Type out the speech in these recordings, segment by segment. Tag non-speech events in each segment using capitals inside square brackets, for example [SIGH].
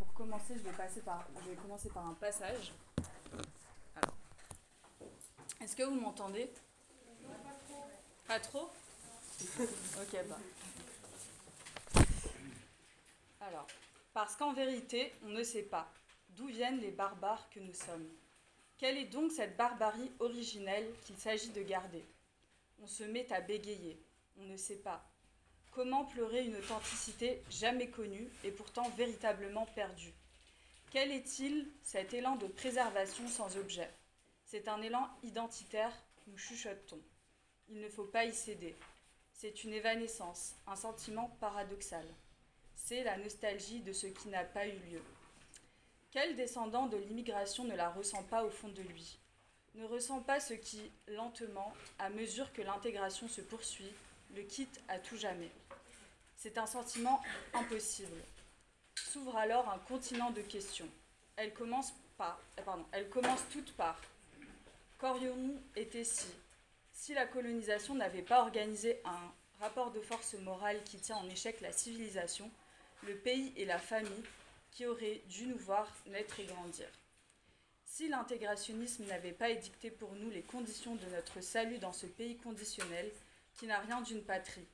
pour commencer, je vais, passer par, je vais commencer par un passage. Alors. Est-ce que vous m'entendez? Pas trop Ok, bah. Alors, parce qu'en vérité, on ne sait pas d'où viennent les barbares que nous sommes. Quelle est donc cette barbarie originelle qu'il s'agit de garder? On se met à bégayer, on ne sait pas. Comment pleurer une authenticité jamais connue et pourtant véritablement perdue? Quel est-il cet élan de préservation sans objet? C'est un élan identitaire, nous chuchote-t-on. Il ne faut pas y céder. C'est une évanescence, un sentiment paradoxal. C'est la nostalgie de ce qui n'a pas eu lieu. Quel descendant de l'immigration ne la ressent pas au fond de lui? Ne ressent pas ce qui, lentement, à mesure que l'intégration se poursuit, le quitte à tout jamais. C'est un sentiment impossible. S'ouvre alors un continent de questions. Elle commence par, eh, pardon, elle commence toutes par qu'aurions-nous été si Si la colonisation n'avait pas organisé un rapport de force morale qui tient en échec la civilisation, le pays et la famille qui auraient dû nous voir naître et grandir? Si l'intégrationnisme n'avait pas édicté pour nous les conditions de notre salut dans ce pays conditionnel, qui n'a rien d'une patrie.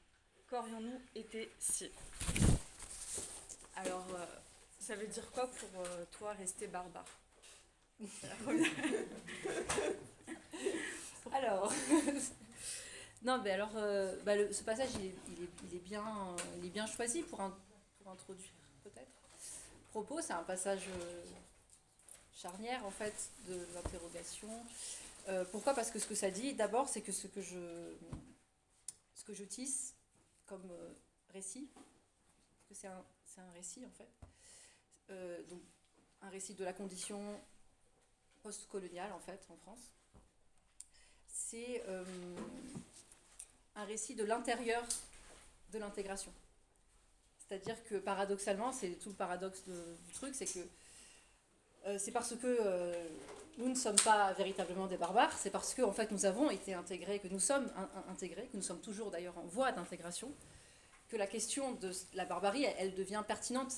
Qu'aurions-nous été si? Alors, euh, ça veut dire quoi pour euh, toi rester barbare? [LAUGHS] Alors, [LAUGHS] non, mais alors, euh, bah, ce passage, il est, bien, il est bien choisi pour, pour introduire, peut-être. Propos, c'est un passage charnière, en fait, de l'interrogation. pourquoi? Parce que ce que ça dit, d'abord, c'est que ce que je ce que je tisse comme euh, récit, parce que c'est un, un, récit en fait, euh, donc un récit de la condition post-coloniale en fait en France. C'est euh, un récit de l'intérieur de l'intégration. C'est-à-dire que paradoxalement, c'est tout le paradoxe du truc, c'est que c'est parce que nous ne sommes pas véritablement des barbares, c'est parce que en fait, nous avons été intégrés, que nous sommes intégrés, que nous sommes toujours d'ailleurs en voie d'intégration, que la question de la barbarie, elle, devient pertinente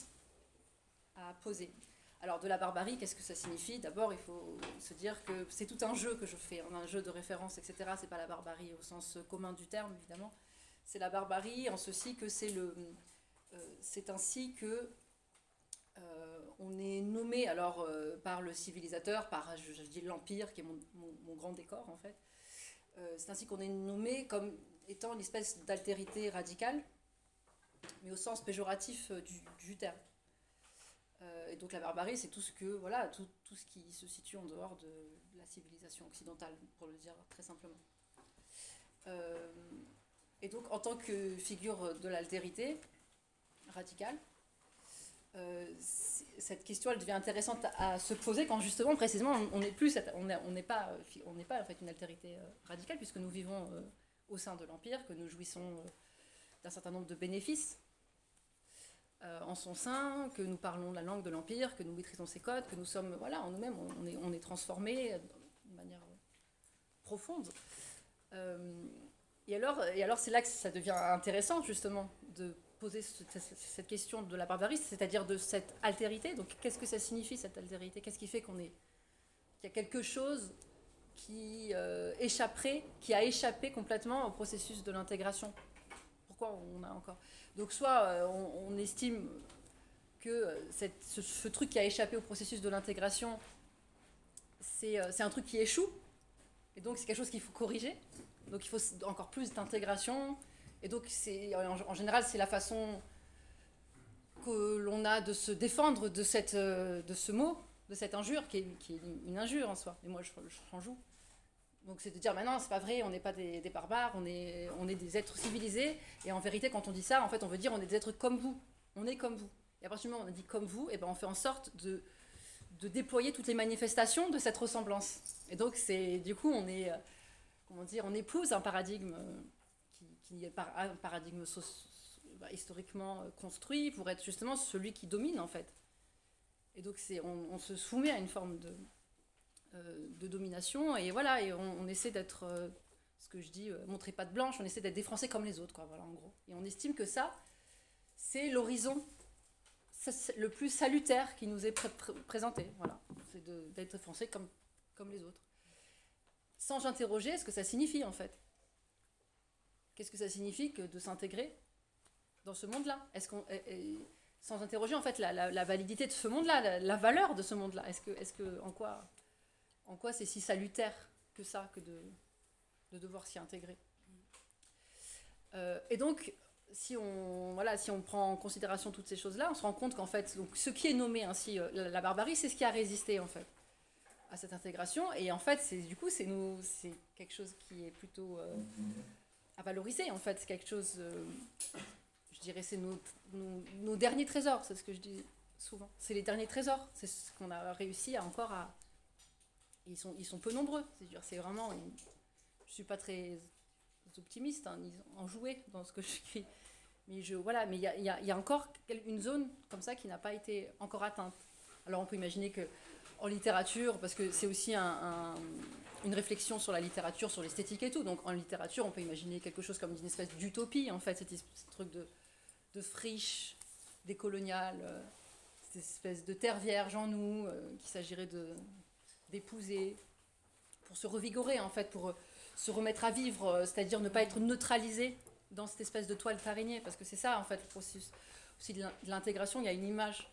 à poser. Alors de la barbarie, qu'est-ce que ça signifie? D'abord, il faut se dire que c'est tout un jeu que je fais, un jeu de référence, etc. C'est pas la barbarie au sens commun du terme, évidemment. C'est la barbarie en ceci que c'est le, euh, c'est ainsi que euh, on est nommé alors euh, par le civilisateur, par l'empire qui est mon, grand décor en fait. Euh, c'est ainsi qu'on est nommé comme étant une espèce d'altérité radicale, mais au sens péjoratif du, terme. et donc la barbarie, c'est tout ce que voilà, tout, ce qui se situe en dehors de la civilisation occidentale, pour le dire très simplement. et donc en tant que figure de l'altérité radicale, euh, cette question elle devient intéressante à se poser quand justement précisément on n'est plus on n'est pas on n'est pas en fait une altérité euh, radicale puisque nous vivons euh, au sein de l'empire que nous jouissons d'un certain nombre de bénéfices en son sein que nous parlons la langue de l'empire que nous maîtrisons ses codes que nous sommes voilà en nous-mêmes on est on est transformé de manière profonde. Et alors et alors c'est là que ça devient intéressant justement de poser cette question de la barbarie, c'est-à-dire de cette altérité. Donc, qu'est-ce que ça signifie cette altérité? Qu'est-ce qui fait qu'on est qu'il y a quelque chose qui euh, échapperait, qui a échappé complètement au processus de l'intégration? Pourquoi on a encore? Donc, soit euh, on, estime que euh, ce, truc qui a échappé au processus de l'intégration, c'est un truc qui échoue, et donc c'est quelque chose qu'il faut corriger. Donc, il faut encore plus d'intégration, et donc, en, général, c'est la façon que l'on a de se défendre de, cette, euh, de ce mot, de cette injure, qui est, qui est une injure en soi. Et moi, je, je joue. Donc, c'est de dire, maintenant, c'est pas vrai, on n'est pas des, barbares, on est, on est des êtres civilisés. Et en vérité, quand on dit ça, en fait, on veut dire, on est des êtres comme vous. On est comme vous. Et à partir du moment où on dit comme vous, et ben, on fait en sorte de, de déployer toutes les manifestations de cette ressemblance. Et donc, c'est du coup, on est, euh, comment dire, on épouse un paradigme euh, qui est un paradigme bah, historiquement euh, construit pour être justement celui qui domine en fait. Et donc on, se soumet à une forme de, euh, de domination et voilà, et on, essaie d'être, euh, ce que je dis, montrer pas de blanche, on essaie d'être des Français comme les autres, quoi, voilà en gros. Et on estime que ça, c'est l'horizon, le plus salutaire qui nous est présenté. Voilà, c'est d'être français comme, comme les autres. Sans interroger ce que ça signifie en fait. Qu'est-ce que ça signifie que de s'intégrer dans ce monde-là? Est-ce qu'on sans interroger en fait la, validité de ce monde-là, la, valeur de ce monde-là Est-ce que, est que en quoi, en quoi c'est si salutaire que ça que de, de devoir s'y intégrer? Euh, Et donc si on, voilà, si on prend en considération toutes ces choses-là, on se rend compte qu'en fait, donc, ce qui est nommé ainsi euh, la, barbarie, c'est ce qui a résisté en fait à cette intégration. Et en fait, c'est du coup, c'est nous, c'est quelque chose qui est plutôt euh, à valoriser. En fait, c'est quelque chose, euh, je dirais, c'est nos, nos, derniers trésors. C'est ce que je dis souvent. C'est les derniers trésors. C'est ce qu'on a réussi à encore à. Ils sont, ils sont peu nombreux. C'est c'est vraiment. Je suis pas très optimistes hein, en jouer dans ce que je suis. Mais je, voilà, mais il y a, y, y a, encore une zone comme ça qui n'a pas été encore atteinte. Alors on peut imaginer que en littérature, parce que c'est aussi un, une réflexion sur la littérature, sur l'esthétique et tout. Donc en littérature, on peut imaginer quelque chose comme une espèce d'utopie, en fait, cette truc de, de friche décoloniale, euh, cette espèce de terre vierge en nous, euh, qu'il s'agirait d'épouser pour se revigorer, en fait, pour se remettre à vivre, euh, c'est-à-dire ne pas être neutralisé dans cette espèce de toile d'araignée, parce que c'est ça en fait le processus aussi de l'intégration. Il y a une image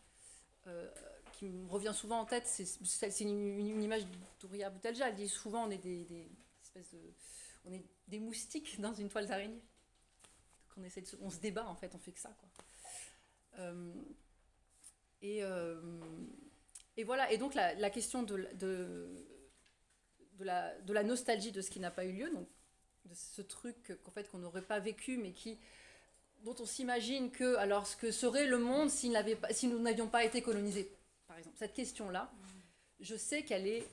euh, qui me revient souvent en tête, c'est une, image d'Ouria Boutelja. Elle dit souvent on est des, espèces de, on est des moustiques [LAUGHS] dans une toile d'araignée. On, on se débat en fait, on fait que ça. Quoi. Euh, et, et voilà, et donc la, question de, de de la, de la nostalgie de ce qui n'a pas eu lieu, donc de ce truc qu'en fait qu'on n'aurait pas vécu, mais qui dont on s'imagine que alors ce que serait le monde si nous n'avions pas été colonisés, par exemple. Cette question-là, je sais qu'elle est,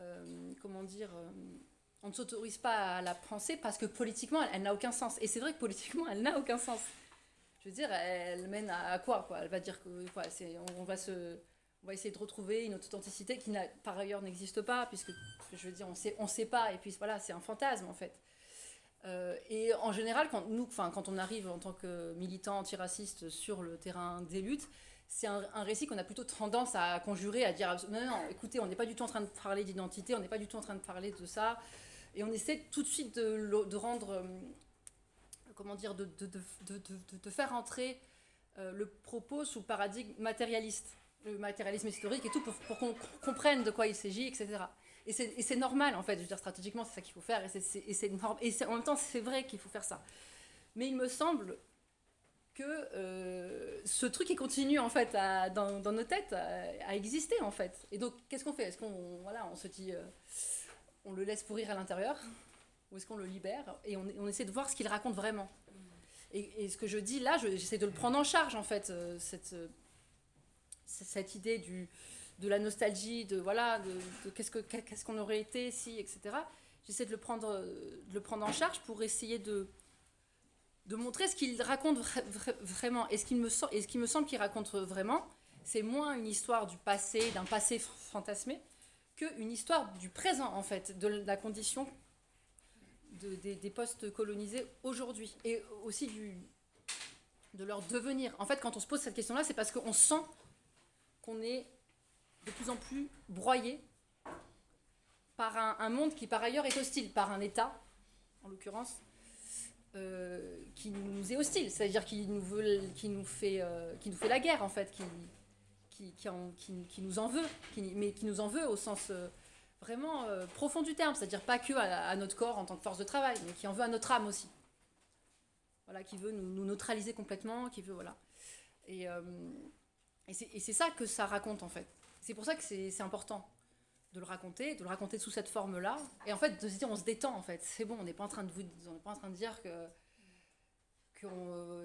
euh, comment dire, euh, on ne s'autorise pas à la penser parce que politiquement, elle, n'a aucun sens. Et c'est vrai que politiquement, elle n'a aucun sens. Je veux dire, elle mène à, quoi, Elle va dire que on va essayer de retrouver une authenticité qui par ailleurs n'existe pas, puisque je veux dire, on sait, on sait pas, et puis voilà, c'est un fantasme en fait. Euh, et en général, quand, nous, quand on arrive en tant que militants antiraciste sur le terrain des luttes, c'est un, récit qu'on a plutôt tendance à conjurer, à dire non, non, écoutez, on n'est pas du tout en train de parler d'identité, on n'est pas du tout en train de parler de ça. Et on essaie tout de suite de, de rendre, euh, comment dire, de, de, de faire entrer euh, le propos sous paradigme matérialiste le matérialisme historique et tout pour, pour qu'on comprenne de quoi il s'agit, etc. Et c'est normal, en fait, je veux dire, stratégiquement, c'est ça qu'il faut faire, et c'est et en même temps, c'est vrai qu'il faut faire ça. Mais il me semble que euh, ce truc, il continue, en fait, à, dans, dans, nos têtes, à, exister, en fait. Et donc, qu'est-ce qu'on fait? Est-ce qu'on voilà, on se dit, euh, on le laisse pourrir à l'intérieur, ou est-ce qu'on le libère? Et on, on, essaie de voir ce qu'il raconte vraiment. Et, ce que je dis là, j'essaie de le prendre en charge, en fait, euh, cette cette idée du, de la nostalgie, de voilà, de, qu'est-ce qu'est-ce qu'on aurait été si, etc. J'essaie de le prendre, de le prendre en charge pour essayer de, de montrer ce qu'il raconte vraiment. Et ce qu'il me, qui me semble qu'il raconte vraiment, c'est moins une histoire du passé, d'un passé fantasmé, qu'une histoire du présent, en fait, de la condition de, des, des postes colonisés aujourd'hui. Et aussi du, de leur devenir. En fait, quand on se pose cette question-là, c'est parce qu'on sent qu'on est de plus en plus broyé par un, monde qui par ailleurs est hostile, par un État, en l'occurrence, euh, qui nous est hostile, c'est-à-dire qui nous, veut, qui, nous fait, euh, qui nous fait la guerre en fait, qui, qui, qui, qui nous en veut, mais qui nous en veut au sens euh, vraiment profond du terme, c'est-à-dire pas que à, notre corps en tant que force de travail, mais qui en veut à notre âme aussi. Voilà, qui veut nous, nous neutraliser complètement, qui veut voilà. Et et c'est ça que ça raconte en fait. C'est pour ça que c'est important de le raconter, de le raconter sous cette forme-là. Et en fait, de se dire, on se détend en fait. C'est bon, on n'est pas en train de vous, on pas en train de dire que, que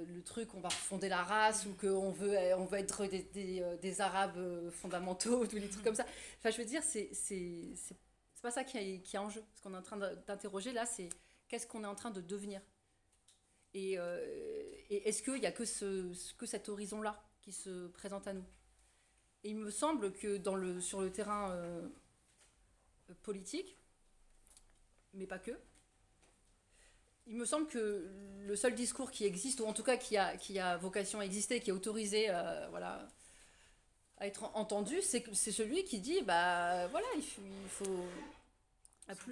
le truc, on va fonder la race ou qu'on veut, on veut être des, des, euh, Arabes fondamentaux, tous les trucs comme ça. Enfin, je veux dire, c'est pas ça qui est, qui est en jeu. Ce qu'on est en train d'interroger là, c'est qu'est-ce qu'on est en train de devenir? Et, euh, et est-ce qu'il n'y a que, ce, que cet horizon-là qui se présente à nous? Et il me semble que dans le, sur le terrain euh, politique, mais pas que, il me semble que le seul discours qui existe, ou en tout cas qui a, qui a vocation à exister, qui est autorisé euh, voilà, à être entendu, c'est celui qui dit bah voilà, il faut,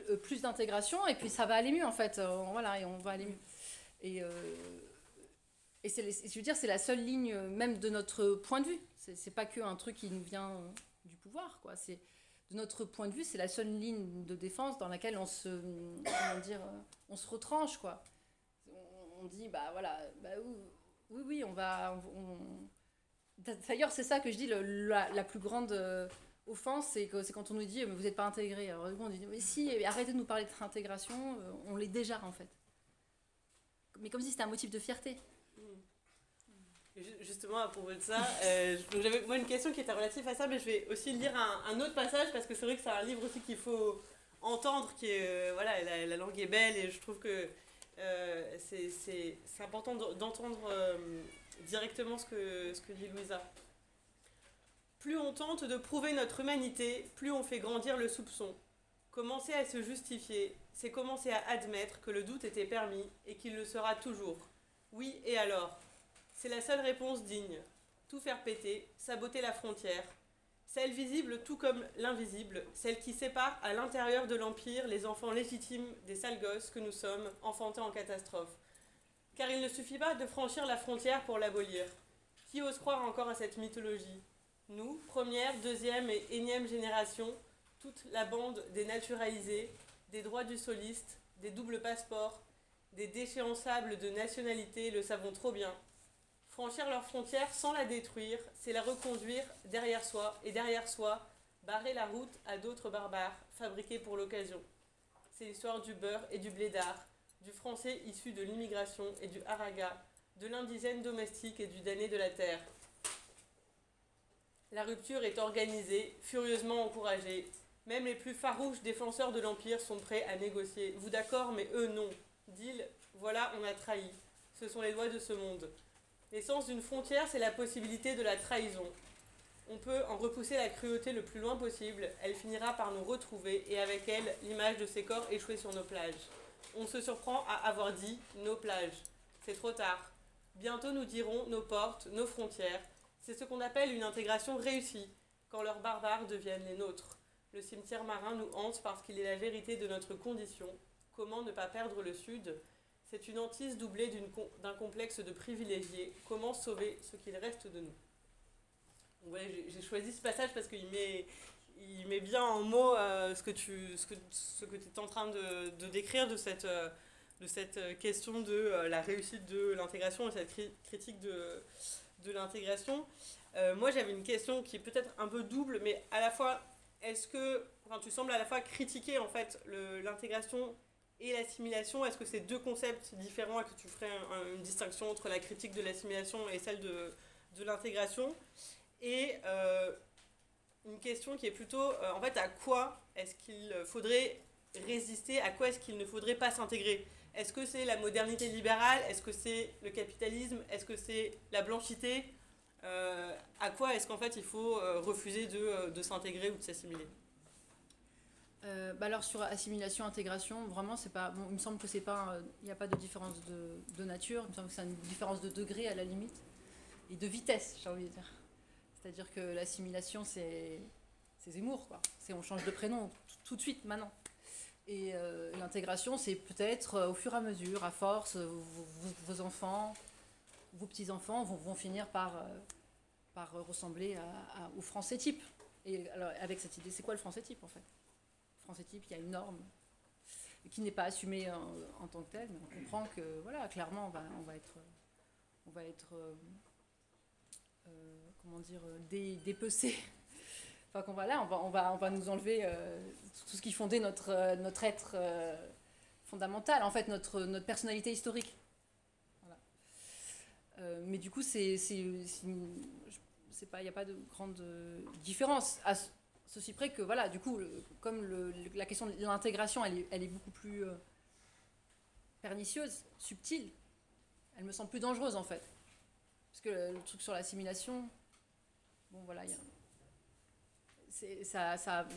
euh, plus d'intégration et puis ça va aller mieux en fait. Euh, voilà, et on va aller mieux. Et, et c'est, je veux dire, c'est la seule ligne même de notre point de vue. C'est, pas que un truc qui nous vient du pouvoir, quoi. De notre point de vue, c'est la seule ligne de défense dans laquelle on se, comment dire, on se retranche, quoi. On, dit, bah voilà, bah, oui, oui, on va. D'ailleurs, c'est ça que je dis, le, la, plus grande euh, offense, c'est quand on nous dit, mais vous n'êtes pas intégré. Alors, on dit, mais si, arrêtez de nous parler de intégration, euh, on l'est déjà, en fait. Mais comme si c'était un motif de fierté. Justement, à propos de ça, euh, j'avais moi une question qui était relative à ça, mais je vais aussi lire un, autre passage parce que c'est vrai que c'est un livre aussi qu'il faut entendre, qui est, euh, voilà, la, langue est belle et je trouve que euh, c'est important d'entendre directement ce que, ce que dit Louisa. Plus on tente de prouver notre humanité, plus on fait grandir le soupçon. Commencer à se justifier, c'est commencer à admettre que le doute était permis et qu'il le sera toujours. Oui, et alors? C'est la seule réponse digne. Tout faire péter, saboter la frontière. Celle visible tout comme l'invisible, celle qui sépare à l'intérieur de l'Empire les enfants légitimes des sales gosses que nous sommes, enfantés en catastrophe. Car il ne suffit pas de franchir la frontière pour l'abolir. Qui ose croire encore à cette mythologie? Nous, première, deuxième et énième génération, toute la bande des naturalisés, des droits du soliste, des doubles passeports, des déchéançables de nationalité, le savons trop bien. Franchir leurs frontières sans la détruire, c'est la reconduire derrière soi, et derrière soi, barrer la route à d'autres barbares, fabriqués pour l'occasion. C'est l'histoire du beurre et du blédard, du français issu de l'immigration et du haraga, de l'indigène domestique et du damné de la terre. La rupture est organisée, furieusement encouragée. Même les plus farouches défenseurs de l'Empire sont prêts à négocier. Vous d'accord, mais eux non. Deal, voilà, on a trahi. Ce sont les lois de ce monde. L'essence d'une frontière, c'est la possibilité de la trahison. On peut en repousser la cruauté le plus loin possible, elle finira par nous retrouver et avec elle l'image de ses corps échoués sur nos plages. On se surprend à avoir dit nos plages. C'est trop tard. Bientôt nous dirons nos portes, nos frontières. C'est ce qu'on appelle une intégration réussie, quand leurs barbares deviennent les nôtres. Le cimetière marin nous hante parce qu'il est la vérité de notre condition. Comment ne pas perdre le Sud? C'est une hantise doublée d'un complexe de privilégiés. Comment sauver ce qu'il reste de nous? J'ai choisi ce passage parce qu'il met, il met bien en mots euh, ce que tu ce que, ce que es en train de, de décrire de cette, euh, de cette question de euh, la réussite de l'intégration et cette critique de, de l'intégration. moi, j'avais une question qui est peut-être un peu double, mais à la fois, est-ce que enfin, tu sembles à la fois critiquer en fait l'intégration et l'assimilation, est-ce que c'est deux concepts différents et que tu ferais une distinction entre la critique de l'assimilation et celle de, de l'intégration? Et euh, une question qui est plutôt, euh, en fait, à quoi est-ce qu'il faudrait résister? À quoi est-ce qu'il ne faudrait pas s'intégrer? Est-ce que c'est la modernité libérale? Est-ce que c'est le capitalisme? Est-ce que c'est la blanchité? Euh, À quoi est-ce qu'en fait il faut refuser de, de s'intégrer ou de s'assimiler? Euh, bah alors sur assimilation, intégration, vraiment c'est pas. Bon, il me semble que c'est pas. Il n'y a pas de différence de, nature. Il me semble que c'est une différence de degré à la limite et de vitesse, j'ai envie de dire. C'est-à-dire que l'assimilation c'est c'est Zemmour quoi. C'est on change de prénom tout de suite maintenant. Et euh, l'intégration c'est peut-être euh, au fur et à mesure, à force, vos, enfants, vos petits enfants vont, vont finir par par ressembler à, au français type. Et alors avec cette idée, c'est quoi le français type en fait? Français type, il y a une norme qui n'est pas assumée en, tant que telle, mais on comprend que, voilà, clairement, on va, on va être, on va être euh, euh, comment dire, dé, dépecé. [LAUGHS] Enfin, qu'on va là, on va, on va, on va nous enlever euh, tout ce qui fondait notre, notre être fondamental, en fait, notre, notre personnalité historique. mais du coup, c'est, c'est, pas, il n'y a pas de grande différence. À, Ceci près que, voilà, du coup, comme la question de l'intégration, elle est, beaucoup plus euh, pernicieuse, subtile, elle me semble plus dangereuse en fait. Parce que le, truc sur l'assimilation, bon voilà, y a, ça, ça,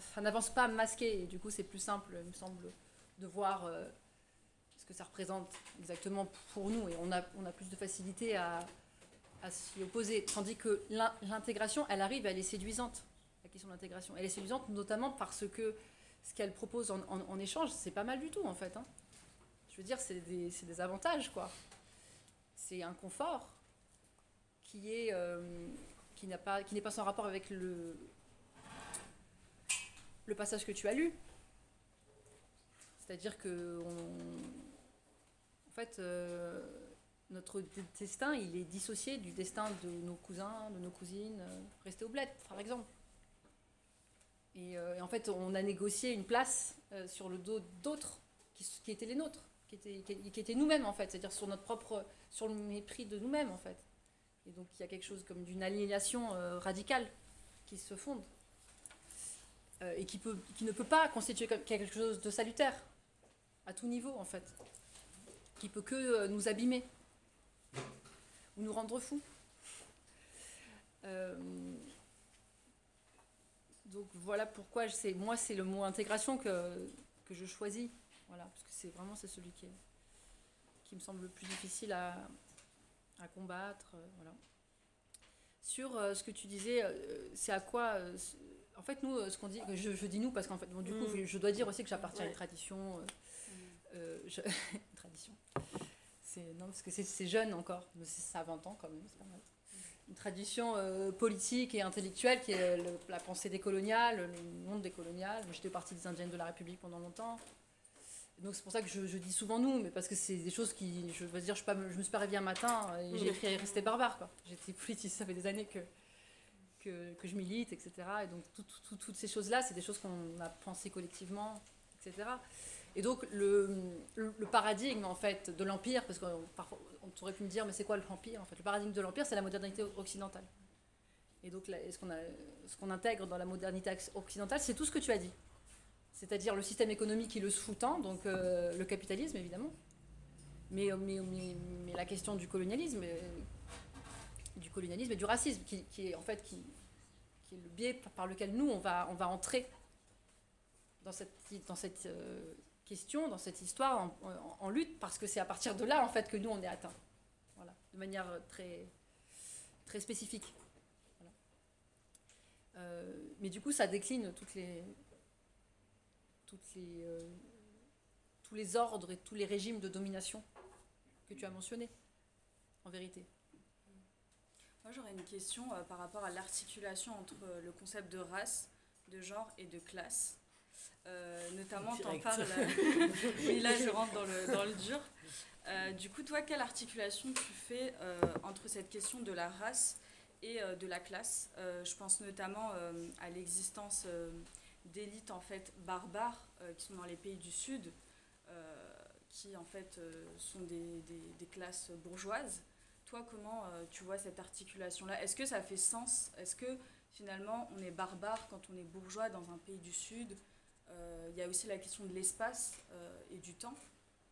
ça, n'avance pas masqué, et du coup c'est plus simple, il me semble, de voir euh, que ça représente exactement pour nous et on a, on a plus de facilité à, à s'y opposer. Tandis que l'in- l'intégration, elle arrive, elle est séduisante, la question de l'intégration. Elle est séduisante notamment parce que ce qu'elle propose en, échange, c'est pas mal du tout en fait. hein. Je veux dire, c'est des, avantages quoi. C'est un confort qui euh, n'est pas sans rapport avec le passage que tu as lu. C'est-à-dire que en fait euh, notre destin, il est dissocié du destin de nos cousins, de nos cousines, euh, restés au bled, par exemple. Et, euh, et en fait, on a négocié une place euh, sur le dos d'autres qui, étaient les nôtres, qui étaient, qui, étaient nous-mêmes, en fait, c'est-à-dire sur notre propre, sur le mépris de nous-mêmes, en fait. Et donc, il y a quelque chose comme d'une aliénation radicale qui se fonde et qui, peut, qui ne peut pas constituer quelque chose de salutaire à tout niveau, en fait, qui peut que nous abîmer ou nous rendre fous. Euh, donc voilà pourquoi sais, moi c'est le mot intégration que, que je choisis. Voilà, parce que c'est vraiment c'est celui qui, est- qui me semble le plus difficile à, à combattre. euh, voilà. Sur euh, ce que tu disais, c'est à quoi. en fait, nous, ce qu'on dit, je, je dis nous parce qu'en fait, bon, du coup, Mm. je dois dire aussi que j'appartiens à une tradition. je-. C'est, [LAUGHS] non, parce que c'est, jeune encore, mais c'est, ça a 20 ans quand même, c'est pas mal. Une tradition euh, politique et intellectuelle qui est le- la pensée décoloniale, le monde décolonial. J'étais partie des Indiennes de la République pendant longtemps. Donc c'est pour ça que je, je dis souvent nous, mais parce que c'est des choses qui, je veux dire, je, pas, je me suis pas réveillée un matin et j'ai écrit Rester barbare. Quoi. J'étais politiste, ça fait des années que, que, que je milite, etc. Et donc tout- tout- toutes ces choses-là, c'est des choses qu'on a pensées collectivement, etc. Et donc le, le, paradigme en fait de l'empire, parce qu'on on aurait pu me dire mais c'est quoi l'empire en fait? Le paradigme de l'empire c'est la modernité occidentale. Et donc ce qu'on intègre dans la modernité occidentale, c'est tout ce que tu as dit. C'est-à-dire le système économique qui le sous-tend, donc euh, le capitalisme évidemment, mais, mais, mais, la question du colonialisme, euh, du colonialisme et du racisme, qui, est en fait qui, qui est le biais par- par lequel nous on va, on va entrer dans cette, dans cette euh, question, dans cette histoire en, lutte, parce que c'est à partir de là en fait que nous on est atteint, voilà, de manière euh, très, très spécifique. Euh, mais du coup, ça décline toutes les, toutes les, euh, tous les ordres et tous les régimes de domination que tu as mentionnés, en vérité. Moi, j'aurais une question par rapport à l'articulation entre le concept de race, de genre et de classe. Euh, notamment, tu en Direct. parles. euh, [LAUGHS] oui, là, je rentre dans le, dans le dur. Euh, du coup, toi, quelle articulation tu fais euh, entre cette question de la race et de la classe? Je pense notamment à l'existence d'élites en fait barbares qui sont dans les pays du Sud, qui en fait sont des, des- des classes bourgeoises. Toi, comment tu vois cette articulation-là? Est-ce que ça fait sens? Est-ce que finalement on est barbare quand on est bourgeois dans un pays du Sud? Il y a aussi la question de l'espace euh, et du temps,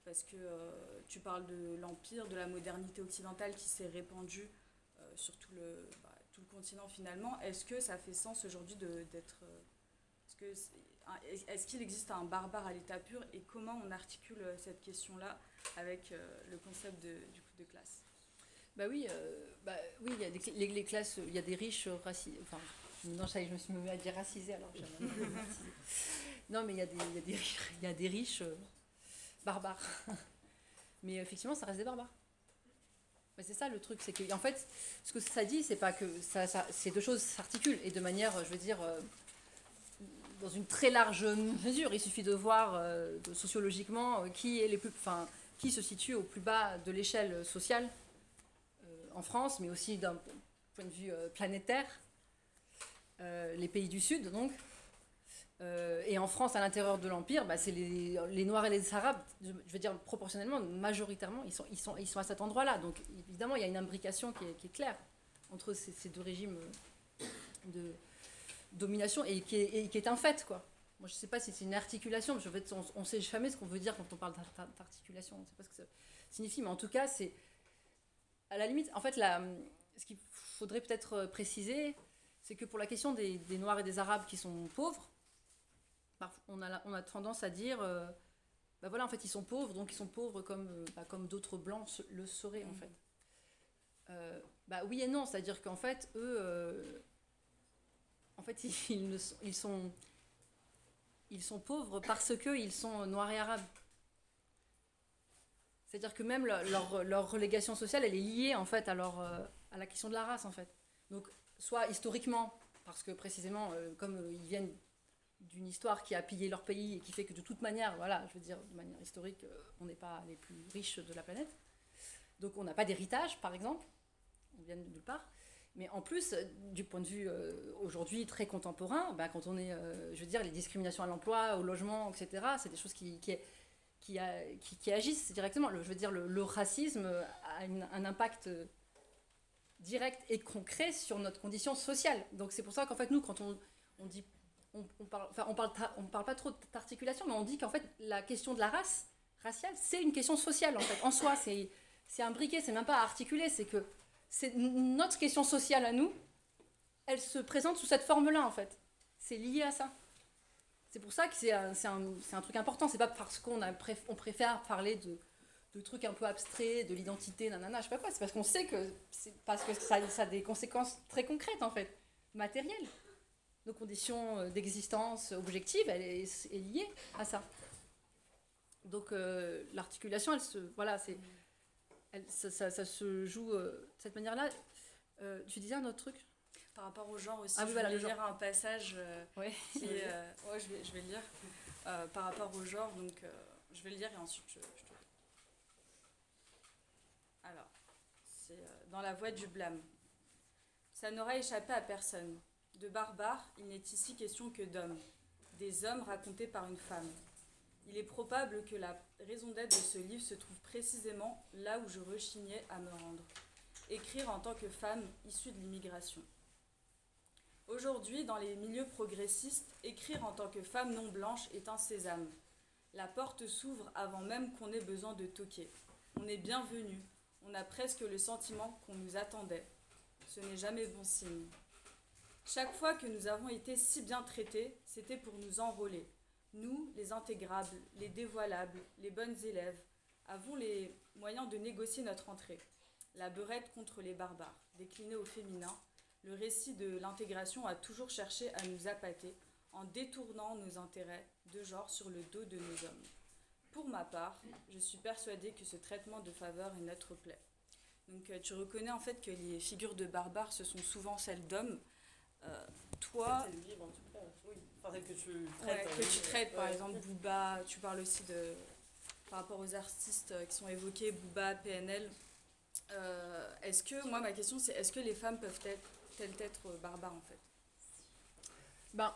parce que euh, tu parles de l'empire, de la modernité occidentale qui s'est répandue euh, sur tout le, bah, tout le continent finalement. Est-ce que ça fait sens aujourd'hui d'être... euh, est-ce qu'il existe un barbare à l'état pur et comment on articule euh, cette question-là avec euh, le concept de, du coup, de classe? Bah oui, euh, bah oui, il y a des, les, classes, il y a des riches. Enfin, non, je me suis mis à dire racisés alors. racisé. Non, mais il y a des, il y il y a des riches euh, barbares. [LAUGHS] Mais effectivement, ça reste des barbares. Mais c'est ça le truc, c'est que en fait, ce que ça dit, c'est pas que ça, ça- ces deux choses s'articulent et de manière, je veux dire, euh, dans une très large mesure. Il suffit de voir euh, sociologiquement qui est les plus, enfin, qui se situe au plus bas de l'échelle sociale en France, mais aussi d'un point de vue planétaire, les pays du Sud, donc. Euh, et en France, à l'intérieur de l'Empire, bah, c'est les, les Noirs et les Arabes, je, veux dire proportionnellement, majoritairement, ils sont, ils sont, ils sont à cet endroit-là. Donc évidemment, il y a une imbrication qui est, claire entre ces, deux régimes euh, de domination et qui est, un fait, quoi. Moi, je ne sais pas si c'est une articulation, parce qu'en fait, on ne sait jamais ce qu'on veut dire quand on parle d'ar- d'articulation. On ne sait pas ce que ça signifie, mais en tout cas, c'est à la limite, en fait, la, ce qu'il faudrait peut-être euh, préciser, c'est que pour la question des, des Noirs et des Arabes qui sont pauvres, parf- on a, la- on a tendance à dire euh, bah voilà, en fait, ils sont pauvres, donc ils sont pauvres comme, euh, bah, comme d'autres blancs le seraient, en Mhm. fait. Euh, bah oui et non, c'est-à-dire qu'en fait, eux, euh, en fait, ils, [LAUGHS] ils ne sont, ils sont, ils sont pauvres parce qu'ils sont noirs et arabes. C'est-à-dire que même leur, leur, leur relégation sociale, elle est liée en fait à, leur, à la question de la race en fait. Donc, soit historiquement, parce que précisément, euh, comme euh, ils viennent d'une histoire qui a pillé leur pays et qui fait que de toute manière, voilà, je veux dire, de manière historique, euh, on n'est pas les plus riches de la planète. Donc on n'a pas d'héritage, par exemple, on vient de nulle part. Mais en plus, du point de vue aujourd'hui très contemporain, ben, quand on est, je veux dire, les discriminations à l'emploi, au logement, etc., c'est des choses qui, qui, qui, agissent directement. Le- je veux dire, le, racisme a un impact direct et concret sur notre condition sociale. Donc c'est pour ça qu'en fait, nous, quand on, on dit on, on parle, enfin, on parle, on parle pas trop d'articulation, mais on dit qu'en fait, la question de la race raciale, c'est une question sociale, en fait, en soi. C'est, c'est imbriqué, c'est même pas articulé, c'est que c'est notre question sociale à nous, elle se présente sous cette forme-là, en fait. C'est lié à ça. C'est pour ça que c'est un, un, un truc important. C'est pas parce qu'on préf- on préfère parler de, de trucs un peu abstraits, de l'identité, nanana, je sais pas quoi. C'est parce qu'on sait que c'est parce que ça, ça a des conséquences très concrètes, en fait, matérielles nos conditions euh, d'existence objective, elle est, est liée à ça. Donc euh, l'articulation, elle se, voilà, c'est, elle, ça, ça- ça se joue euh, de cette manière-là. Euh, tu disais un autre truc? Par rapport au genre aussi, Ah je voilà, le lire un passage euh, Ouais. euh, je vais, je vais le lire. Euh, par rapport au genre, donc je vais le lire et ensuite je, je te Alors, euh, dans la voie du blâme. Ça n'aura échappé à personne. De barbares, il n'est ici question que d'hommes, des hommes racontés par une femme. Il est probable que la raison d'être de ce livre se trouve précisément là où je rechignais à me rendre. Écrire en tant que femme issue de l'immigration. Aujourd'hui, dans les milieux progressistes, écrire en tant que femme non blanche est un sésame. La porte s'ouvre avant même qu'on ait besoin de toquer. On est bienvenu. On a presque le sentiment qu'on nous attendait. Ce n'est jamais bon signe. Chaque fois que nous avons été si bien traités, c'était pour nous enrôler. Nous, les intégrables, les dévoilables, les bonnes élèves, avons les moyens de négocier notre entrée. La beurette contre les barbares, déclinée au féminin, le récit de l'intégration a toujours cherché à nous appâter en détournant nos intérêts de genre sur le dos de nos hommes. Pour ma part, je suis persuadée que ce traitement de faveur est notre plaie. Donc euh, tu reconnais en fait que les figures de barbares, ce sont souvent celles d'hommes. Euh, toi, C'est le livre en tout cas. Oui. Enfin, celle que tu Ouais, traites. que tu traites, par Ouais. exemple Booba, tu parles aussi de par rapport aux artistes euh, qui sont évoqués, Booba, PNL. Euh, est-ce que, moi ma question c'est, est-ce que les femmes peuvent être, elles être barbares en fait? Ben,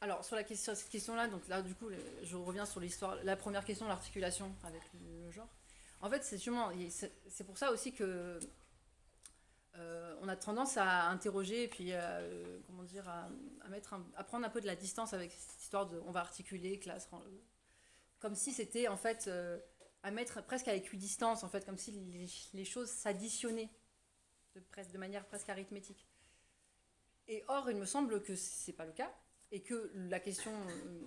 alors sur la question, cette question-là, donc là du coup, je reviens sur l'histoire. La première question, l'articulation avec le, genre. En fait, c'est il- c'est pour ça aussi que euh, on a tendance à interroger et puis euh, comment dire, à, mettre, à prendre un peu de la distance avec cette histoire de, on va articuler classe, rang- comme si c'était en fait euh, à mettre presque à équidistance en fait, comme si les, choses s'additionnaient de, de manière presque arithmétique. Et or, il me semble que c'est pas le cas et que la question, euh,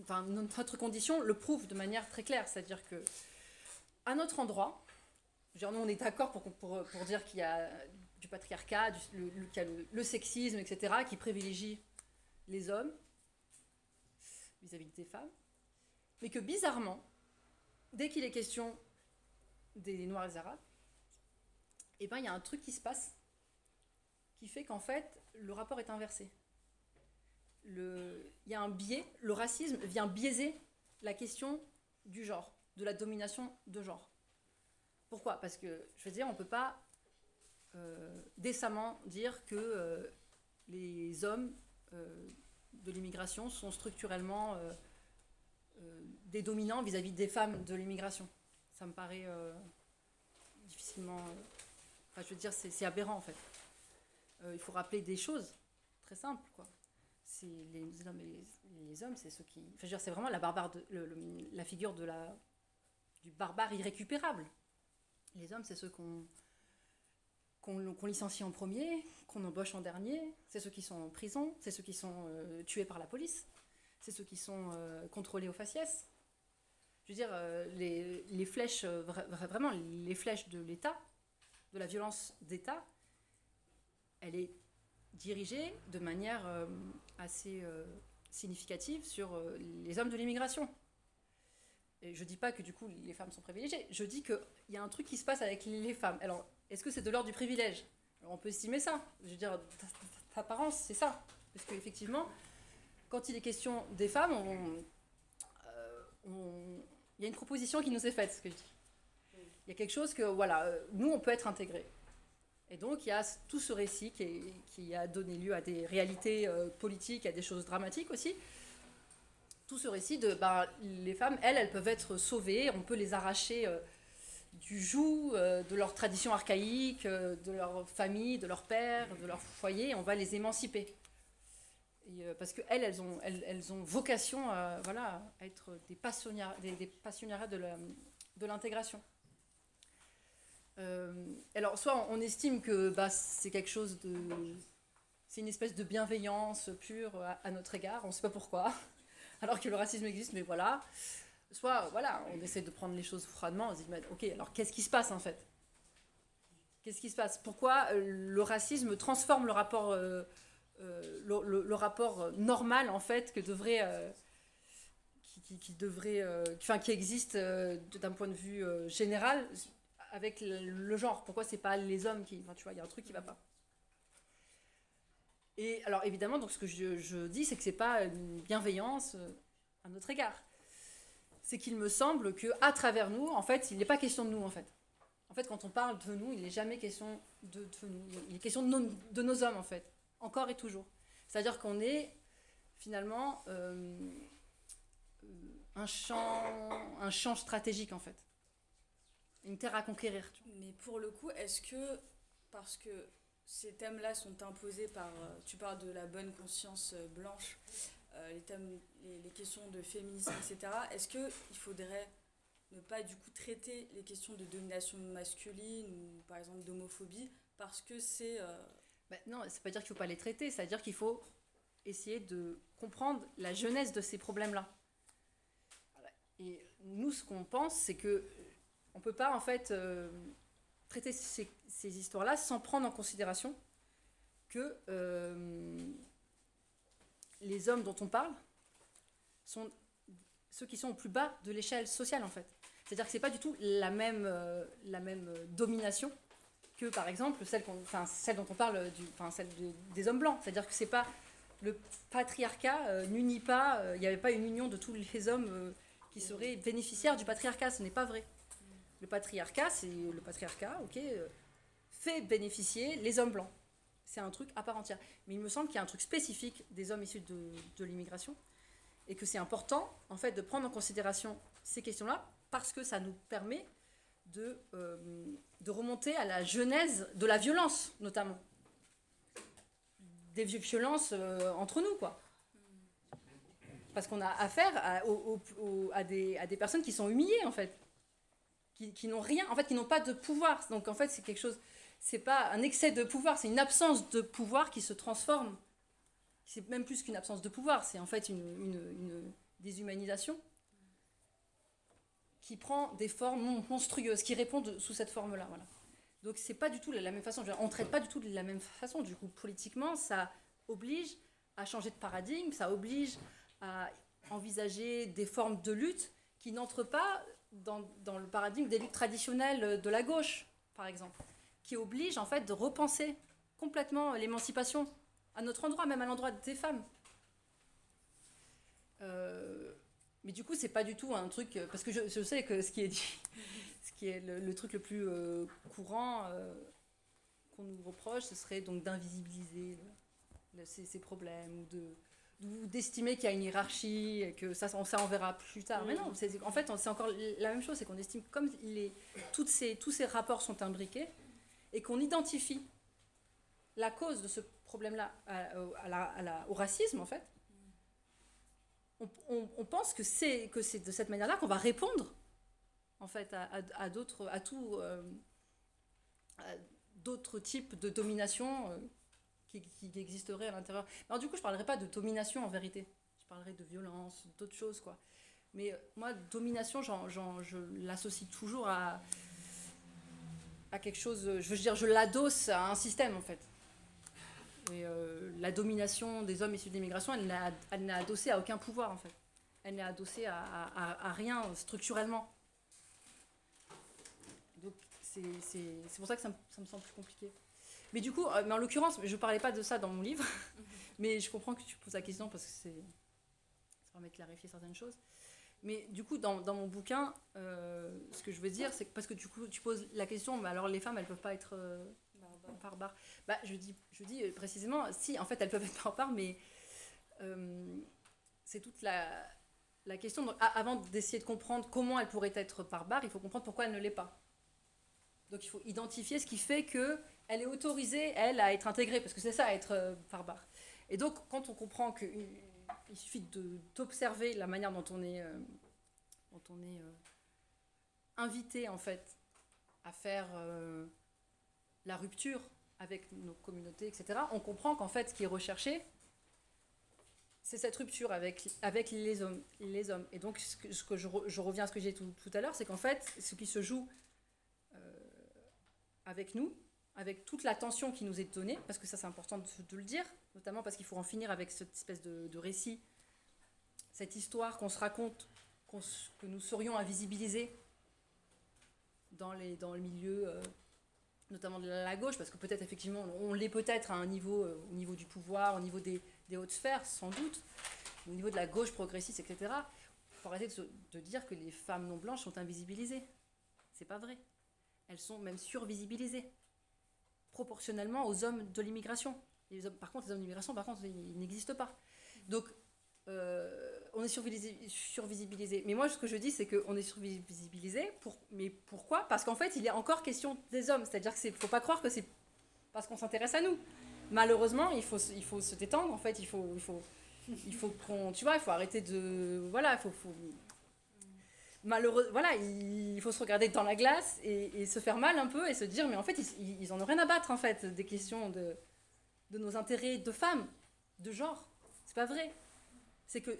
enfin notre condition le prouve de manière très claire, c'est-à-dire que à notre endroit, dire, nous on est d'accord pour, dire qu'il y a du patriarcat, du- le, le- qu'il y a le- le sexisme, etc., qui privilégie les hommes vis-à-vis des femmes, mais que bizarrement, dès qu'il est question des Noirs et des Arabes, eh ben, il y a un truc qui se passe qui fait qu'en fait, le rapport est inversé. Il y a un biais, le racisme vient biaiser la question du genre, de la domination de genre. Pourquoi? Parce que, je veux dire, on ne peut pas euh, décemment dire que euh, les hommes euh, de l'immigration sont structurellement des dominants vis-à-vis des femmes de l'immigration. Ça me paraît difficilement... Enfin, je veux dire, c'est aberrant en fait. Il faut rappeler des choses très simples, quoi. C'est les hommes, et les, hommes, c'est ceux qui. Je veux dire, c'est vraiment la barbare, la figure de la du barbare irrécupérable. Les hommes, c'est ceux qu'on qu'on licencie en premier, qu'on embauche en dernier. C'est ceux qui sont en prison, c'est ceux qui sont euh, tués par la police, c'est ceux qui sont euh, contrôlés au faciès. je veux dire, euh, les, les flèches, vra- vra- vraiment, les flèches de l'État, de la violence d'État, elle est dirigée de manière euh, assez euh, significative sur euh, les hommes de l'immigration. Et je dis pas que du coup les femmes sont privilégiées, je dis qu'il y a un truc qui se passe avec les femmes. Alors, est-ce que c'est de l'ordre du privilège? On peut estimer ça. Je veux dire, d'apparence, c'est ça. Parce qu'effectivement, quand il est question des femmes, il y a une proposition qui nous est faite, ce que je dis. Il y a quelque chose que, voilà, nous, on peut être intégrés. Et donc, il y a tout ce récit qui, a donné lieu à des réalités euh, politiques, à des choses dramatiques aussi. Tout ce récit de, bah, les femmes, elles, elles peuvent être sauvées, on peut les arracher euh, du joug, euh, de leur tradition archaïque, de leur famille, de leur père, de leur foyer, on va les émanciper. Parce qu'elles, elles ont, elles, elles ont vocation à, voilà, à être des passionnaires, des, de l'intégration. Euh, alors, soit on estime que bah, c'est quelque chose de. C'est une espèce de bienveillance pure à, notre égard, on ne sait pas pourquoi, [LAUGHS] alors que le racisme existe, mais voilà. Soit, voilà, on essaie de prendre les choses froidement, on se dit, ok, alors qu'est-ce qui se passe en fait? Qu'est-ce qui se passe? Pourquoi euh, le racisme transforme le rapport, euh, le, rapport normal en fait que devrait, qui, devrait, enfin qui existe d'un point de vue général? Avec le, genre Pourquoi c'est pas les hommes qui, tu vois, il y a un truc qui va pas. Et alors évidemment, donc ce que je, je dis, c'est que c'est pas une bienveillance euh, à notre égard. C'est qu'il me semble que à travers nous, en fait, il n'est pas question de nous en fait. En fait, quand on parle de nous, il n'est jamais question de, de nous. Il est question de nos, de nos hommes, en fait. Encore et toujours. C'est-à-dire qu'on est, finalement, euh, euh, un, champ, un champ stratégique, en fait. Une terre à conquérir. tu vois. Mais pour le coup, est-ce que, parce que ces thèmes-là sont imposés par, euh, tu parles de la bonne conscience euh, blanche, euh, les, thèmes, les, les questions de féminisme, etc., est-ce qu'il faudrait ne pas du coup traiter les questions de domination masculine ou par exemple d'homophobie parce que c'est... euh, Ben non, ça ne veut pas dire qu'il ne faut pas les traiter, ça veut dire qu'il faut essayer de comprendre la jeunesse de ces problèmes-là. Et nous, ce qu'on pense, c'est que on ne peut pas en fait euh, traiter ces, histoires-là sans prendre en considération que euh, les hommes dont on parle sont ceux qui sont au plus bas de l'échelle sociale en fait. C'est-à-dire que c'est pas du tout la même, euh, la même domination que par exemple celle, dont on parle, du, celle de- des hommes blancs. C'est-à-dire que c'est pas le patriarcat n'unit pas, il n'y avait pas une union de tous les hommes qui seraient bénéficiaires du patriarcat. Ce n'est pas vrai. Le patriarcat, c'est le patriarcat, ok, euh, fait bénéficier les hommes blancs. C'est un truc à part entière. Mais il me semble qu'il y a un truc spécifique des hommes issus de, l'immigration et que c'est important en fait de prendre en considération ces questions-là parce que ça nous permet de, euh, de remonter à la genèse de la violence notamment des vi- violences euh, entre nous quoi parce qu'on a affaire à, à, des, à des personnes qui sont humiliées en fait qui, n'ont rien en fait qui n'ont pas de pouvoir donc en fait c'est quelque chose c'est pas un excès de pouvoir c'est une absence de pouvoir qui se transforme c'est même plus qu'une absence de pouvoir, c'est en fait une, une- déshumanisation qui prend des formes mon- monstrueuses, qui répondent sous cette forme-là. Voilà. Donc c'est pas du tout la même façon. On traite pas du tout de la même façon. Du coup, politiquement, ça oblige à changer de paradigme, ça oblige à envisager des formes de lutte qui n'entrent pas dans, dans le paradigme des luttes traditionnelles de la gauche, par exemple, qui oblige en fait de repenser complètement l'émancipation à notre endroit, même à l'endroit des femmes. Euh, mais du coup, c'est pas du tout un truc. Parce que je, sais que ce qui est dit, [LAUGHS] ce qui est le, truc le plus euh, courant euh, qu'on nous reproche, ce serait donc d'invisibiliser ces, problèmes d'estimer qu'il y a une hiérarchie et que ça, on- ça on verra plus tard. Mais non, c'est- en fait, c'est encore la même chose, c'est qu'on estime comme les, toutes ces, tous ces rapports sont imbriqués et qu'on identifie la cause de ce problème-là au- à la- à la- au racisme, en fait, on, on- on pense que c'est que c'est de cette manière-là qu'on va répondre, en fait, à, à- à d'autres, à tout, euh, à d'autres types de domination euh, qui, qui existeraient à l'intérieur. Alors du coup, je parlerai pas de domination en vérité. Je parlerai de violence, d'autres choses, quoi. Mais euh, moi, domination, j'en- j'en- je l'associe toujours à, à quelque chose. euh, Je veux dire, je l'adosse à un système en fait. Et euh, la domination des hommes issus de l'immigration, elle n'est adossée à aucun pouvoir en fait. Elle n'est adossée à, à- à- rien structurellement. Donc c'est pour ça que ça me, ça me semble plus compliqué. Mais du coup, euh, mais en l'occurrence, je ne parlais pas de ça dans mon livre, [LAUGHS] mais je comprends que tu poses la question parce que c'est ça permet de clarifier certaines choses. Mais du coup, dans, dans mon bouquin, euh, ce que je veux dire, c'est que parce que du coup, tu poses la question, mais alors les femmes, elles peuvent pas être euh, barbares. Bah, je dis, je dis euh, précisément, si, en fait, elles peuvent être barbares, mais euh, c'est toute la, la question. Donc, avant d'essayer de comprendre comment elles pourraient être barbares, il faut comprendre pourquoi elles ne l'est pas. Donc, il faut identifier ce qui fait que elle est autorisée, elle, à être intégrée, parce que c'est ça, être euh, barbare. Et donc, quand on comprend qu'il il suffit d'observer la manière dont on est, euh, dont on est euh, invité, en fait, à faire euh, la rupture avec nos communautés, etc., on comprend qu'en fait, ce qui est recherché, c'est cette rupture avec, avec les, hommes, les hommes. Et donc, ce que, je, re- je reviens à ce que j'ai dit tout, tout à l'heure, c'est qu'en fait, ce qui se joue avec nous, avec toute la tension qui nous est donnée, parce que ça c'est important de, le dire, notamment parce qu'il faut en finir avec cette espèce de, récit, cette histoire qu'on se raconte, que nous serions invisibilisés dans, le milieu, euh, notamment de la gauche, parce que peut-être effectivement on l'est peut-être à un niveau, euh, au niveau du pouvoir, au niveau des, hautes sphères, sans doute, au niveau de la gauche progressiste, etc. Il faut arrêter de, de dire que les femmes non blanches sont invisibilisées. C'est pas vrai. Elles sont même survisibilisées proportionnellement aux hommes de l'immigration. Par contre, les hommes de l'immigration, par contre, ils, n'existent pas. Donc, euh, on est survisi- survisibilisé. Mais moi, ce que je dis, c'est qu'on est survisibilisé. Pour, mais pourquoi? Parce qu'en fait, il est encore question des hommes. C'est-à-dire qu'il ne faut pas croire que c'est parce qu'on s'intéresse à nous. Malheureusement, il faut, il faut se détendre. En fait, il faut, il faut, il faut qu'on, tu vois, il faut arrêter de, voilà, il faut, faut- malheureux, voilà, il faut se regarder dans la glace et, se faire mal un peu et se dire, mais en fait, ils, ils en ont rien à battre en fait des questions de, de nos intérêts de femmes, de genre. C'est pas vrai. C'est que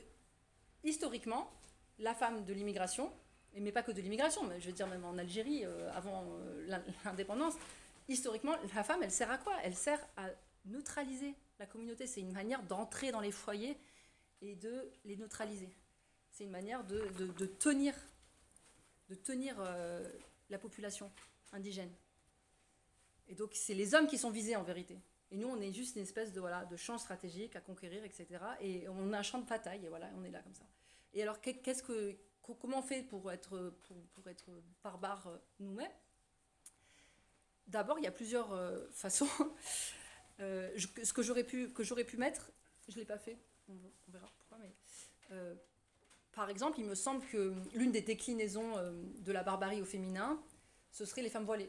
historiquement, la femme de l'immigration, mais pas que de l'immigration, mais je veux dire même en Algérie euh, avant euh, l'in- l'indépendance, historiquement, la femme, elle sert à quoi? Elle sert à neutraliser la communauté. C'est une manière d'entrer dans les foyers et de les neutraliser. C'est une manière de, de, tenir, de tenir euh, la population indigène. Et donc, c'est les hommes qui sont visés en vérité. Et nous, on est juste une espèce de, voilà, de champ stratégique à conquérir, etc. Et on a un champ de bataille, et voilà, on est là comme ça. Et alors, qu'est- qu'est-ce que, co- comment on fait pour être, pour, être barbare euh, nous-mêmes? D'abord, il y a plusieurs euh, [LAUGHS] façons. Je- ce que j'aurais pu, que pu mettre, je ne l'ai pas fait, on, verra pourquoi, mais par exemple, il me semble que l'une des déclinaisons euh, de la barbarie au féminin, ce serait les femmes voilées.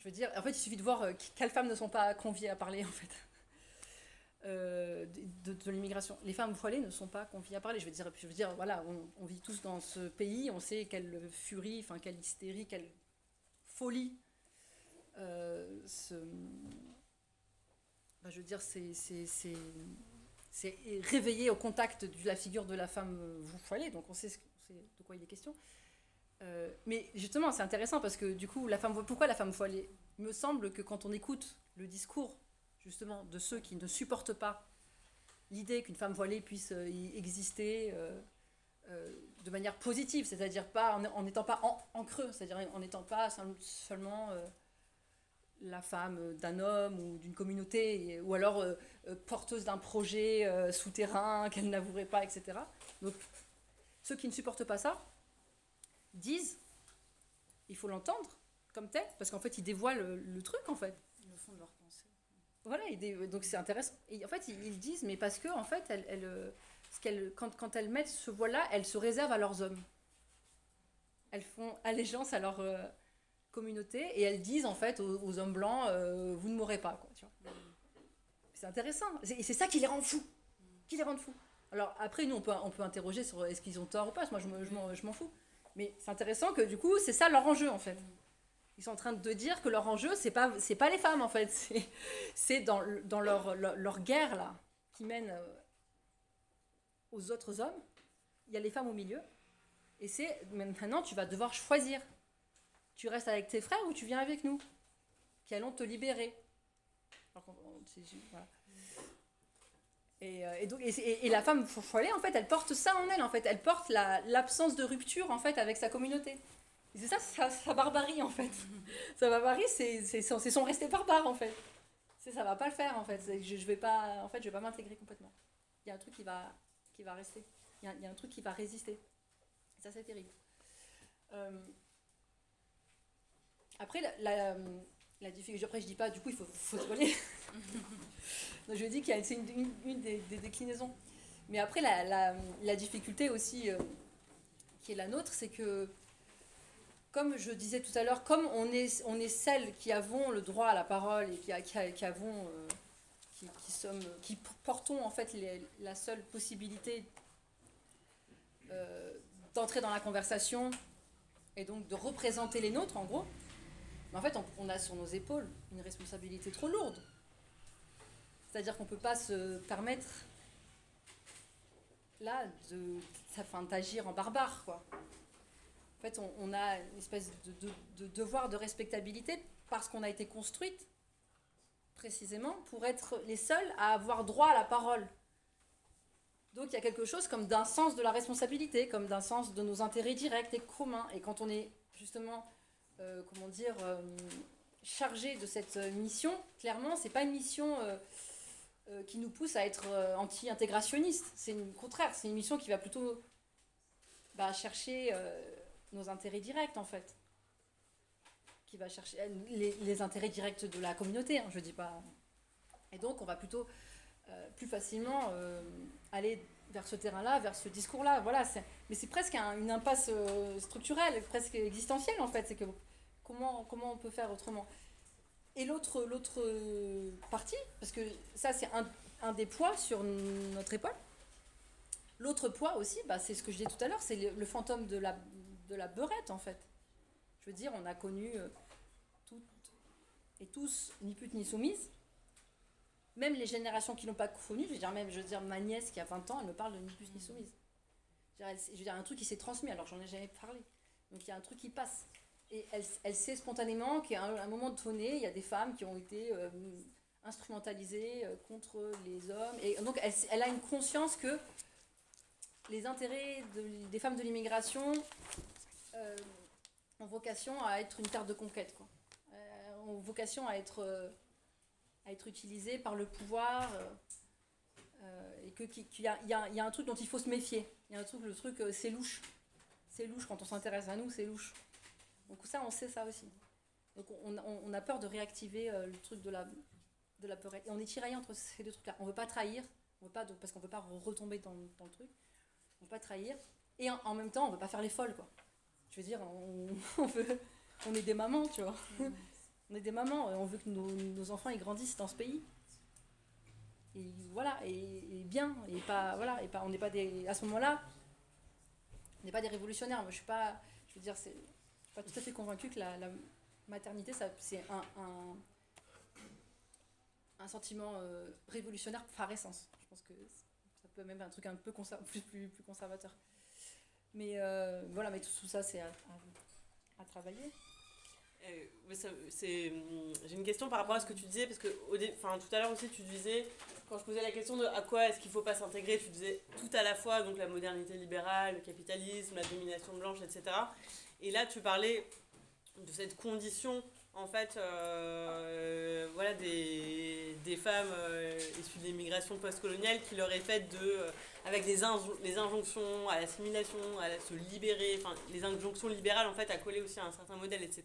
Je veux dire, en fait, il suffit de voir euh, quelles femmes ne sont pas conviées à parler, [LAUGHS] en fait, euh, de, l'immigration. Les femmes voilées ne sont pas conviées à parler. Je veux dire, je veux dire voilà, on, vit tous dans ce pays, on sait quelle furie, enfin, quelle hystérie, quelle folie bah, je veux dire, c'est, c'est, réveillé au contact de la figure de la femme euh, voilée, donc on sait, de quoi il est question. Euh, mais justement, c'est intéressant parce que du coup, la femme, pourquoi la femme voilée? Il me semble que quand on écoute le discours justement de ceux qui ne supportent pas l'idée qu'une femme voilée puisse euh, exister de manière positive, c'est-à-dire pas en n'étant pas en, en creux, c'est-à-dire en n'étant pas seul- seulement la femme d'un homme ou d'une communauté, ou alors euh, euh, porteuse d'un projet euh, souterrain qu'elle n'avouerait pas, etc. Donc, ceux qui ne supportent pas ça disent, il faut l'entendre comme tel, parce qu'en fait, ils dévoilent le, truc, en fait. Le fond de leur pensée. Voilà, donc c'est intéressant. Et en fait, ils, disent, mais parce que, en fait, ce quand, quand elles mettent ce voile-là, elles se réservent à leurs hommes. Elles font allégeance à leur communauté et elles disent, en fait, aux, hommes blancs, euh, vous ne mourrez pas, quoi. C'est intéressant. Et c'est ça qui les rend fous. Qui les rend fous. Alors après, nous, on peut, on peut interroger sur est-ce qu'ils ont tort ou pas. Moi, je me- je m'en fous. Mais c'est intéressant que, du coup, c'est ça leur enjeu, en fait. Ils sont en train de dire que leur enjeu, c'est pas, c'est pas les femmes, en fait. [LAUGHS] C'est dans, dans leur, leur, leur guerre, là, qui mène euh, aux autres hommes, il y a les femmes au milieu, et c'est maintenant tu vas devoir choisir. Tu restes avec tes frères ou tu viens avec nous? Qui allons te libérer. Et, euh, et, donc, et, la femme foilée, en fait, elle porte ça en elle, en fait. Elle porte l'absence de rupture, en fait, avec sa communauté. C'est ça, sa, barbarie, en fait. [LAUGHS] sa barbarie, c'est son, son rester barbare, en fait. Ça va pas le faire, en fait. Je, je vais pas, en fait, je vais pas m'intégrer complètement. Il y a un truc qui va, qui va rester. Il y, a, un truc qui va résister. Ça, c'est terrible. Euh, après, la, la, difficulté, après, je dis pas, du coup, il faut, faut. [LAUGHS] Donc, je dis que c'est une, une, des, déclinaisons. Mais après, la, la difficulté aussi euh, qui est la nôtre, c'est que, comme je disais tout à l'heure, comme on est, on est celles qui avons le droit à la parole et qui, qui, qui avons, euh, qui, qui, sommes, qui portons en fait la seule possibilité euh, d'entrer dans la conversation et donc de représenter les nôtres, en gros, mais en fait, on, a sur nos épaules une responsabilité trop lourde. C'est-à-dire qu'on ne peut pas se permettre, là, de, d'agir en barbare, quoi. En fait, on, a une espèce de, de, devoir de respectabilité parce qu'on a été construite précisément pour être les seuls à avoir droit à la parole. Donc il y a quelque chose comme d'un sens de la responsabilité, comme d'un sens de nos intérêts directs et communs. Et quand on est justement, euh, comment dire, euh, chargé de cette mission, clairement, c'est pas une mission euh, qui nous pousse à être anti-intégrationniste. C'est le contraire, c'est une mission qui va plutôt bah, chercher nos intérêts directs en fait. Qui va chercher les, intérêts directs de la communauté, hein, je dis pas. Et donc on va plutôt plus facilement aller vers ce terrain-là, vers ce discours-là. Voilà, mais c'est presque une impasse euh, structurelle, presque existentielle en fait. C'est que comment, comment on peut faire autrement Et l'autre, partie, parce que ça c'est un, un, des poids sur notre épaule. L'autre poids aussi, bah, c'est ce que je disais tout à l'heure, c'est le, fantôme de la, de la beurette en fait. Je veux dire, on a connu euh, toutes et tous, ni putes ni soumises même les générations qui l'ont pas connu, je veux dire, même, je veux dire, ma nièce qui a 20 ans, elle me parle de ni plus ni soumise. Je veux dire, un truc qui s'est transmis, alors j'en ai jamais parlé. Donc il y a un truc qui passe. Et elle, elle sait spontanément qu'à un, moment donné, il y a des femmes qui ont été euh, instrumentalisées euh, contre les hommes. Et donc elle, elle, a une conscience que les intérêts des femmes de l'immigration euh, ont vocation à être une terre de conquête, quoi. ont vocation à être à être utilisé par le pouvoir. Euh, euh, et qu'il y, a, y, a, un truc dont il faut se méfier. Il y a un truc, le truc, euh, c'est louche. C'est louche quand on s'intéresse à nous, c'est louche. Donc ça, on sait ça aussi. Donc on, a peur de réactiver le truc de la, de la peur. Et on est tiraillé entre ces deux trucs-là. On veut pas trahir, on veut pas, parce qu'on veut pas retomber dans, dans, le truc. On veut pas trahir. Et en, même temps, on veut pas faire les folles, quoi. Je veux dire, on, [LAUGHS] est des mamans, tu vois. Mm. On est des mamans, on veut que nos, enfants ils grandissent dans ce pays. Et voilà, et, bien, et pas, voilà, et pas, on n'est pas des, à ce moment-là, on n'est pas des révolutionnaires. Moi, je suis pas, je veux dire, c'est, suis pas tout à fait convaincue que la, maternité, ça, c'est un, un, sentiment euh, révolutionnaire par essence. Je pense que ça peut même être un truc un peu plus, plus, plus conservateur. Mais euh, voilà, mais tout, ça, c'est à travailler. Euh, hum, j'ai une question par rapport à ce que tu disais, parce que au enfin, tout à l'heure aussi, tu disais, quand je posais la question de à quoi est-ce qu'il ne faut pas s'intégrer, tu disais tout à la fois donc la modernité libérale, le capitalisme, la domination blanche, etc. Et là, tu parlais de cette condition, en fait, euh, voilà, des, des femmes euh, issues de l'immigration postcoloniale qui leur est faite de, avec des, des injonctions à l'assimilation, à se libérer, enfin, les injonctions libérales, en fait, à coller aussi à un certain modèle, etc.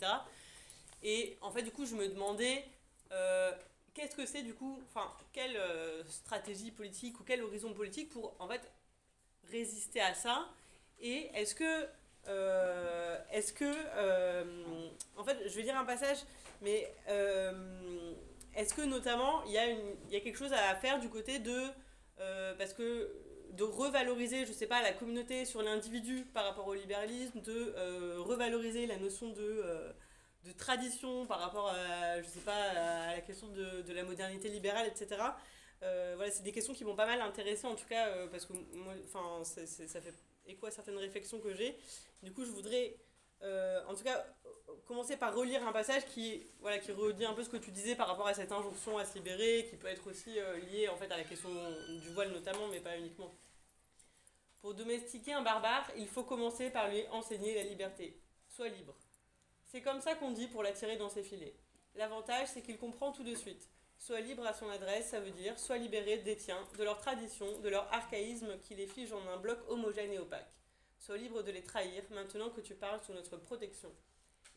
Et en fait, du coup, je me demandais euh, qu'est-ce que c'est, du coup, enfin, quelle euh, stratégie politique ou quel horizon politique pour, en fait, résister à ça Et est-ce que, euh, est-ce que, en fait, je vais lire un passage, mais est-ce que notamment, il y, a y a quelque chose à faire du côté de, parce que de revaloriser, je sais pas, la communauté sur l'individu par rapport au libéralisme, de revaloriser la notion de de tradition par rapport à, je sais pas, à la question de, de la modernité libérale, etc. Euh, voilà, c'est des questions qui m'ont pas mal intéressée en tout cas, euh, parce que moi, enfin, ça fait écho à certaines réflexions que j'ai. Du coup, je voudrais, euh, en tout cas, commencer par relire un passage qui, voilà, qui redit un peu ce que tu disais par rapport à cette injonction à se libérer, qui peut être aussi liée en fait à la question du voile notamment, mais pas uniquement. Pour domestiquer un barbare, il faut commencer par lui enseigner la liberté. Sois libre. C'est comme ça qu'on dit pour l'attirer dans ses filets. L'avantage, c'est qu'il comprend tout de suite. Sois libre à son adresse, ça veut dire sois libéré des tiens, de leurs traditions, de leur archaïsme qui les fige en un bloc homogène et opaque. Sois libre de les trahir maintenant que tu parles sous notre protection.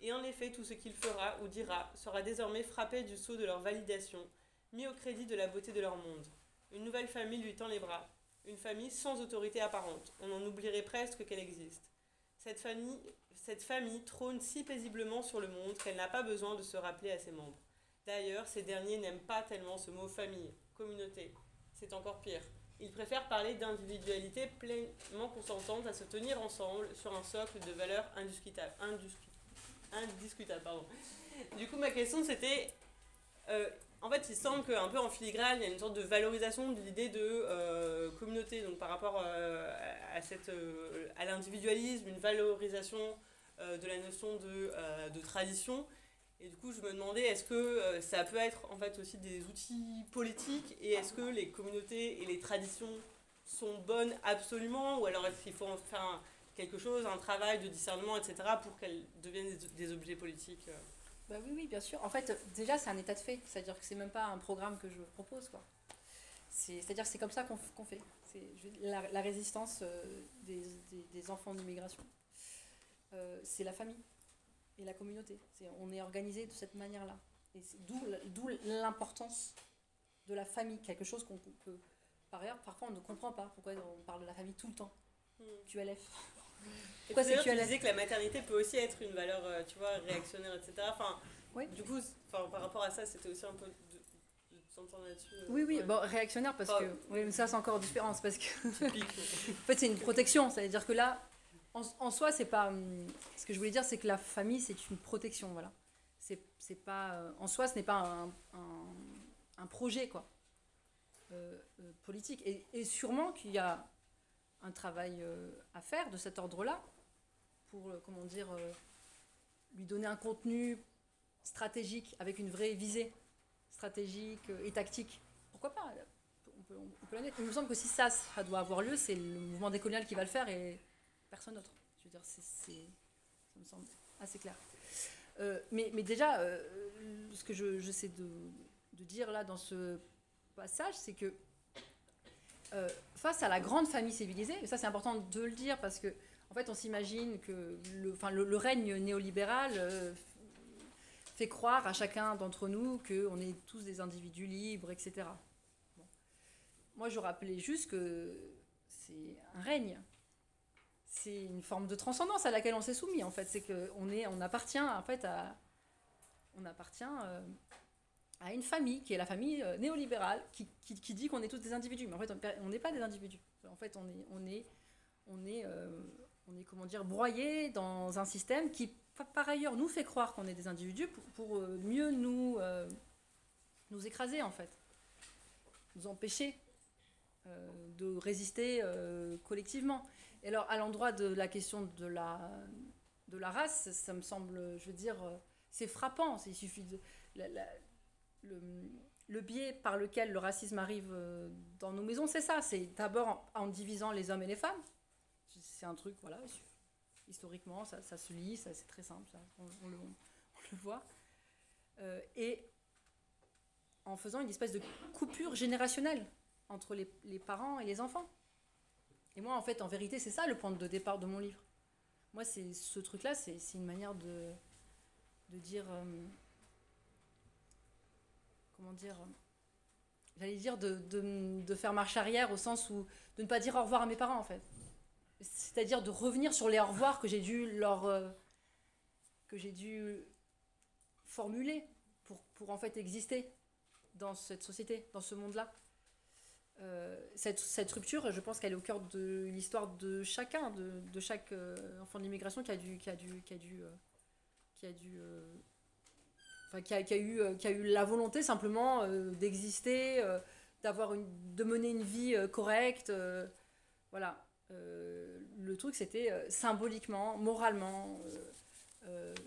Et en effet, tout ce qu'il fera ou dira sera désormais frappé du sceau de leur validation, mis au crédit de la beauté de leur monde. Une nouvelle famille lui tend les bras, une famille sans autorité apparente. On en oublierait presque qu'elle existe. Cette famille, cette famille trône si paisiblement sur le monde qu'elle n'a pas besoin de se rappeler à ses membres. D'ailleurs, ces derniers n'aiment pas tellement ce mot famille, communauté. C'est encore pire. Ils préfèrent parler d'individualité pleinement consentante à se tenir ensemble sur un socle de valeurs indiscutables. Indiscu- indiscutables pardon. Du coup, ma question c'était euh, en fait, il semble qu'un peu en filigrane, il y a une sorte de valorisation de l'idée de euh, communauté, donc par rapport euh, à, cette, euh, l'individualisme, une valorisation de la notion de, tradition. Et du coup, je me demandais, est-ce que ça peut être en fait aussi des outils politiques et est-ce que les communautés et les traditions sont bonnes absolument ou alors est-ce qu'il faut en faire quelque chose, un travail de discernement, etc., pour qu'elles deviennent des, objets politiques Bah oui, oui, bien sûr. En fait, déjà, c'est un état de fait. C'est-à-dire que c'est même pas un programme que je propose, quoi. C'est- C'est-à-dire que c'est comme ça qu'on fait. C'est la, la résistance euh, des, des- des enfants d'immigration. Euh, c'est la famille et la communauté. C'est- on est organisé de cette manière-là. Et c'est d'où l'importance de la famille, quelque chose qu'on peut... Par ailleurs, parfois, on ne comprend pas pourquoi on parle de la famille tout le temps. QLF. Pourquoi c'est l'heure, tu QLF disais que la maternité peut aussi être une valeur, euh, tu vois, réactionnaire, etc. Enfin, Oui. du coup, enfin, par rapport à ça, c'était aussi un peu de, euh, Oui, oui, ouais. bon, réactionnaire parce que... Oui, mais ça, c'est encore différent. c'est parce que... [LAUGHS] En fait, c'est une protection. C'est-à-dire que là, en, en soi, c'est pas. hum, Ce que je voulais dire, c'est que la famille, c'est une protection. Voilà. C'est pas. euh, En soi, ce n'est pas un, un, un projet, quoi. euh, politique. Et, et sûrement qu'il y a un travail euh, à faire de cet ordre-là pour, euh, comment dire, euh, lui donner un contenu stratégique avec une vraie visée stratégique et tactique. Pourquoi pas on peut, on peut. Il me semble que si ça, doit avoir lieu, c'est le mouvement décolonial qui va le faire et personne d'autre. Je veux dire, c'est- ça me semble assez clair. Mais, mais déjà, ce que je, j'essaie de, de dire là dans ce passage, c'est que euh, face à la grande famille civilisée, et ça c'est important de le dire parce que en fait on s'imagine que le, règne néolibéral euh, fait croire à chacun d'entre nous qu'on est tous des individus libres, etc. Moi je rappelais juste que c'est un règne. C'est une forme de transcendance à laquelle on s'est soumis en fait. C'est qu'on on appartient en fait à, on appartient euh, à une famille qui est la famille euh, néolibérale qui, qui, qui dit qu'on est tous des individus. Mais en fait, on- n'est pas des individus. En fait, on est, on est, on est, euh, on est comment dire, broyé dans un système qui, pa- par ailleurs, nous fait croire qu'on est des individus pour, euh, mieux nous, nous écraser en fait, nous empêcher de résister collectivement. Et alors, à l'endroit de la question de la, de la race, ça me semble, je veux dire, c'est frappant. Il suffit de. Le, le biais par lequel le racisme arrive euh, dans nos maisons, c'est ça. C'est d'abord en, divisant les hommes et les femmes. C'est un truc, voilà, historiquement, ça, ça se lit, c'est très simple, ça, on, le, on le voit. Euh, et en faisant une espèce de coupure générationnelle entre les, les parents et les enfants. Et moi, en fait, en vérité, c'est ça le point de départ de mon livre. Moi, c'est ce truc-là, c'est une manière de, de dire. euh, comment dire J'allais dire de, de, faire marche arrière au sens où. de ne pas dire au revoir à mes parents, en fait. C'est-à-dire de revenir sur les au revoir que j'ai dû leur. euh, que j'ai dû formuler pour, pour en fait exister dans cette société, dans ce monde-là. Euh, cette, cette rupture, je pense qu'elle est au cœur de l'histoire de chacun, de, de chaque euh, enfant de l'immigration qui a dû, qui a dû, qui a dû, qui a dû, enfin, qui a, qui a eu, euh, qui a eu la volonté simplement euh, d'exister, euh, d'avoir une, de mener une vie correcte. voilà. Le truc, c'était symboliquement, moralement,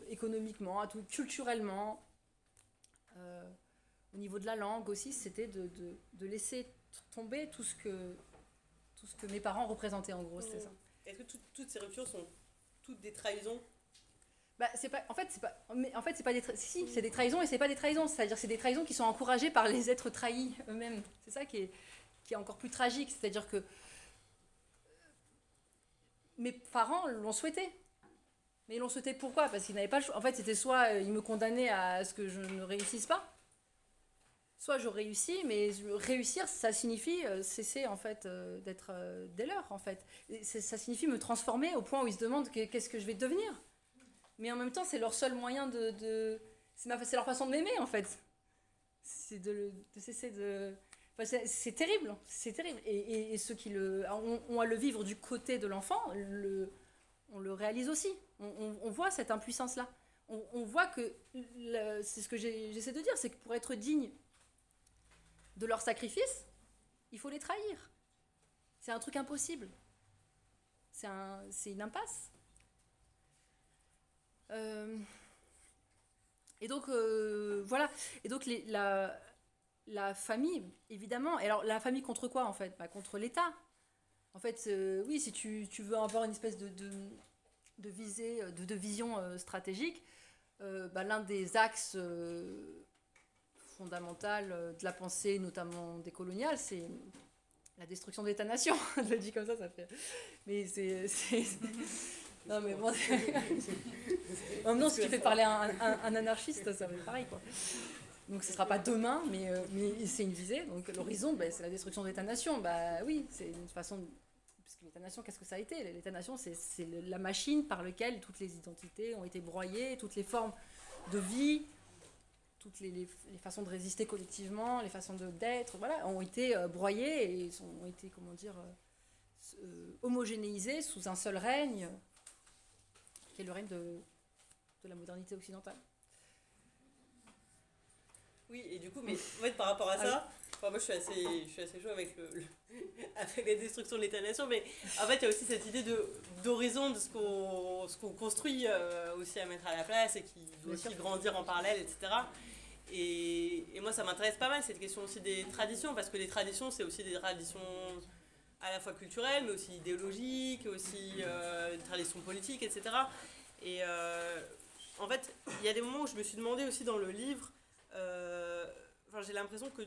économiquement, à tout, culturellement. au niveau de la langue aussi, c'était de, de, de laisser tomber tout ce que tout ce que mes parents représentaient en gros, ça. Est-ce que tout- toutes ces ruptures sont toutes des trahisons Bah, c'est pas, en fait, c'est pas, mais en fait, c'est pas des, si, c'est des trahisons et c'est pas des trahisons. C'est-à-dire, c'est des trahisons qui sont encouragées par les êtres trahis eux-mêmes. C'est ça qui est, qui est encore plus tragique. C'est-à-dire que mes parents l'ont souhaité. Mais ils l'ont souhaité pourquoi? Parce qu'ils n'avaient pas le choix. En fait, c'était soit euh, ils me condamnaient à ce que je ne réussisse pas, soit je réussis, mais réussir, ça signifie euh, cesser en fait euh, d'être euh, des leurs en fait. Ça signifie me transformer au point où ils se demandent que- qu'est-ce que je vais devenir? Mais en même temps, c'est leur seul moyen de. de- c'est, ma- c'est leur façon de m'aimer, en fait. C'est de, cesser de. enfin, c'est, terrible, c'est terrible. Et, et- ceux qui le, ont, ont à le vivre du côté de l'enfant, le, on le réalise aussi. On, on- on voit cette impuissance-là. On, on voit que. c'est ce que j'essaie de dire, c'est que pour être digne de leur sacrifice, il faut les trahir. C'est un truc impossible. C'est, un, c'est une impasse. Euh, et donc, euh, voilà. Et donc, la, famille, évidemment. Et alors, la famille contre quoi, en fait? Bah, Contre l'État. En fait, euh, oui, si tu, veux avoir une espèce de, visée, de, vision stratégique, bah, l'un des axes fondamentaux de la pensée, notamment décoloniale, c'est la destruction de l'État-nation. [LAUGHS] Je le dis comme ça, ça fait. Mais c'est. Non, mais bon. en même temps, ce qui fait parler un, un- un anarchiste, ça va être pareil, quoi. Donc, ce sera pas demain, mais, euh, mais c'est une visée. Donc, l'horizon, ben, c'est la destruction de l'État-nation. Bah oui, c'est une façon. de- Parce que l'État-nation, qu'est-ce que ça a été? L'État-nation, c'est la machine par laquelle toutes les identités ont été broyées, toutes les formes de vie, toutes les, les- les façons de résister collectivement, les façons de- d'être, voilà, ont été euh, broyées et ont été, comment dire, euh, homogénéisées sous un seul règne, qui est le règne de, de la modernité occidentale. Oui, et du coup, mais en fait, par rapport à ça, enfin, moi je suis assez, je suis assez chaud avec, le, le- [LAUGHS] avec la destruction de l'État-nation, mais en fait, il y a aussi cette idée d'horizon de ce qu'on, construit euh, aussi à mettre à la place et qui doit aussi grandir en parallèle, etc. Et, et moi, ça m'intéresse pas mal cette question aussi des traditions, parce que les traditions, c'est aussi des traditions à la fois culturelles, mais aussi idéologiques, aussi euh, des traditions politiques, etc. Et euh, en fait, il y a des moments où je me suis demandé aussi dans le livre, euh, j'ai l'impression que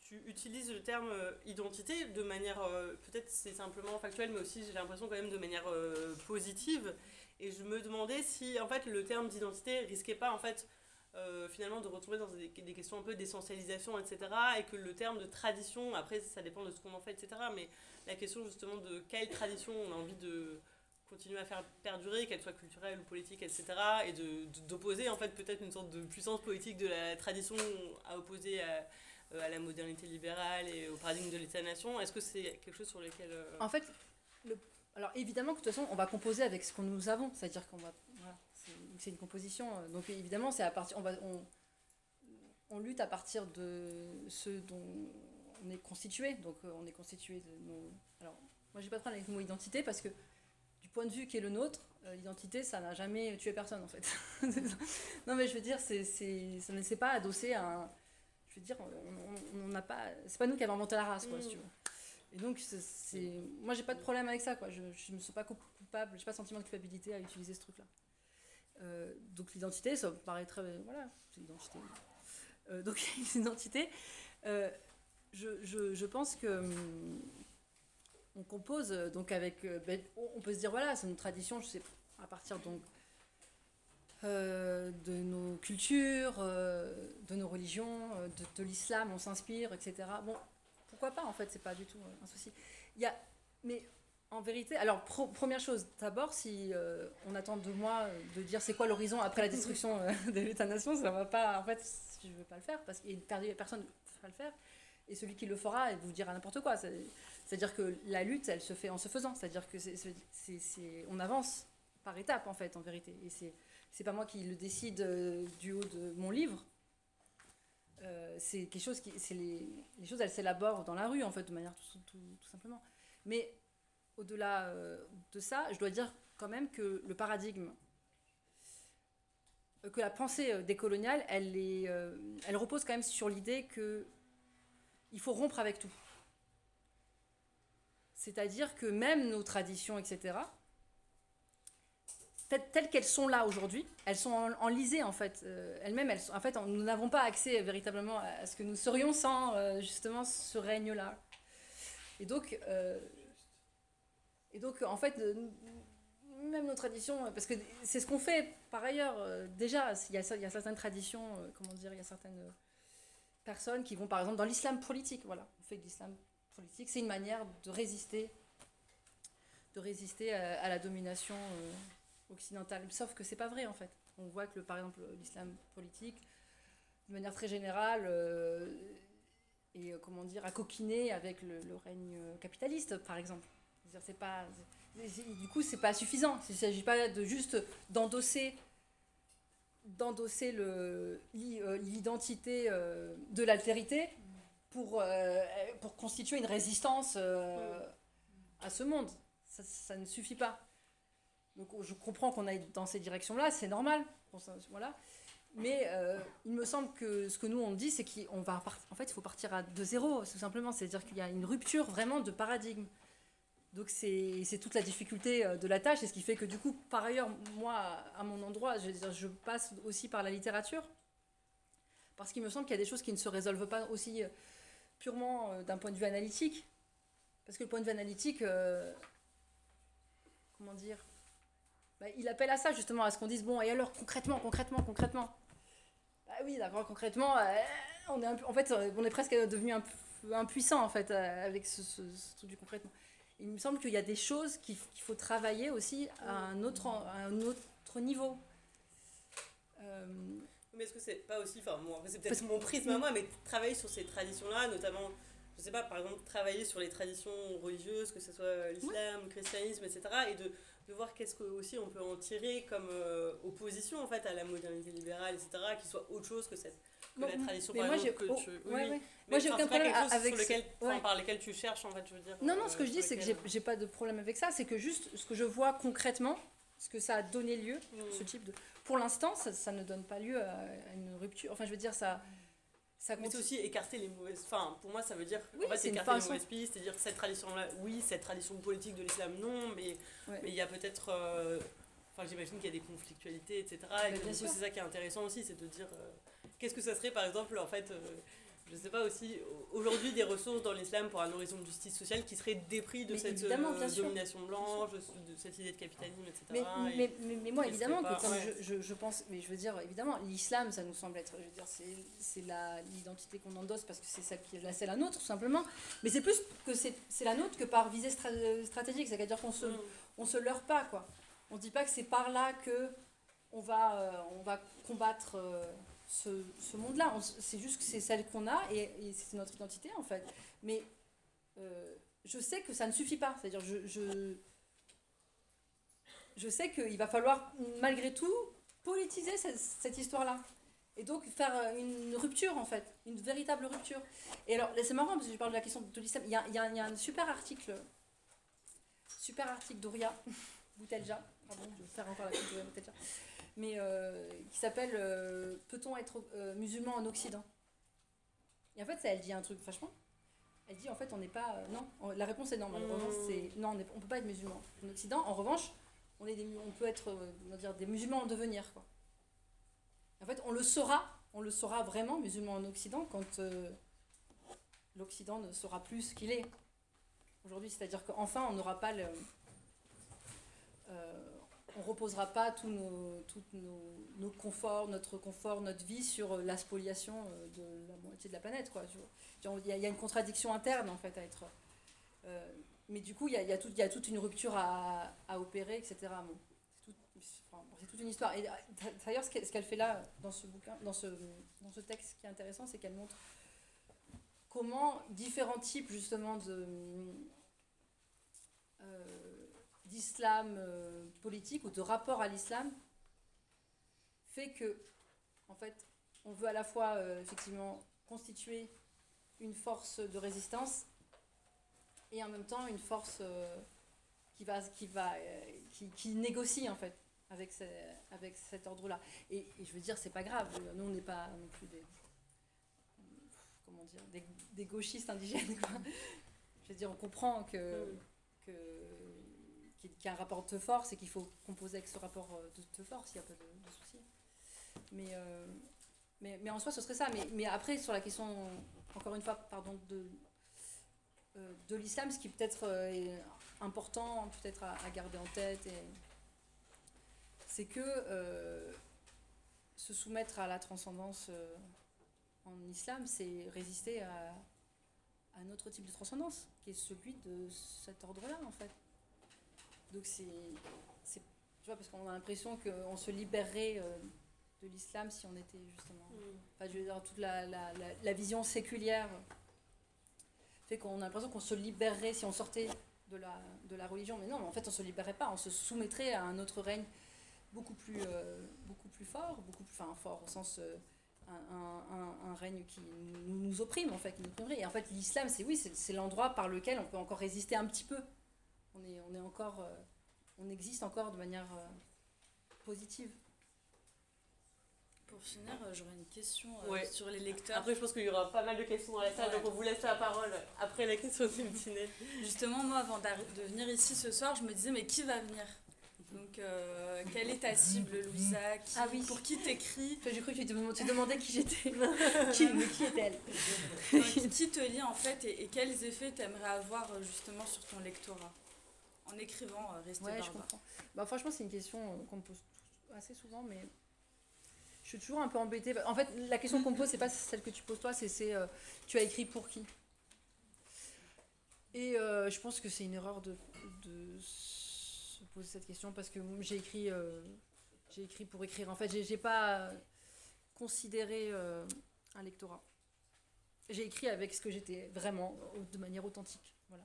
tu utilises le terme euh, identité de manière, peut-être c'est simplement factuel, mais aussi j'ai l'impression quand même de manière positive. Et je me demandais si en fait le terme d'identité risquait pas en fait euh, finalement de retrouver dans des, questions un peu d'essentialisation, etc. Et que le terme de tradition, après ça dépend de ce qu'on en fait, etc. Mais la question justement de quelle tradition on a envie de continuer à faire perdurer, qu'elle soit culturelle ou politique, etc. Et de, de- d'opposer en fait peut-être une sorte de puissance politique de la tradition à opposer à, euh, à la modernité libérale et au paradigme de l'État-nation. Est-ce que c'est quelque chose sur lequel... euh, En fait, le- alors évidemment que de toute façon, on va composer avec ce que nous avons, c'est-à-dire qu'on va, c'est une composition. euh, Donc évidemment, c'est à partir, on va, on, on lutte à partir de ce dont on est constitué. Donc euh, on est constitué de nos. Alors moi, j'ai pas de problème avec le mot identité parce que du point de vue qui est le nôtre, euh, l'identité, ça n'a jamais tué personne en fait. [LAUGHS] non mais je veux dire, c'est, c'est, ça ne s'est pas adossé à un. Je veux dire, on- n'a pas. C'est pas nous qui avons inventé la race, quoi, tu veux. Et donc, c'est, c'est- moi, j'ai pas de problème avec ça, quoi. Je, je me sens pas coup- coupable, j'ai pas sentiment de culpabilité à utiliser ce truc-là. Euh, donc, l'identité, ça me paraît très. Voilà, c'est l'identité. Euh, donc, [LAUGHS] l'identité, euh, je, je, je pense que. hum, on compose euh, donc avec. euh, ben, on peut se dire, voilà, c'est une tradition, je sais, à partir donc. de nos cultures, de nos religions, de, de l'islam, on s'inspire, etc. Bon, pourquoi pas en fait, c'est pas du tout un souci. Il y a, mais en vérité, alors première chose, d'abord, si euh, on attend de moi euh, de dire c'est quoi l'horizon après la destruction euh, [LAUGHS] de l'État-nation, ça va pas, en fait, je veux pas le faire parce qu'il personne qui va le faire. Et celui qui le fera, il vous dira n'importe quoi. C'est- C'est-à-dire que la lutte, elle se fait en se faisant. C'est-à-dire que c'est, on avance par étapes, en fait, en vérité. Et c'est, c'est pas moi qui le décide euh, du haut de mon livre. C'est quelque chose qui. Les, choses, elles s'élaborent dans la rue, en fait, de manière tout, tout simplement. Mais au-delà euh, de ça, je dois dire quand même que le paradigme, euh, que la pensée euh, décoloniale, elle, elle repose quand même sur l'idée que il faut rompre avec tout. C'est-à-dire que même nos traditions, etc., telles, qu'elles sont là aujourd'hui, elles sont en- enlisées en fait. Elles-mêmes, elles en fait, nous n'avons pas accès véritablement à ce que nous serions sans justement ce règne-là. Et donc, et donc, en fait, euh, même nos traditions, euh, parce que c'est ce qu'on fait par ailleurs, euh, déjà, il y, a, il y a certaines traditions, comment dire, il y a certaines personnes qui vont par exemple dans l'islam politique, voilà, on fait de l'islam politique, c'est une manière de résister, de résister à, la domination occidentale. Sauf que c'est pas vrai en fait. On voit que par exemple l'islam politique, de manière très générale, euh, est euh, comment dire, à coquiner avec le, règne capitaliste, par exemple. C'est pas, du coup, c'est pas suffisant. Il ne s'agit pas de juste d'endosser d'endosser euh, l'identité euh, de l'altérité pour, euh, pour constituer une résistance à ce monde. Ça, ne suffit pas. Donc je comprends qu'on aille dans ces directions-là, c'est normal. Voilà. Mais il me semble que ce que nous on dit, c'est qu'on va en fait il faut partir à de zéro, tout simplement. C'est-à-dire qu'il y a une rupture vraiment de paradigme. Donc c'est toute la difficulté euh, de la tâche et ce qui fait que du coup, par ailleurs, moi, à mon endroit, je, je passe aussi par la littérature. Parce qu'il me semble qu'il y a des choses qui ne se résolvent pas aussi euh, purement euh, d'un point de vue analytique. Parce que le point de vue analytique, comment dire Bah, Il appelle à ça justement, à ce qu'on dise, bon, et alors concrètement, concrètement, concrètement? Bah oui, d'accord, concrètement, on est en fait, on est presque devenu un impuissant en fait avec ce, ce- ce truc du concrètement. Il me semble qu'il y a des choses qu'il faut travailler aussi à un autre, à un autre niveau. Euh, Mais est-ce que c'est pas aussi, enfin bon, c'est peut-être mon prisme à moi, mais travailler sur ces traditions-là, notamment, je sais pas, par exemple, travailler sur les traditions religieuses, que ce soit l'islam, le christianisme, etc., et de, de voir qu'est-ce que aussi on peut en tirer comme euh, opposition en fait à la modernité libérale, etc., qui soit autre chose que cette que Bon, la tradition mais par moi, exemple que oh, tu. oui, ouais. Moi, j'ai aucun problème avec sur lequel, ce- ouais. par lesquels tu cherches en fait, je veux dire. Non, non, ce que euh, je dis, c'est que j'ai lesquels- j'ai pas de problème avec ça. C'est que juste ce que je vois concrètement, ce que ça a donné lieu, Mm. ce type de. Pour l'instant, ça, ça ne donne pas lieu à, à une rupture. Enfin, je veux dire, ça. Ça Mais c'est aussi écarter les mauvaises. Enfin, pour moi, ça veut dire Oui, en fait, écarter les façon. mauvaises pistes, c'est-à-dire cette tradition-là, oui, cette tradition politique de l'islam, non, mais Ouais. mais il y a peut-être. euh, Enfin, j'imagine qu'il y a des conflictualités, etc. Et c'est ça qui est intéressant aussi, c'est de dire euh, qu'est-ce que ça serait, par exemple, en fait. euh, je sais pas aussi, aujourd'hui, des ressources dans l'islam pour un horizon de justice sociale qui serait dépris de Mais cette euh, domination blanche, de cette idée de capitalisme, etc. Mais, et- mais, mais, mais moi, évidemment, c'est pas- que comme ouais. je, je, je pense, mais je veux dire, évidemment, l'islam, ça nous semble être, je veux dire, c'est, c'est la, l'identité qu'on endosse parce que c'est celle qui est la, c'est la nôtre, tout simplement. Mais c'est plus que c'est, c'est la nôtre que par visée stra- stratégique, c'est-à-dire qu'on se, Mm. on se leurre pas, quoi. On dit pas que c'est par là que on va, euh, on va combattre euh, ce, monde-là. C'est juste que c'est celle qu'on a et, c'est notre identité, en fait. Mais euh, je sais que ça ne suffit pas. C'est-à-dire, je, je, je sais qu'il va falloir, malgré tout, politiser cette, histoire-là. Et donc faire euh, une rupture, en fait. Une véritable rupture. Et alors, c'est marrant, parce que je parle de la question de l'islam. Il y a, y a- un super article, super article d'Ouria [LAUGHS] Boutelja, pardon, je vais faire encore la pub d'Ouria Boutelja, mais euh, qui s'appelle euh, Peut-on être euh, musulman en Occident? Et en fait, ça, elle dit un truc, franchement. Elle dit en fait, on n'est pas. non, On- la réponse est non, malheureusement, Mm. c'est non, on ne peut pas être musulman en Occident. En revanche, on, est des, on peut être on dire, des musulmans en devenir. Quoi. En fait, on le saura, on le saura vraiment, musulman en Occident, quand l'Occident ne saura plus ce qu'il est aujourd'hui. C'est-à-dire qu'enfin, on n'aura pas le. euh, on reposera pas tous nos, nos, nos conforts, notre confort, notre vie sur euh, la spoliation euh, de la moitié de la planète. Il y, a- une contradiction interne en fait à être. euh, mais du coup, il y a, y a toute une rupture à, à opérer, etc. C'est toute une histoire. Et d'ailleurs, ce qu'elle fait là, dans ce bouquin, dans ce, dans ce texte qui est intéressant, c'est qu'elle montre comment différents types justement de d'islam euh, politique ou de rapport à l'islam fait que en fait on veut à la fois euh, effectivement constituer une force de résistance et en même temps une force euh, qui, va, qui, va, qui, qui négocie en fait avec, avec cet ordre-là. Et, et je veux dire, c'est pas grave, nous on n'est pas non plus des, comment dire, des, des gauchistes indigènes. Quoi. Je veux dire, on comprend que, Mm. que, qu'il y a un rapport de force et qu'il faut composer avec ce rapport euh, de, force, il n'y a pas de, de souci. Mais, euh, mais, mais en soi, ce serait ça. Mais, mais après, sur la question, encore une fois, pardon, de, euh, de l'islam, ce qui peut-être est important, peut-être à, à garder en tête, c'est que se soumettre à la transcendance en islam, c'est résister à un autre type de transcendance, qui est celui de cet ordre-là, en fait. Donc c'est, tu vois, parce qu'on a l'impression qu'on se libérerait euh, de l'islam si on était justement, enfin, je veux dire, toute la, la, la, la vision séculière fait qu'on a l'impression qu'on se libérerait si on sortait de la, de la religion, mais non, mais en fait on se libérerait pas, on se soumettrait à un autre règne beaucoup plus, euh, beaucoup plus fort, beaucoup plus, enfin fort au sens euh, un, un, un, règne qui nous, nous opprime en fait, qui nous opprimerait. Et en fait l'islam, c'est oui, c'est, c'est l'endroit par lequel on peut encore résister un petit peu. On est, on est encore, euh, on existe encore de manière euh, positive. Pour finir, euh, j'aurais une question euh, Ouais. sur les lecteurs. Après, je pense qu'il y aura pas mal de questions dans la salle, Ouais. donc on vous laisse la parole après la question du dîner. Justement, moi, avant de venir ici ce soir, je me disais, mais qui va venir? Donc, euh, quelle est ta cible, Louisa? Qui- Ah oui. Pour qui t'écris? J'ai cru que tu, te- demandais qui j'étais. [LAUGHS] qui, qui est-elle? Qui qui te lit en fait et, et quels effets t'aimerais avoir justement sur ton lectorat? En écrivant, euh, rester Ouais, je comprends. Bah, franchement, c'est une question euh, qu'on me pose assez souvent, mais je suis toujours un peu embêtée. En fait, la question qu'on me pose, c'est pas celle que tu poses toi, c'est euh, tu as écrit pour qui? Et euh, je pense que c'est une erreur de, de se poser cette question parce que j'ai écrit, euh, j'ai écrit pour écrire. En fait, j'ai pas considéré un lectorat. J'ai écrit avec ce que j'étais vraiment, de manière authentique. Voilà.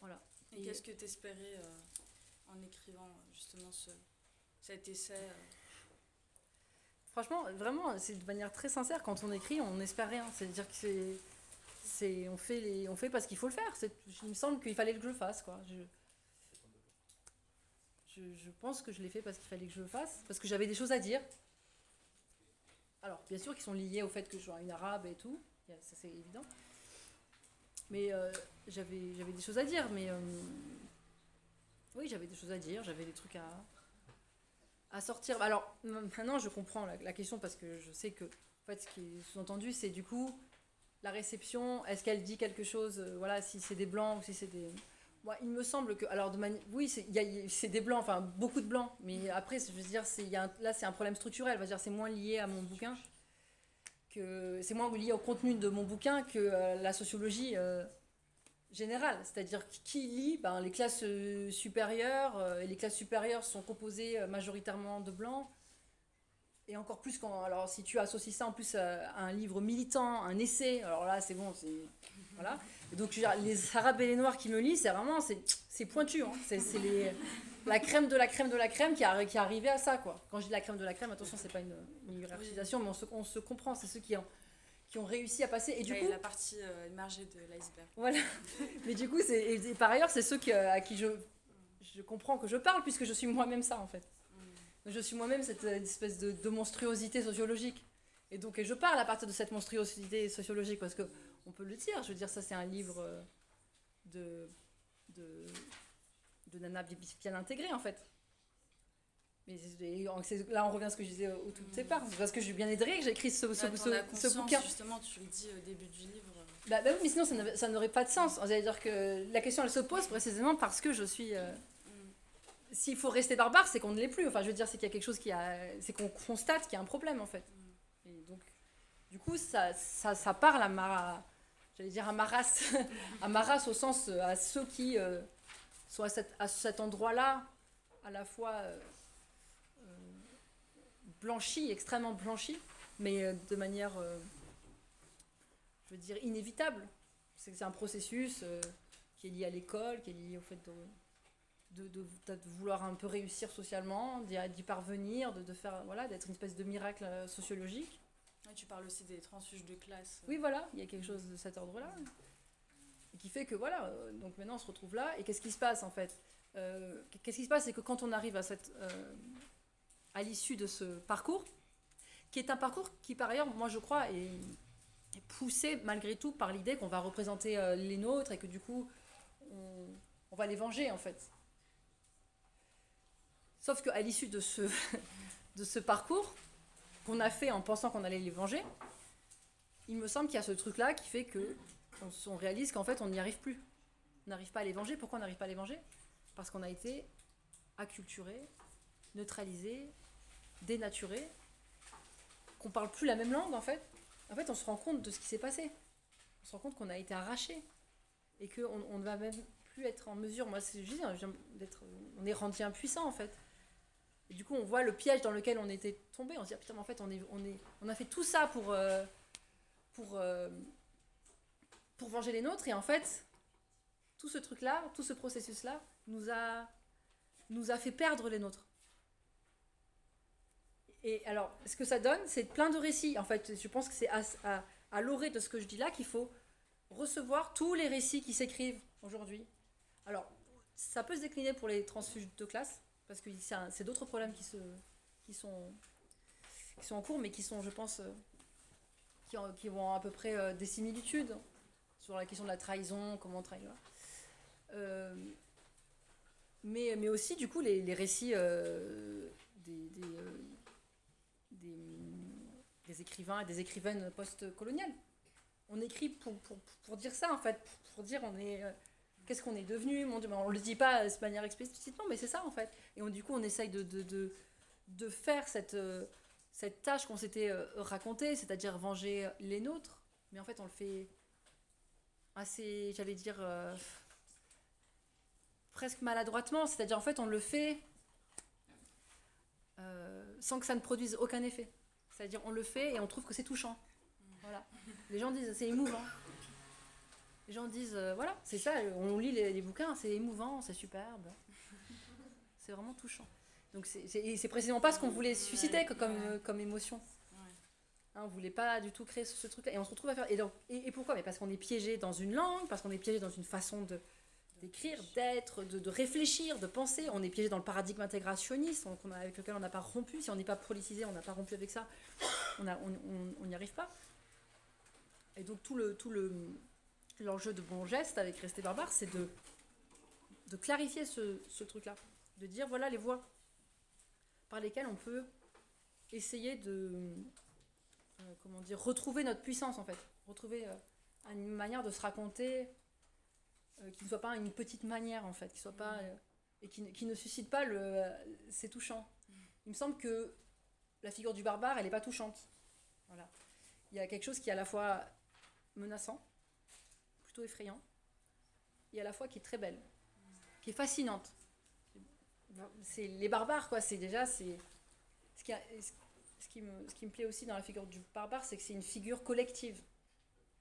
Voilà. Et Et- qu'est-ce que t'espérais euh, en écrivant justement ce, cet essai euh, Franchement, vraiment, c'est de manière très sincère. Quand on écrit, on n'espère rien. C'est-à-dire que c'est, c'est, on fait les, on fait parce qu'il faut le faire. C'est, il me semble qu'il fallait que je le fasse, quoi. Je, je, je pense que je l'ai fait parce qu'il fallait que je le fasse, parce que j'avais des choses à dire. Alors, bien sûr, qui sont liées au fait que je sois une arabe et tout. Ça, c'est évident. Mais euh, j'avais, des choses à dire. Mais euh, oui, j'avais des choses à dire. J'avais des trucs à à sortir. Alors maintenant, je comprends la, question parce que je sais que en fait, ce qui est sous-entendu, c'est du coup la réception. Est-ce qu'elle dit quelque chose euh, Voilà, si c'est des blancs ou si c'est des. Moi, il me semble que, alors de mani- oui, c'est des blancs, enfin beaucoup de blancs, mais après, je veux dire, c'est y a là, c'est un problème structurel. Dire, c'est moins lié à mon bouquin que c'est moins lié au contenu de mon bouquin que euh, la sociologie euh, générale. C'est-à-dire qui- lit ben, Les classes euh, supérieures, et les classes supérieures sont composées majoritairement de blancs. Et encore plus quand, alors si tu associes ça en plus à, un livre militant, un essai, alors là c'est bon, c'est voilà. Donc les arabes et les noirs qui me lisent, c'est vraiment c'est pointu, hein. c'est les la crème de la crème de la crème qui a qui est arrivée à ça quoi. Quand je dis la crème de la crème, attention c'est pas une, une hiérarchisation, mais on se, on se comprend, c'est ceux qui ont qui ont réussi à passer. Et du ouais, coup, la partie euh, émergée de l'iceberg voilà. [LAUGHS] Mais du coup, c'est et, et par ailleurs, c'est ceux qui, euh, à qui je, je comprends que je parle, puisque je suis moi-même ça, en fait. Mm. Je suis moi-même cette euh, espèce de, de monstruosité sociologique. Et donc, et je parle à partir de cette monstruosité sociologique, parce que on peut le dire. Je veux dire, ça, c'est un livre euh, de, de, de Nana bien, bien intégré, en fait. Mais là, on revient à ce que je disais au, tout départ. C'est parce que je suis bien aidée que j'ai écrit ce, ce, Là, ce- bouquin. justement tu le dis au début du livre Bah, bah oui, mais sinon ça n'aurait pas de sens. C'est-à-dire que la question elle se pose précisément parce que je suis. euh, mm. S'il faut rester barbare, c'est qu'on ne l'est plus. Enfin, je veux dire, c'est qu'il y a quelque chose qui a. C'est qu'on constate qu'il y a un problème en fait. Et donc, du coup, ça, ça, ça parle à ma. J'allais dire à ma race. [LAUGHS] à ma race au sens euh, à ceux qui euh, sont à, cet- à cet endroit-là, à la fois euh, euh, blanchis, extrêmement blanchis, mais euh, de manière. euh, je veux dire, inévitable. C'est un processus euh, qui est lié à l'école, qui est lié au fait de, de, de- de vouloir un peu réussir socialement, d'y d'y parvenir, de, de faire, voilà, d'être une espèce de miracle sociologique. tu parles aussi des transfuges de classe. Oui, voilà, il y a quelque chose de cet ordre-là. Qui fait que voilà, euh, donc maintenant on se retrouve là. Et qu'est-ce qui se passe en fait Euh, Qu'est-ce qui se passe C'est que quand on arrive à, cette, euh, à l'issue de ce parcours, qui est un parcours qui par ailleurs, moi je crois, est, poussé malgré tout par l'idée qu'on va représenter les nôtres et que du coup on, on va les venger en fait. Sauf qu'à l'issue de ce, [LAUGHS] de ce parcours qu'on a fait en pensant qu'on allait les venger, il me semble qu'il y a ce truc-là qui fait que on, réalise qu'en fait on n'y arrive plus. On n'arrive pas à les venger. Pourquoi on n'arrive pas à les venger? Parce qu'on a été acculturé, neutralisé, dénaturé, qu'on parle plus la même langue en fait. En fait, on se rend compte de ce qui s'est passé. On se rend compte qu'on a été arraché et qu'on on ne va même plus être en mesure. Moi, c'est juste hein, d'être, on est rendu impuissant en fait. Et du coup, on voit le piège dans lequel on était tombé. On se dit, ah, putain, mais en fait, on, est, on, est, on a fait tout ça pour, euh, pour, euh, pour venger les nôtres. Et en fait, tout ce truc-là, tout ce processus-là, nous a, nous a fait perdre les nôtres. Et alors, ce que ça donne, c'est plein de récits. En fait, je pense que c'est à, à, l'orée de ce que je dis là qu'il faut recevoir tous les récits qui s'écrivent aujourd'hui. Alors, ça peut se décliner pour les transfuges de classe, parce que c'est d'autres problèmes qui, se, qui, sont, qui sont en cours, mais qui sont, je pense, euh, qui, qui à peu près euh, des similitudes sur la question de la trahison, comment trahir. Euh, mais, mais aussi, du coup, les, les récits euh, des, euh, des, des écrivains et des écrivaines post-coloniales. On écrit pour, pour, pour dire ça, en fait, pour dire on est... Qu'est-ce qu'on est devenu Mon Dieu, mais on ne le dit pas de manière explicitement, mais c'est ça, en fait. Et on, du coup, on essaye de, de, de, de faire cette, cette tâche qu'on s'était racontée, c'est-à-dire venger les nôtres. Mais en fait, on le fait assez, j'allais dire, euh, presque maladroitement. C'est-à-dire, en fait, on le fait euh, sans que ça ne produise aucun effet. C'est-à-dire, on le fait et on trouve que c'est touchant. Voilà. Les gens disent, c'est émouvant. Les gens disent, euh, voilà, c'est ça, on lit les, les bouquins, c'est émouvant, c'est superbe. C'est vraiment touchant. Donc, c'est- précisément pas ce qu'on voulait susciter que- comme, comme émotion. Hein, on voulait pas du tout créer ce, truc-là. Et on se retrouve à faire. Et, donc, pourquoi? Mais Parce qu'on est piégé dans une langue, parce qu'on est piégé dans une façon d'écrire, d'être, de, réfléchir, de penser. On est piégé dans le paradigme intégrationniste on- avec lequel on n'a pas rompu. Si on n'est pas politisé, on n'a pas rompu avec ça. On n'y arrive pas. Et donc tout le l'enjeu de bon geste avec Rester Barbare, c'est de, clarifier ce, ce truc-là. De dire voilà les voies par lesquelles on peut essayer de euh, comment dire, retrouver notre puissance en fait, retrouver euh, une manière de se raconter euh, qui ne soit pas une petite manière en fait, qui soit pas et qui, ne- qui ne suscite pas le c'est touchant. Il me semble que la figure du barbare, elle n'est pas touchante. Voilà. Il y a quelque chose qui est à la fois menaçant, plutôt effrayant, et à la fois qui est très belle, qui est fascinante. C'est les barbares quoi, c'est déjà c'est ce qui a- ce qui, me, ce qui me plaît aussi dans la figure du barbare, c'est que c'est une figure collective.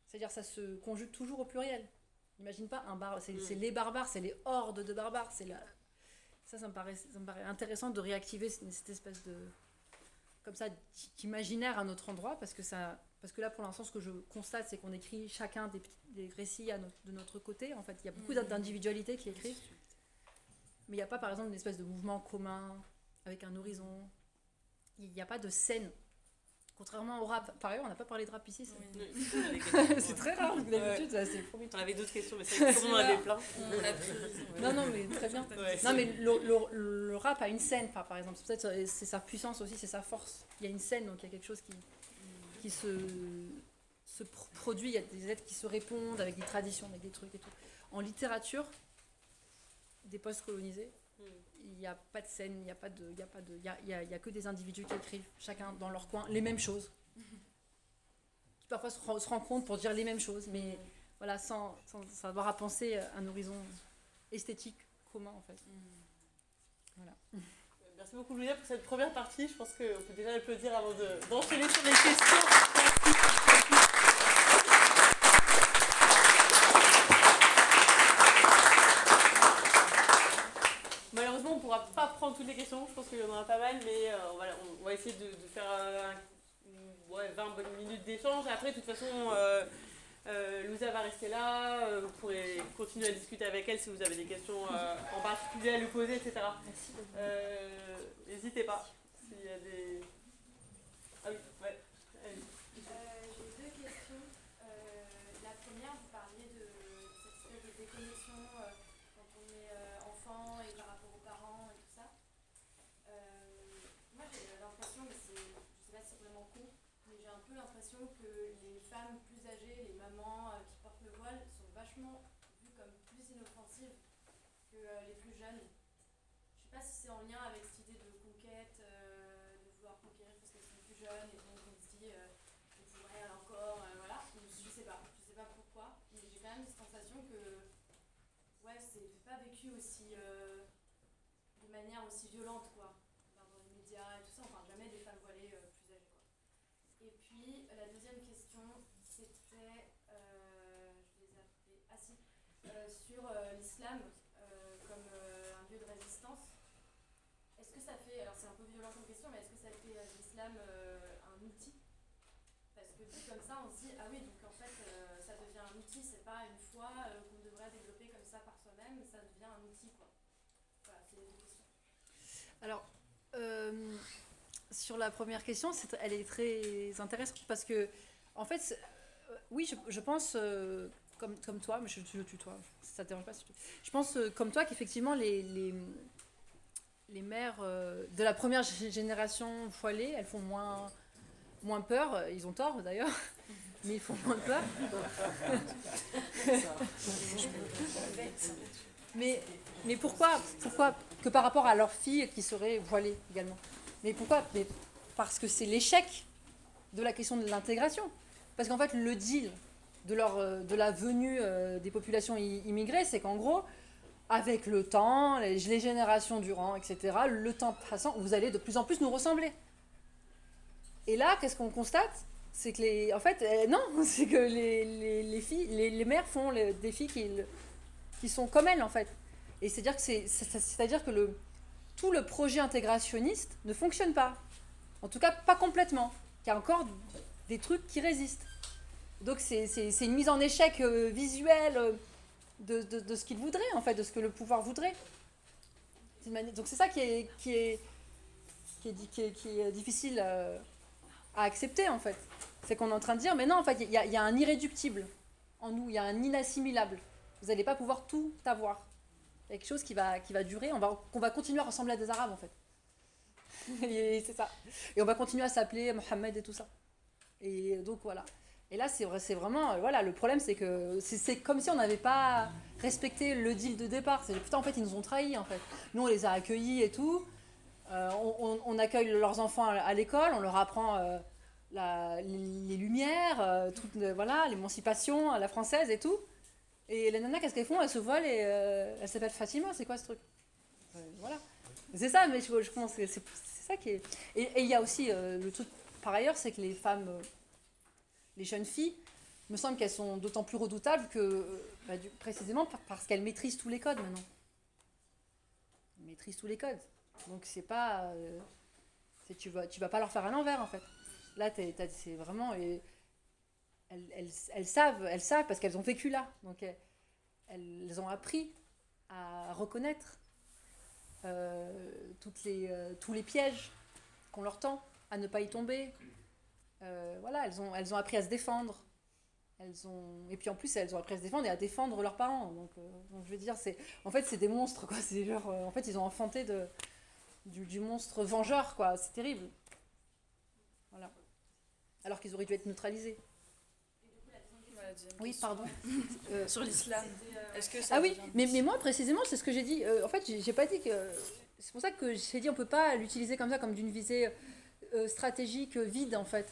C'est-à-dire ça se conjugue toujours au pluriel. Imagine pas un barbare, c'est Mm. c'est les barbares, c'est les hordes de barbares. C'est la... Ça, ça me, paraît, ça me paraît intéressant de réactiver cette cette espèce de. comme ça, d'imaginaire à notre endroit, parce que, ça, parce que là, pour l'instant, ce que je constate, c'est qu'on écrit chacun des, des récits à notre- de notre côté. En fait, il y a beaucoup Mm. d'individualités qui écrivent, mais il n'y a pas, par exemple, une espèce de mouvement commun avec un horizon. Il n'y a pas de scène. Contrairement au rap. Par ailleurs, on n'a pas parlé de rap ici. [LAUGHS] c'est très rare, parce que d'habitude, c'est le premier On avait d'autres questions, mais c'est on en avait plein. Non, non, mais très bien. Non, mais le, le- le rap a une scène, par, par exemple. C'est sa puissance aussi, c'est sa force. Il y a une scène, donc il y a quelque chose qui, qui se, se pr- produit. Il y a des êtres qui se répondent avec des traditions, avec des trucs et tout. En littérature, des post-colonisés. Il n'y a pas de scène, il n'y a pas de, il y a pas de, il y a, y a- y a que des individus qui écrivent, chacun dans leur coin, les mêmes choses, [LAUGHS] qui parfois se, se rencontrent pour dire les mêmes choses, mais voilà, sans, sans savoir à penser un horizon esthétique commun en fait. Voilà. Merci beaucoup, Louisa, pour cette première partie. Je pense qu'on peut déjà applaudir avant de- d'enchaîner sur les questions. Malheureusement, on ne pourra pas prendre toutes les questions. Je pense qu'il y en aura pas mal, mais euh, voilà, on va essayer de, de faire un- ouais, ouais, 20 bonnes minutes d'échange. Après, de toute façon, euh, euh, Louisa va rester là. euh, vous pourrez continuer à discuter avec elle si vous avez des questions euh, en particulier à lui poser, etc. Euh, N'hésitez pas. S'il y a des. Ah oui, ouais. allez. Euh, J'ai deux questions. Euh, la première, vous parliez de cette espèce de déconnexion euh, quand on est euh, enfant et par rapport aux parents et tout ça. Euh, moi, j'ai l'impression, mais c'est, je sais pas si c'est vraiment con, mais j'ai un peu que les femmes plus âgées, les mamans euh, qui portent le voile, sont vachement vues comme plus inoffensives que euh, les plus jeunes. Je sais pas si c'est en lien avec cette idée de conquête, euh, de vouloir conquérir parce qu'elles sont plus jeunes et donc on se dit euh, je pourrais encore, voilà. Je sais pas, je sais pas pourquoi, mais j'ai quand même cette sensation que ouais, c'est pas vécu aussi de manière aussi violente quoi, dans dans les médias et tout ça. Enfin, jamais des femmes voilées euh, plus âgées quoi. Et puis la deuxième question, c'était, euh, je les ai appelées, ah si, euh, sur euh, euh, comme euh, un lieu de résistance. Est-ce que ça fait, alors c'est un peu violent comme question, mais est-ce que ça fait l'islam euh, un outil? Parce que comme ça, on se dit, ah oui, donc en fait, ça devient un outil, c'est pas une foi qu'on devrait développer comme ça par soi-même, ça devient un outil, quoi. Voilà, c'est les. Alors, sur la première question, c'est- elle est très intéressante parce que, en fait, oui, je, pense, comme, comme toi, mais je, je tutoie, ça te dérange pas. si Je pense, euh, comme toi, qu'effectivement, les, les, les mères euh, de la première gé- génération voilées, elles font moins, moins peur. Ils ont tort, d'ailleurs, [LAUGHS] mais ils font moins peur. Mais, mais pourquoi, pourquoi que par rapport à leurs filles qui seraient voilées également Mais pourquoi mais Parce que c'est l'échec de la question de l'intégration. Parce qu'en fait, le deal de, leur, euh, de la venue euh, des populations immigrées, c'est qu'en gros, avec le temps, les, générations durant, etc., le temps passant, vous allez de plus en plus nous ressembler. Et là, qu'est-ce qu'on constate? C'est que les. En fait, euh, non, [LAUGHS] c'est que les, les, les filles, les, mères font des filles qui, qui sont comme elles, en fait. Et c'est-à-dire que, c'est- c'est-à-dire que le, tout le projet intégrationniste ne fonctionne pas. En tout cas, pas complètement. Il y a encore des trucs qui résistent. Donc, c'est, une mise en échec euh, visuelle euh, de, de, de ce qu'il voudrait, en fait, de ce que le pouvoir voudrait. Donc, c'est ça qui est, qui est, qui est, est difficile euh, à accepter, en fait. C'est qu'on est en train de dire, mais non, en fait, il y, y a un irréductible en nous, il y a un inassimilable. Vous n'allez pas pouvoir tout avoir. Il y a quelque chose qui va, qui va durer, on va, qu'on va continuer à ressembler à des Arabes, en fait. [LAUGHS] C'est ça. Et on va continuer à s'appeler Mohamed et tout ça. Et donc voilà. Et là, c'est vrai, vraiment, euh, voilà, le problème, c'est que c'est, comme si on n'avait pas respecté le deal de départ. C'est putain, en fait, ils nous ont trahis, en fait. Nous, on les a accueillis et tout. Euh, on, accueille leurs enfants à, l'école, on leur apprend euh, la- les, lumières, voilà, l'émancipation à la française et tout. Et les nanas, qu'est-ce qu'elles font? Elles se voilent et elles s'appellent Fatima, c'est quoi ce truc? Voilà. C'est ça, mais je, je pense que c'est, ça qui est. Et il y a aussi le truc, par ailleurs, c'est que les femmes, les jeunes filles, me semble qu'elles sont d'autant plus redoutables que, euh, bah, précisément par- parce qu'elles maîtrisent tous les codes maintenant. Elles maîtrisent tous les codes. Donc c'est pas. euh, tu, vas, tu vas pas leur faire à l'envers en fait. Là, c'est vraiment. et elles, elles, savent, elles savent parce qu'elles ont vécu là. Donc elles, ont appris à reconnaître euh, tous les pièges qu'on leur tend, à ne pas y tomber. Euh, voilà, elles ont, elles ont appris à se défendre. Elles ont... Et puis en plus, elles ont appris à se défendre et à défendre leurs parents. Donc, euh, donc je veux dire, c'est... en fait, c'est des monstres. Quoi. [LAUGHS] C'est genre, euh, en fait, ils ont enfanté de... du, du monstre vengeur. quoi. C'est terrible. Voilà. Alors qu'ils auraient dû être neutralisés. Oui, pardon. [LAUGHS] Euh, Sur l'islam, est-ce que ça Ah oui, mais, mais moi précisément, c'est ce que j'ai dit. Euh, en fait, j'ai pas dit que. C'est pour ça que j'ai dit on peut pas l'utiliser comme ça, comme d'une visée euh, stratégique vide en fait.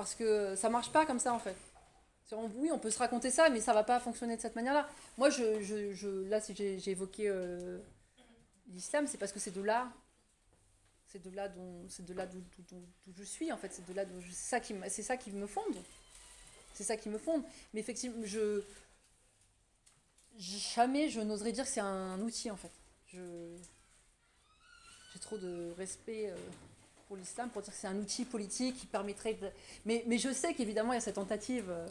Parce que ça marche pas comme ça en fait. Oui, on peut se raconter ça, mais ça va pas fonctionner de cette manière-là. Moi, là, si j'ai évoqué euh, l'islam, c'est parce que c'est de là. C'est de là dont, c'est de là d'où, je suis en fait. C'est de là ça qui, me- c'est ça qui me fonde. C'est ça qui me fonde. Mais effectivement, jamais je n'oserais dire que c'est un outil en fait. J'ai trop de respect euh, pour l'islam, pour dire que c'est un outil politique qui permettrait de... Mais, mais je sais qu'évidemment, il y a cette tentative euh,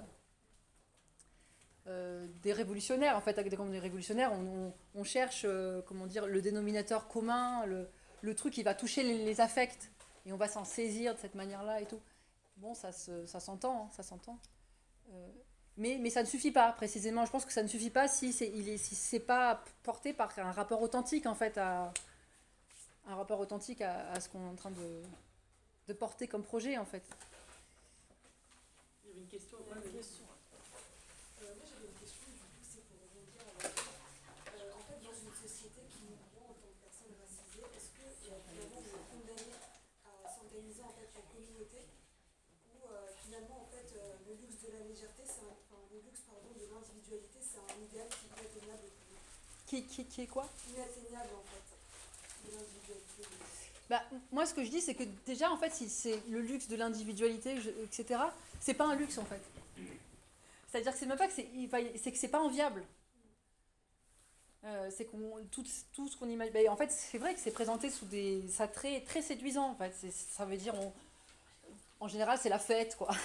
euh, des révolutionnaires. En fait, avec des, révolutionnaires, on, on- cherche, euh, comment dire, le dénominateur commun, le, le truc qui va toucher les, les affects. Et on va s'en saisir de cette manière-là et tout. Bon, ça, se- ça s'entend, hein, s'entend. Euh, mais, mais ça ne suffit pas, précisément. Je pense que ça ne suffit pas si c'est si pas porté par un rapport authentique, en fait, à un rapport authentique à, à ce qu'on est en train de, de porter comme projet, en fait. Il y avait une question. Il y a une question. Euh, moi j'avais une question, du coup c'est pour rebondir. Euh, en fait, dans une société qui nous voit en tant que personne racisée, est-ce que finalement on est condamné à s'organiser en fait en communauté ou euh, finalement en fait euh, le luxe de la légèreté, c'est un, enfin, le luxe pardon de l'individualité, c'est un idéal qui est inatteignable pour nous. Qui, qui, qui est quoi? Inatteignable en fait de l'individualité. Bah, Moi, ce que je dis, c'est que déjà, en fait, si c'est le luxe de l'individualité, etc., c'est pas un luxe, en fait. C'est-à-dire que c'est même pas que c'est, c'est que c'est pas enviable. Euh, c'est qu'on tout, tout ce qu'on imagine. ben, en fait, c'est vrai que c'est présenté sous des ça très très séduisant. En fait, ça veut dire en général c'est la fête quoi. [LAUGHS]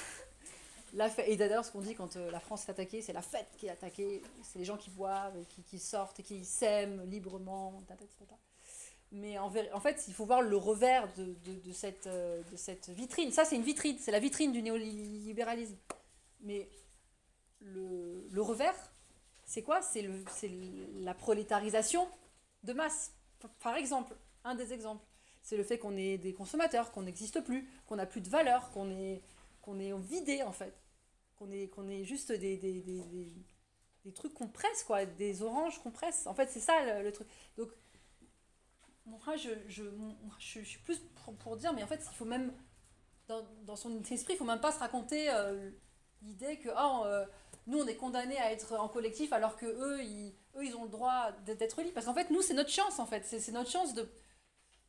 La fête. Et d'ailleurs, ce qu'on dit quand euh, la France est attaquée, c'est la fête qui est attaquée. C'est les gens qui boivent, qui, sortent, qui s'aiment librement. Mais en, fait, il faut voir le revers euh, de cette vitrine. Ça, c'est une vitrine. C'est la vitrine du néolibéralisme. Mais le, revers, c'est quoi? C'est la prolétarisation de masse. Par exemple, un des exemples, c'est le fait qu'on est des consommateurs, qu'on n'existe plus, qu'on n'a plus de valeur, qu'on est, qu'on est vidé en fait, qu'on est, qu'on est juste des trucs qu'on presse, quoi, des oranges qu'on presse. En fait, c'est ça le, le truc. Donc, moi, je, je, je, je suis plus pour, pour dire, mais en fait, il faut même, dans, dans son esprit, il faut même pas se raconter euh, l'idée que, euh, nous on est condamnés à être en collectif alors que eux ils, eux, ils ont le droit d'être libres. Parce qu'en fait, nous, c'est notre chance, en fait. C'est notre chance de,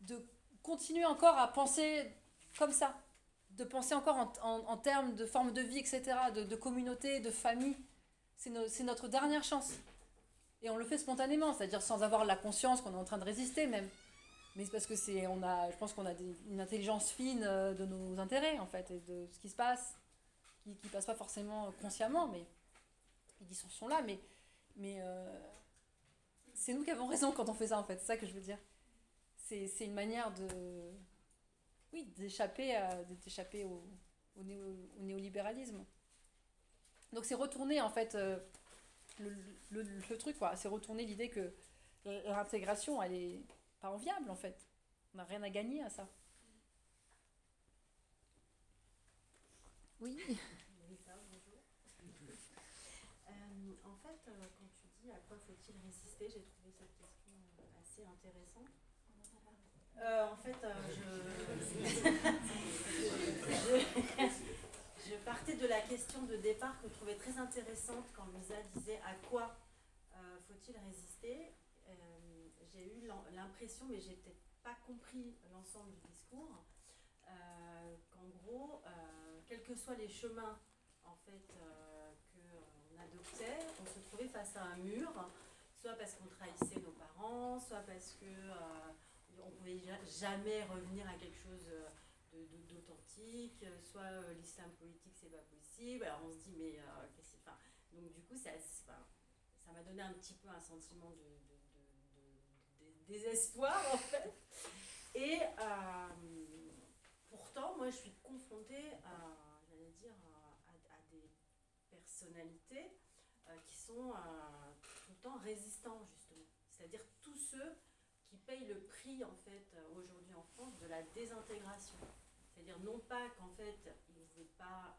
de continuer encore à penser comme ça. De penser encore en, en, en termes de forme de vie, etc., de, communauté, de famille. C'est no- c'est notre dernière chance. Et on le fait spontanément, c'est-à-dire sans avoir la conscience qu'on est en train de résister même. Mais c'est parce que c'est, on a, je pense qu'on a une intelligence fine euh, de nos intérêts, en fait, et de ce qui se passe, qui ne passe pas forcément consciemment, mais ils sont, sont là, mais, mais euh, c'est nous qui avons raison quand on fait ça, en fait, c'est ça que je veux dire. C'est, une manière de, oui, d'échapper, d'échapper au, au, néo- au néolibéralisme. Donc c'est retourner, en fait, euh, le, le, le truc, quoi, c'est retourner l'idée que l'intégration, elle est pas enviable, en fait. On n'a rien à gagner à ça. Oui. Lisa, bonjour. Euh, en fait, euh, quand tu dis à quoi faut-il résister, j'ai trouvé cette question assez intéressante. Euh, en fait, euh, je... [LAUGHS] je partais de la question de départ que je trouvais très intéressante quand Lisa disait à quoi euh, faut-il résister. Euh, j'ai eu l'impression, mais j'ai peut-être pas compris l'ensemble du discours, euh, qu'en gros, euh, quels que soient les chemins en fait euh, qu'on adoptait, on se trouvait face à un mur, soit parce qu'on trahissait nos parents, soit parce que euh, on pouvait ja- jamais revenir à quelque chose euh, d'authentique, soit euh, l'islam politique c'est pas possible. Alors on se dit mais euh, qu'est-ce que- enfin, donc du coup ça m'a donné un petit peu un sentiment de désespoir en fait. Et euh, pourtant, moi, je suis confrontée à, j'allais dire, à, à- des personnalités euh, qui sont euh, tout le temps résistants, justement. C'est-à-dire tous ceux qui payent le prix, en fait, aujourd'hui en France, de la désintégration. C'est-à-dire non pas qu'en fait, ils n'aient pas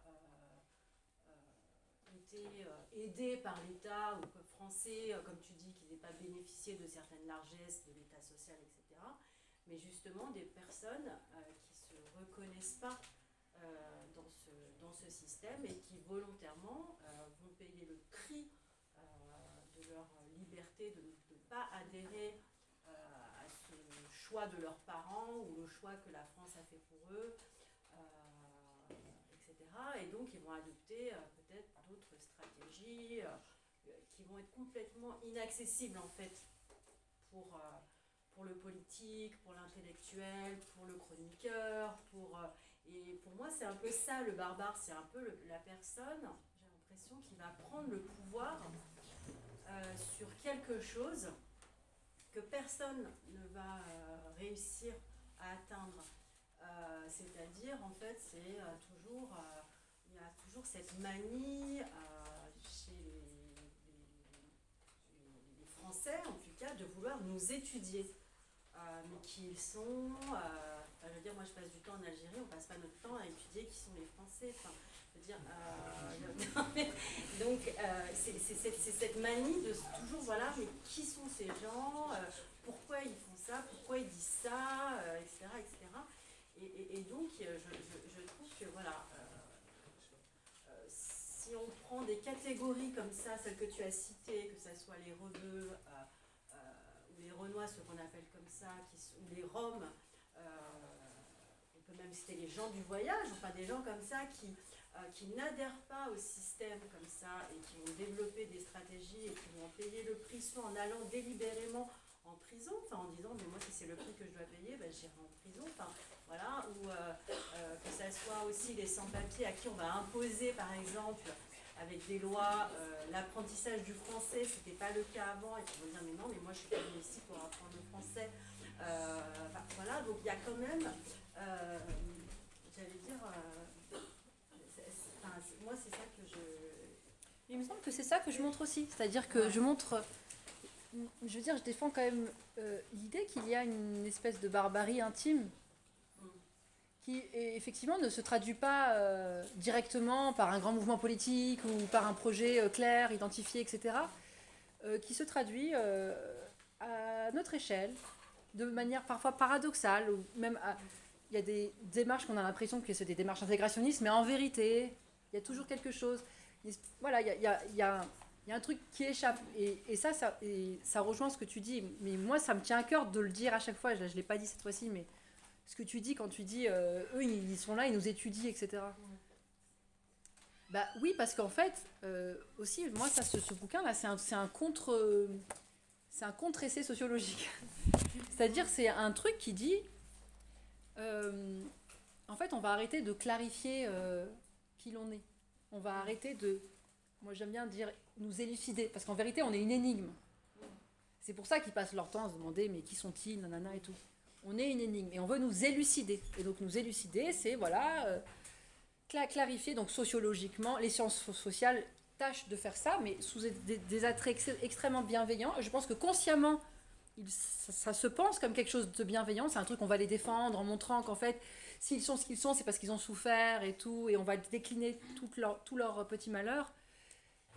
été euh, aidés par l'État ou que français, euh, comme tu dis, qu'ils n'aient pas bénéficié de certaines largesses de l'État social, etc mais justement des personnes euh, qui ne se reconnaissent pas dans, ce, dans ce système et qui volontairement vont payer le prix de leur liberté de ne pas adhérer à ce choix de leurs parents ou le choix que la France a fait pour eux, etc. Et donc ils vont adopter d'autres stratégies euh, qui vont être complètement inaccessibles en fait pour, euh, pour le politique, pour l'intellectuel, pour le chroniqueur, pour... euh, et pour moi, c'est un peu ça, le barbare, c'est un peu la personne, j'ai l'impression, qui va prendre le pouvoir sur quelque chose que personne ne va réussir à atteindre. C'est-à-dire, en fait, c'est toujours, y a toujours cette manie euh, chez les, Français, en tout cas, de vouloir nous étudier. Euh, mais qui ils sont. euh, je veux dire, moi je passe du temps en Algérie, on passe pas notre temps à étudier qui sont les Français. Je veux dire, [LAUGHS] donc c'est cette, cette manie de toujours, voilà, mais qui sont ces gens Pourquoi ils font ça Pourquoi ils disent ça Etc. etc. Et, et- donc, je, je- je trouve que voilà. Si on prend des catégories comme ça, celles que tu as citées, que ce soit les rebeux, euh, euh, ou les Renois, ceux qu'on appelle comme ça, ou les Roms, euh, on peut même citer les gens du voyage, enfin des gens comme ça qui, euh, qui n'adhèrent pas au système comme ça et qui vont développer des stratégies et qui vont en payer le prix soit en allant délibérément en prison, enfin en disant mais moi si c'est le prix que je dois payer, ben, j'irai en prison, enfin voilà, ou euh, euh, que ça soit aussi les sans-papiers à qui on va imposer par exemple avec des lois, euh, l'apprentissage du français, c'était pas le cas avant, et qui vont dire mais non, mais moi je suis venue ici pour apprendre le français. Voilà, donc il y a quand même, j'allais dire, enfin, moi c'est ça que je. Il me semble que c'est ça que je montre aussi. C'est-à-dire que je montre. Je veux dire, je défends quand même euh, l'idée qu'il y a une espèce de barbarie intime qui effectivement ne se traduit pas euh, directement par un grand mouvement politique ou par un projet euh, clair, identifié, etc. qui se traduit à notre échelle, de manière parfois paradoxale, même il y a des démarches qu'on a l'impression que c'est des démarches intégrationnistes, mais en vérité, il y a toujours quelque chose. Il- Voilà, il y a, y y a il y a un truc qui échappe. Et, et ça, ça, et ça rejoint ce que tu dis. Mais moi, ça me tient à cœur de le dire à chaque fois. Je ne l'ai pas dit cette fois-ci, mais ce que tu dis quand tu dis euh, eux, ils sont là, ils nous étudient, etc. Bah oui, parce qu'en fait, euh, aussi, moi, ça, ce, ce bouquin-là, c'est un, un contre. C'est un contre-essai sociologique. [LAUGHS] C'est-à-dire, c'est un truc qui dit. euh, en fait, on va arrêter de clarifier qui l'on est. On va arrêter de. Moi, j'aime bien dire nous élucider. Parce qu'en vérité, on est une énigme. C'est pour ça qu'ils passent leur temps à se demander mais qui sont-ils, nanana et tout. On est une énigme et on veut nous élucider. Et donc, nous élucider, c'est voilà. euh, cla- clarifier, donc sociologiquement, les sciences so- sociales tâchent de faire ça, mais sous des, attraits ex- extrêmement bienveillants. Je pense que consciemment, ça se pense comme quelque chose de bienveillant. C'est un truc qu'on va les défendre en montrant qu'en fait, s'ils sont ce qu'ils sont, c'est parce qu'ils ont souffert et tout, et on va décliner tout leur, tout leur petit malheur.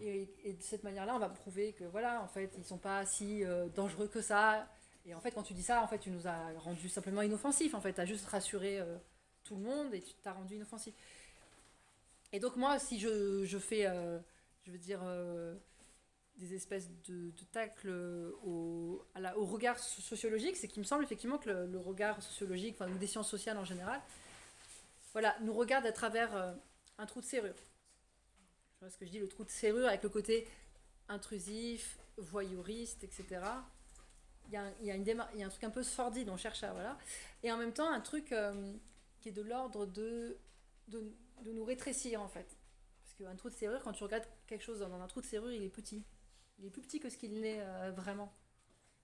Et, de cette manière-là, on va prouver que voilà, en fait, ils sont pas si euh, dangereux que ça. Et en fait, quand tu dis ça, en fait, tu nous as rendu simplement inoffensifs. En fait, tu as juste rassuré euh, tout le monde et tu t'as rendu inoffensif. Et donc moi, si je, je fais, euh, je veux dire, des espèces de, tacles au, au regard so- sociologique, c'est qu'il me semble effectivement que le, le regard sociologique, enfin, ou des sciences sociales en général, voilà, nous regarde à travers un trou de serrure. Je vois ce que je dis, le trou de serrure avec le côté intrusif, voyeuriste, etc. Il y a, un- truc un peu sordide, on cherche à... Voilà. Et en même temps, un truc euh, qui est de l'ordre de, de, de nous rétrécir, en fait. Parce qu'un trou de serrure, quand tu regardes quelque chose dans un trou de serrure, il est petit. Il est plus petit que ce qu'il n'est euh, vraiment.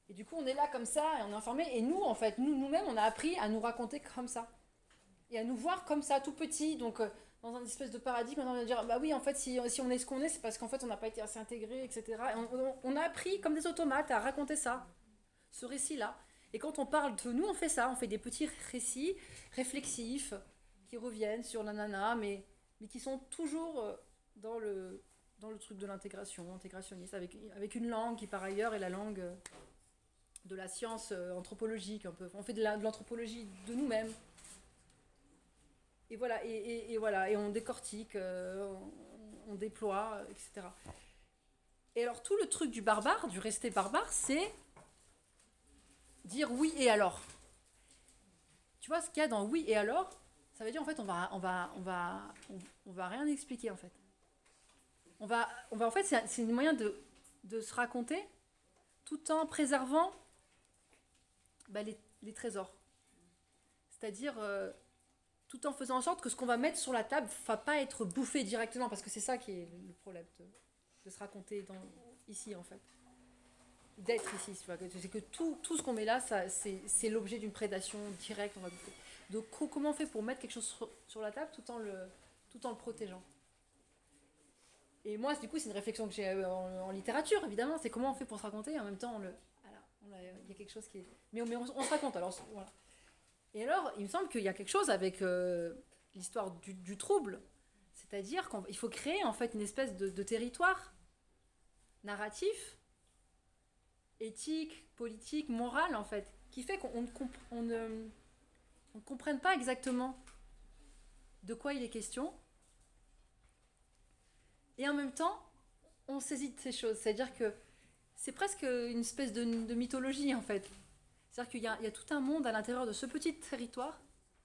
Et du coup, on est là comme ça, et on est informé. Et nous, en fait, nous, nous-mêmes, on a appris à nous raconter comme ça. Et à nous voir comme ça, tout petit. Donc, euh, dans un espèce de paradigme, on va dire, bah oui, en fait, si, si on est ce qu'on est, c'est parce qu'en fait, on n'a pas été assez intégré, etc. Et on, a appris, comme des automates, à raconter ça, ce récit-là. Et quand on parle de nous, on fait ça, on fait des petits récits réflexifs qui reviennent sur la nana, mais, mais qui sont toujours euh, dans le, dans le truc de l'intégration, intégrationniste, avec, avec une langue qui par ailleurs est la langue euh, de la science euh, anthropologique un peu. On fait de l'anthropologie de nous-mêmes. Et voilà, et, et- voilà, et on décortique, euh, on, déploie, etc. Et alors tout le truc du barbare, du rester barbare, c'est dire oui et alors. Tu vois ce qu'il y a dans oui et alors? Ça veut dire en fait on va on va on va on, va rien expliquer en fait. On va on va en fait c'est un moyen de, de se raconter tout en préservant bah, les, les trésors. C'est-à-dire euh, tout en faisant en sorte que ce qu'on va mettre sur la table ne va pas être bouffé directement, parce que c'est ça qui est le problème de, se raconter ici en fait. D'être ici, c'est que tout, tout ce qu'on met là, c'est, l'objet d'une prédation directe. Donc co- comment on fait pour mettre quelque chose sur, la table tout en le, tout en le protégeant? Et moi, du coup, c'est une réflexion que j'ai euh, en, en littérature, évidemment, c'est comment on fait pour se raconter, et en même temps, on il y a quelque chose qui. Mais mais on, on se raconte, alors voilà. Et alors, il me semble qu'il y a quelque chose avec euh, l'histoire du, trouble, c'est-à-dire qu'il faut créer en fait une espèce de, territoire narratif, éthique, politique, moral en fait, qui fait qu'on ne, comp- comprenne pas exactement de quoi il est question. Et en même temps, on saisit de ces choses. C'est-à-dire que c'est presque une espèce de mythologie en fait. C'est-à-dire qu'il y, a- tout un monde à l'intérieur de ce petit territoire,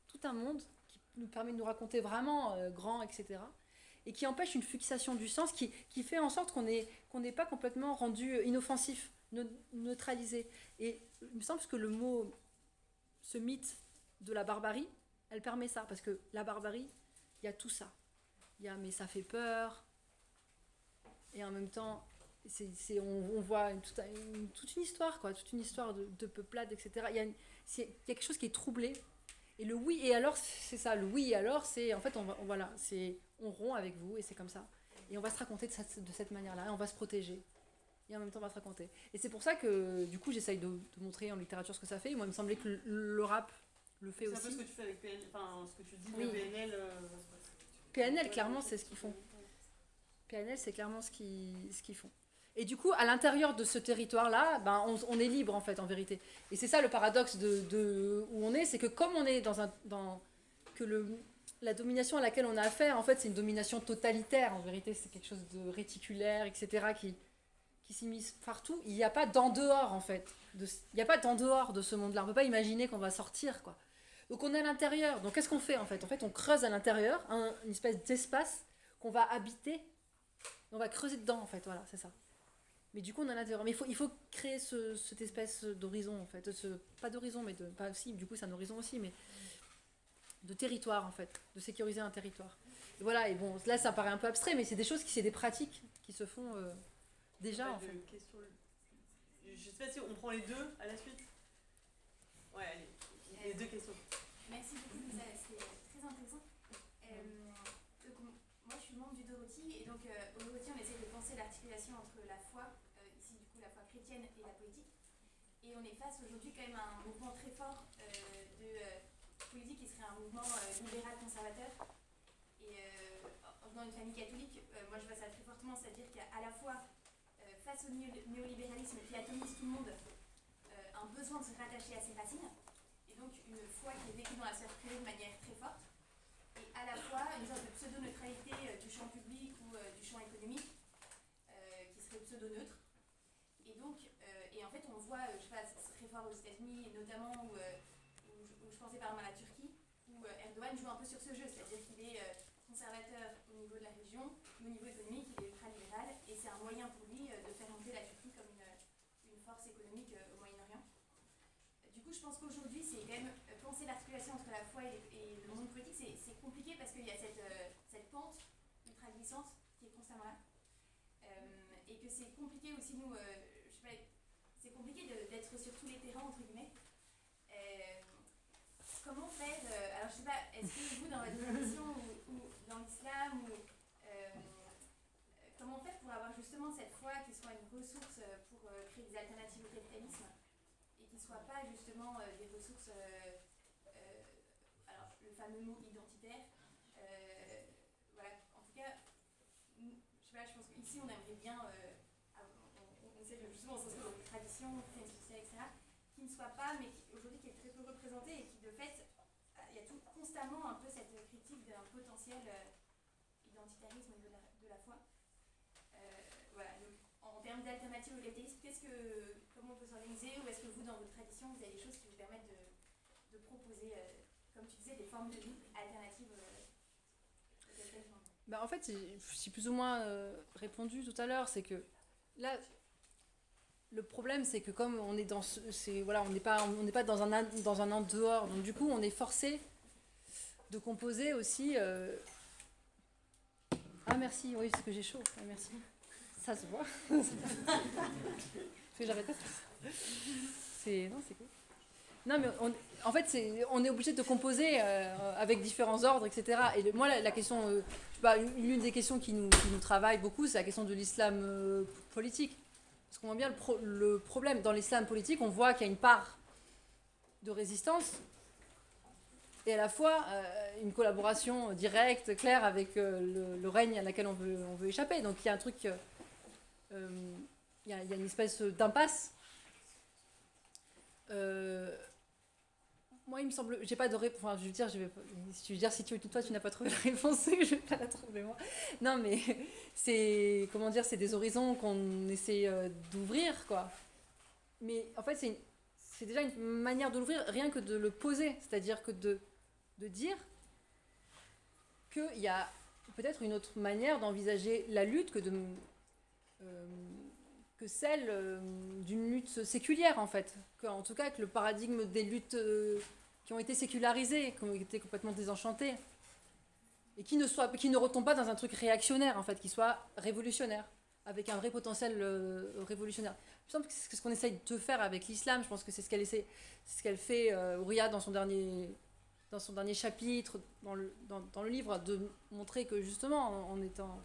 tout un monde qui nous permet de nous raconter vraiment euh, grand, etc. Et qui empêche une fixation du sens, qui, qui fait en sorte qu'on n'est pas complètement rendu inoffensif, ne- neutralisé. Et il me semble que le mot, ce mythe de la barbarie, elle permet ça, parce que la barbarie, il y a tout ça. Il y a mais ça fait peur, et en même temps, c'est, c'est- on, on voit une- toute, une, toute une histoire, quoi, toute une histoire de, de peuplade, etc. Il y, a une- c'est- il y a quelque chose qui est troublé. Et le oui et alors, c'est ça. Le oui et alors, c'est en fait, on, voilà, c'est on rompt avec vous et c'est comme ça. Et on va se raconter de cette, de cette manière-là, et on va se protéger. Et en même temps, on va se raconter. Et c'est pour ça que, du coup, j'essaye de, de montrer en littérature ce que ça fait. Moi, il me semblait que le, le rap le fait C'est un peu aussi. ce que tu fais avec PNL, enfin ce que tu dis Oui. de PNL. euh, PNL, clairement, c'est ce qu'ils font. PNL, c'est clairement ce qu'ils ce qu'ils font. Et du coup, à l'intérieur de ce territoire-là, ben, on, on est libre, en fait, en vérité. Et c'est ça le paradoxe de, de où on est, c'est que comme on est dans un... Dans, que le, la domination à laquelle on a affaire, en fait, c'est une domination totalitaire, en vérité, c'est quelque chose de réticulaire, etc., qui, qui s'immisce partout. Il n'y a pas d'en dehors, en fait. Il n'y a pas d'en dehors de ce monde-là. On ne peut pas imaginer qu'on va sortir, quoi. Donc on est à l'intérieur. Donc qu'est-ce qu'on fait, en fait? En fait, on creuse à l'intérieur un- une espèce d'espace qu'on va habiter. On va creuser dedans, en fait, voilà, c'est ça. Mais du coup, on est à l'intérieur. Mais il faut, il faut créer ce- cette espèce d'horizon, en fait. Ce, pas d'horizon, mais de. Pas aussi, du coup, c'est un horizon aussi, mais. De territoire, en fait. De sécuriser un territoire. Et voilà, et bon, là, ça paraît un peu abstrait, mais c'est des choses qui, c'est des pratiques qui se font euh, déjà, en fait. questions. Je sais pas si on prend les deux à la suite. Ouais, allez. Les deux questions. Merci beaucoup, c'était très intéressant. Euh, donc, m- moi, je suis membre du Dorothy, et donc euh, au Dorothy, on essaie de penser l'articulation entre la foi, euh, ici du coup la foi et la politique. Et on est face aujourd'hui quand même à un mouvement très fort euh, de euh, politique qui serait un mouvement euh, libéral conservateur. Et en- dans une famille catholique, moi je vois ça très fortement, c'est-à-dire qu'il y a à la fois face au néo- néolibéralisme qui atomise tout le monde, un besoin de se rattacher à ses racines et donc une foi qui est vécue dans la sphère privée de manière très forte, et à la fois une sorte de pseudo-neutralité du champ public ou du champ économique, qui serait pseudo-neutre. Et donc, euh, et en fait, on voit, euh, je sais pas, très fort aux États-Unis, notamment où, euh, où je, pensais par exemple à la Turquie, où euh, Erdogan joue un peu sur ce jeu, c'est-à-dire qu'il est conservateur au niveau de la région, mais au niveau économique, il est ultra-libéral, et c'est un moyen pour lui de faire monter la Turquie comme une, une force économique au Moyen-Orient. Du coup, je pense qu'aujourd'hui, c'est quand même penser l'articulation entre la foi et, le monde politique, c'est- compliqué parce qu'il y a cette, cette pente ultra glissante qui est constamment là. Et que c'est compliqué aussi, nous, je sais pas, c'est sur tous les terrains, entre guillemets. Euh, comment faire, euh, alors je sais pas, est-ce que vous, dans votre tradition ou, dans l'islam, ou, euh, comment faire pour avoir justement cette foi qui soit une ressource pour créer des alternatives au capitalisme et qui ne soit pas justement des ressources, alors le fameux mot identitaire, voilà, en tout cas, je sais pas, je pense qu'ici on aimerait bien, on, on de justement s'inscrire dans des traditions, créer sociales, etc., qui ne pas, mais aujourd'hui qui est très peu représentée et qui de fait, euh, il y a tout constamment un peu cette critique d'un potentiel euh, identitarisme de la, de la foi. Euh, voilà, donc en termes d'alternatives au capitalisme, qu'est-ce que, comment on peut s'organiser ou est-ce que vous, dans votre tradition, vous avez des choses qui vous permettent de, de proposer, comme tu disais, des formes de vie alternatives euh, Bah, en fait, j'ai plus ou moins répondu tout à l'heure, c'est que là, le problème, c'est que comme on est dans ce, voilà, on n'est pas, on n'est pas dans un, an- dans un en dehors, donc du coup, on est forcé de composer aussi. euh, Ah merci, oui, parce que j'ai chaud. Ah, merci. Ça se voit. Que j'arrête. C'est non, c'est cool. Non, mais on- en fait, c'est, on est obligé de composer euh, avec différents ordres, etc. Et moi, la, question, euh, des questions qui nous, qui nous travaille beaucoup, c'est la question de l'islam euh, politique. Parce qu'on voit bien le, pro- le problème. Dans l'islam politique, on voit qu'il y a une part de résistance et à la fois euh, une collaboration directe, claire avec euh, le, règne à laquelle on veut, on veut échapper. Donc il y a un truc, euh, il y, a, une espèce d'impasse. Moi, il me semble, j'ai pas de réponse. Enfin, je veux dire, je vais, veux dire, si tu, toi, tu n'as pas trouvé la réponse, [LAUGHS] je vais pas la trouver moi. Non, mais [LAUGHS] c'est comment dire, c'est des horizons qu'on essaie euh, d'ouvrir, quoi. Mais en fait, c'est c'est déjà une manière de l'ouvrir, rien que de le poser, c'est-à-dire que de, de dire qu'il y a peut-être une autre manière d'envisager la lutte que, de, euh, que celle euh, d'une lutte séculière, en fait. En tout cas, que le paradigme des luttes qui ont été sécularisées, qui ont été complètement désenchantées, et qui ne, soit, qui ne retombent pas dans un truc réactionnaire, en fait, qui soit révolutionnaire, avec un vrai potentiel euh, révolutionnaire. Je pense que c'est ce qu'on essaye de faire avec l'islam. Je pense que c'est ce qu'elle essaie, ce qu'elle fait, euh, Ouria, dans son dernier, dans son dernier chapitre, dans le, dans, le livre, de montrer que justement, en, en étant,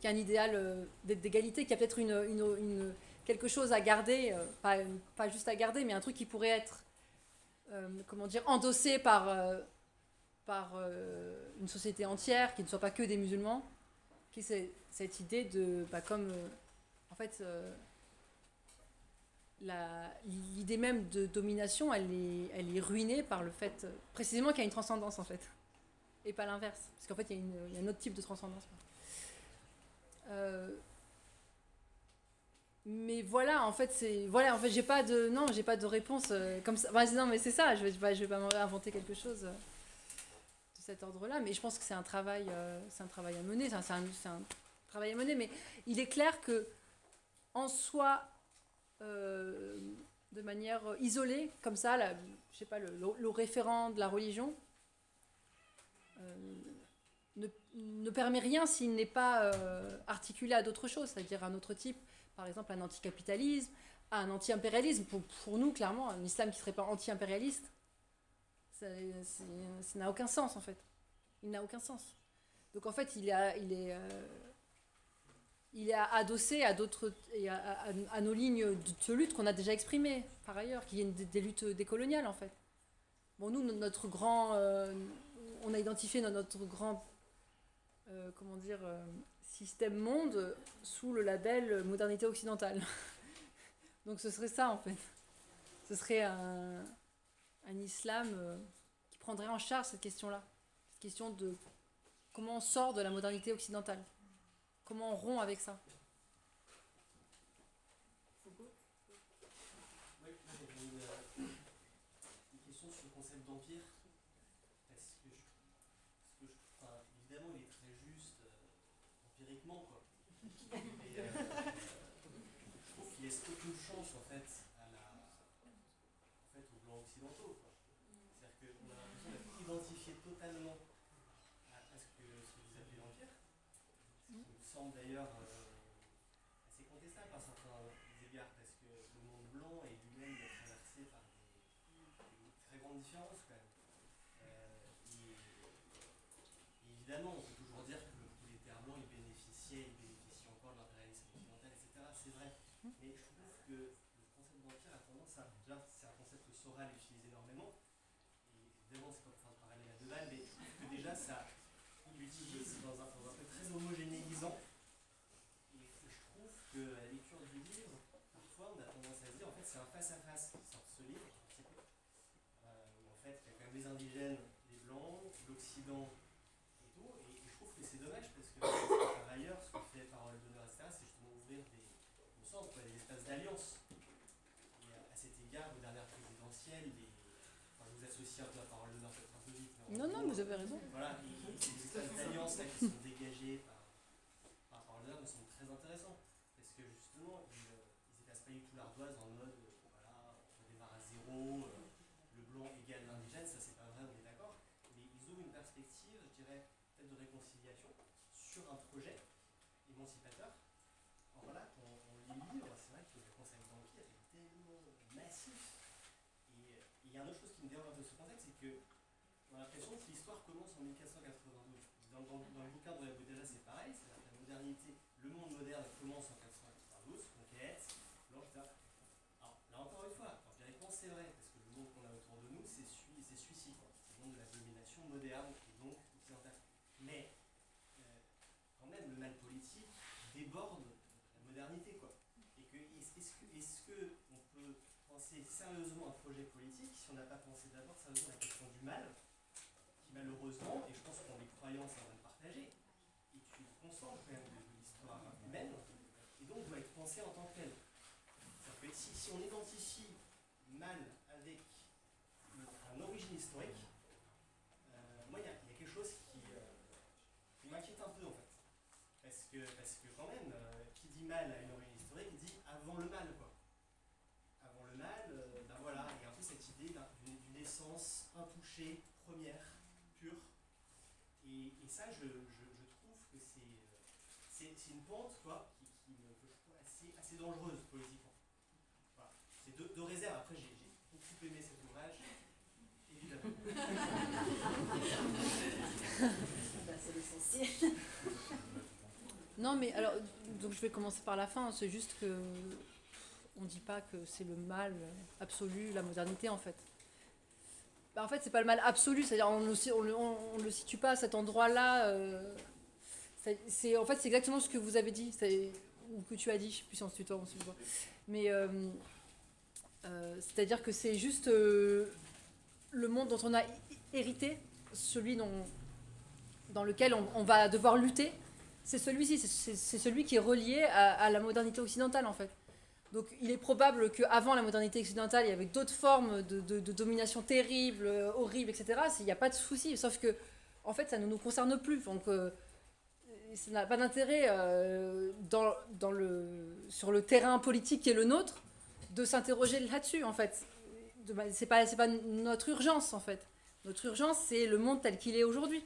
qu'il y a un idéal euh, d'égalité, qu'il y a peut-être une, une, quelque chose à garder, euh, pas, pas juste à garder, mais un truc qui pourrait être, comment dire, endossé par, euh, euh, une société entière, qui ne soit pas que des musulmans, qui c'est cette idée de, bah, comme, euh, en fait, euh, l'idée même de domination, elle est, elle est ruinée par le fait, euh, précisément qu'il y a une transcendance en fait, et pas l'inverse, parce qu'en fait il y, a un autre type de transcendance. Euh, mais voilà, en fait, c'est voilà, en fait, j'ai pas de non, j'ai pas de réponse euh, comme ça. Non, mais c'est ça. Je vais pas, je vais pas quelque chose euh, de cet ordre-là. Mais je pense que c'est un travail, euh, c'est un travail à mener. C'est un, un- travail à mener. Mais il est clair que en soi, de manière isolée, comme ça, je sais pas, le, le- le référent de la religion ne, ne permet rien s'il n'est pas articulé à d'autres choses, c'est-à-dire un autre type, par exemple un anticapitalisme, un anti-impérialisme. Pour, pour nous, clairement, un islam qui ne serait pas anti-impérialiste, ça n'a aucun sens en fait. Il n'a aucun sens. Donc en fait, il, il est, euh, il est adossé à d'autres à, nos lignes de, lutte qu'on a déjà exprimées par ailleurs, qui viennent des, des luttes décoloniales en fait. Bon, nous, no- notre grand, euh, on a identifié no- notre grand, euh, comment dire, système monde sous le label modernité occidentale. [LAUGHS] Donc ce serait ça en fait. Ce serait un, islam euh, qui prendrait en charge cette question-là, cette question de comment on sort de la modernité occidentale. Comment on rompt avec ça Oui, moi j'avais une, euh, une question sur le concept d'empire. Parce que je, parce que je, enfin, évidemment, il est très juste euh, empiriquement, quoi. Mais euh, je trouve qu'il laisse aucune chance, en fait, à la, en fait, aux blancs occidentaux, quoi. C'est-à-dire qu'on a l'impression d'être identifié totalement à, à ce, que, ce que vous appelez l'empire. Ce qui me semble d'ailleurs euh, assez contestable à certains égards, parce que le monde blanc est lui-même traversé par des, très grandes différences quand même. Euh, et, et évidemment, on peut toujours dire que le prolétaire blanc il bénéficiait, il bénéficie encore de l'impérialisme occidental, etc. C'est vrai. Mais je trouve que le concept d'empire a tendance à. Déjà, c'est un concept que Soral utilise énormément. Et évidemment, c'est pas pour faire de parallèle à deux balles, mais je trouve que déjà, ça, il l'utilise aussi dans un, dans un truc très homogénéisant. Et je trouve que à la lecture du livre, parfois on a tendance à se dire en fait c'est un face-à-face qui sort de ce livre, c'est quoi Euh, où en fait il y a les blancs, l'Occident et tout, et, et je trouve que c'est dommage parce que par ailleurs ce que fait Parole d'honneur, etc., c'est justement ouvrir des, quoi, des espaces d'alliance. Et à, à cet égard, aux dernières présidentielles, les, enfin, je vous associe un peu à Parole d'honneur peut-être un peu vite. mais Non, non, vous avez raison. voilà, et, et ces espaces d'alliance qui sont dégagés par, par Parole d'honneur me semblent très intéressants. Parce que justement, ils, euh, ils effacent c'est pas du tout l'ardoise en mode, euh, voilà, on démarre à zéro, euh, le blanc égale l'indigène, ça c'est pas vrai, on est d'accord. Mais ils ouvrent une perspective, je dirais, peut-être de réconciliation sur un projet émancipateur. Alors voilà, quand on lit le livre, c'est vrai que le concept d'empire est tellement massif. Et euh, il y a une autre chose qui me dérange de ce contexte, c'est que on a l'impression que l'histoire commence en 1492. Dans, dans, dans le bouquin de la déjà c'est pareil, c'est-à-dire que la modernité, le monde moderne commence en 1492, conquête, blanc, etc. Alors là encore une fois, empiriquement c'est vrai, parce que le monde qu'on a autour de nous, c'est celui, c'est celui-ci. C'est le monde de la domination moderne et donc occidentale. Mais euh, quand même, le mal politique déborde la modernité, quoi. Et que est-ce est-ce que, est-ce que on peut penser sérieusement un projet politique si on n'a pas pensé d'abord sérieusement à la question du mal, qui malheureusement, et je pense qu'on les croyants ça va le partager, est une constante quand même de, l'histoire humaine, et donc doit être pensée en tant que telle. Si, si on identifie mal avec une origine historique, euh, moi il y, a quelque chose qui, euh, qui m'inquiète un peu en fait. Parce que, parce que quand même, euh, qui dit mal à une origine historique dit avant le mal quoi. Avant le mal, euh, ben voilà, il y a un peu cette idée d'un- d'une d'une essence intouchée, première, pure. Et, et ça, je, je, je trouve que c'est euh, c'est c'est une pente quoi, qui, qui me, assez, assez dangereuse politiquement. Voilà. C'est deux, deux réserves. Après, j'ai j'ai beaucoup aimé cet ouvrage, évidemment. [LAUGHS] Bah, c'est l'essentiel. [LAUGHS] Non, mais alors, donc je vais commencer par la fin. C'est juste que on dit pas que c'est le mal absolu, la modernité en fait. Bah, en fait, c'est pas le mal absolu, c'est-à-dire on ne le- situe pas à cet endroit-là. euh, c'est- en fait c'est exactement ce que vous avez dit, ou que tu as dit, je sais plus si on se tutoie, on se voit. Mais euh, euh, c'est-à-dire que c'est juste le monde dont on a hérité, celui dans lequel on, va devoir lutter, c'est celui-ci, c'est- celui qui est relié à la modernité occidentale en fait. Donc il est probable qu'avant la modernité occidentale, il y avait d'autres formes de, domination terribles, euh, horribles, etc. Il n'y a pas de souci, sauf que en fait ça ne nous concerne plus. Donc euh, ça n'a pas d'intérêt euh, dans, dans le, sur le terrain politique qui est le nôtre de s'interroger là-dessus en fait. C'est pas, pas notre urgence en fait. Notre urgence c'est le monde tel qu'il est aujourd'hui.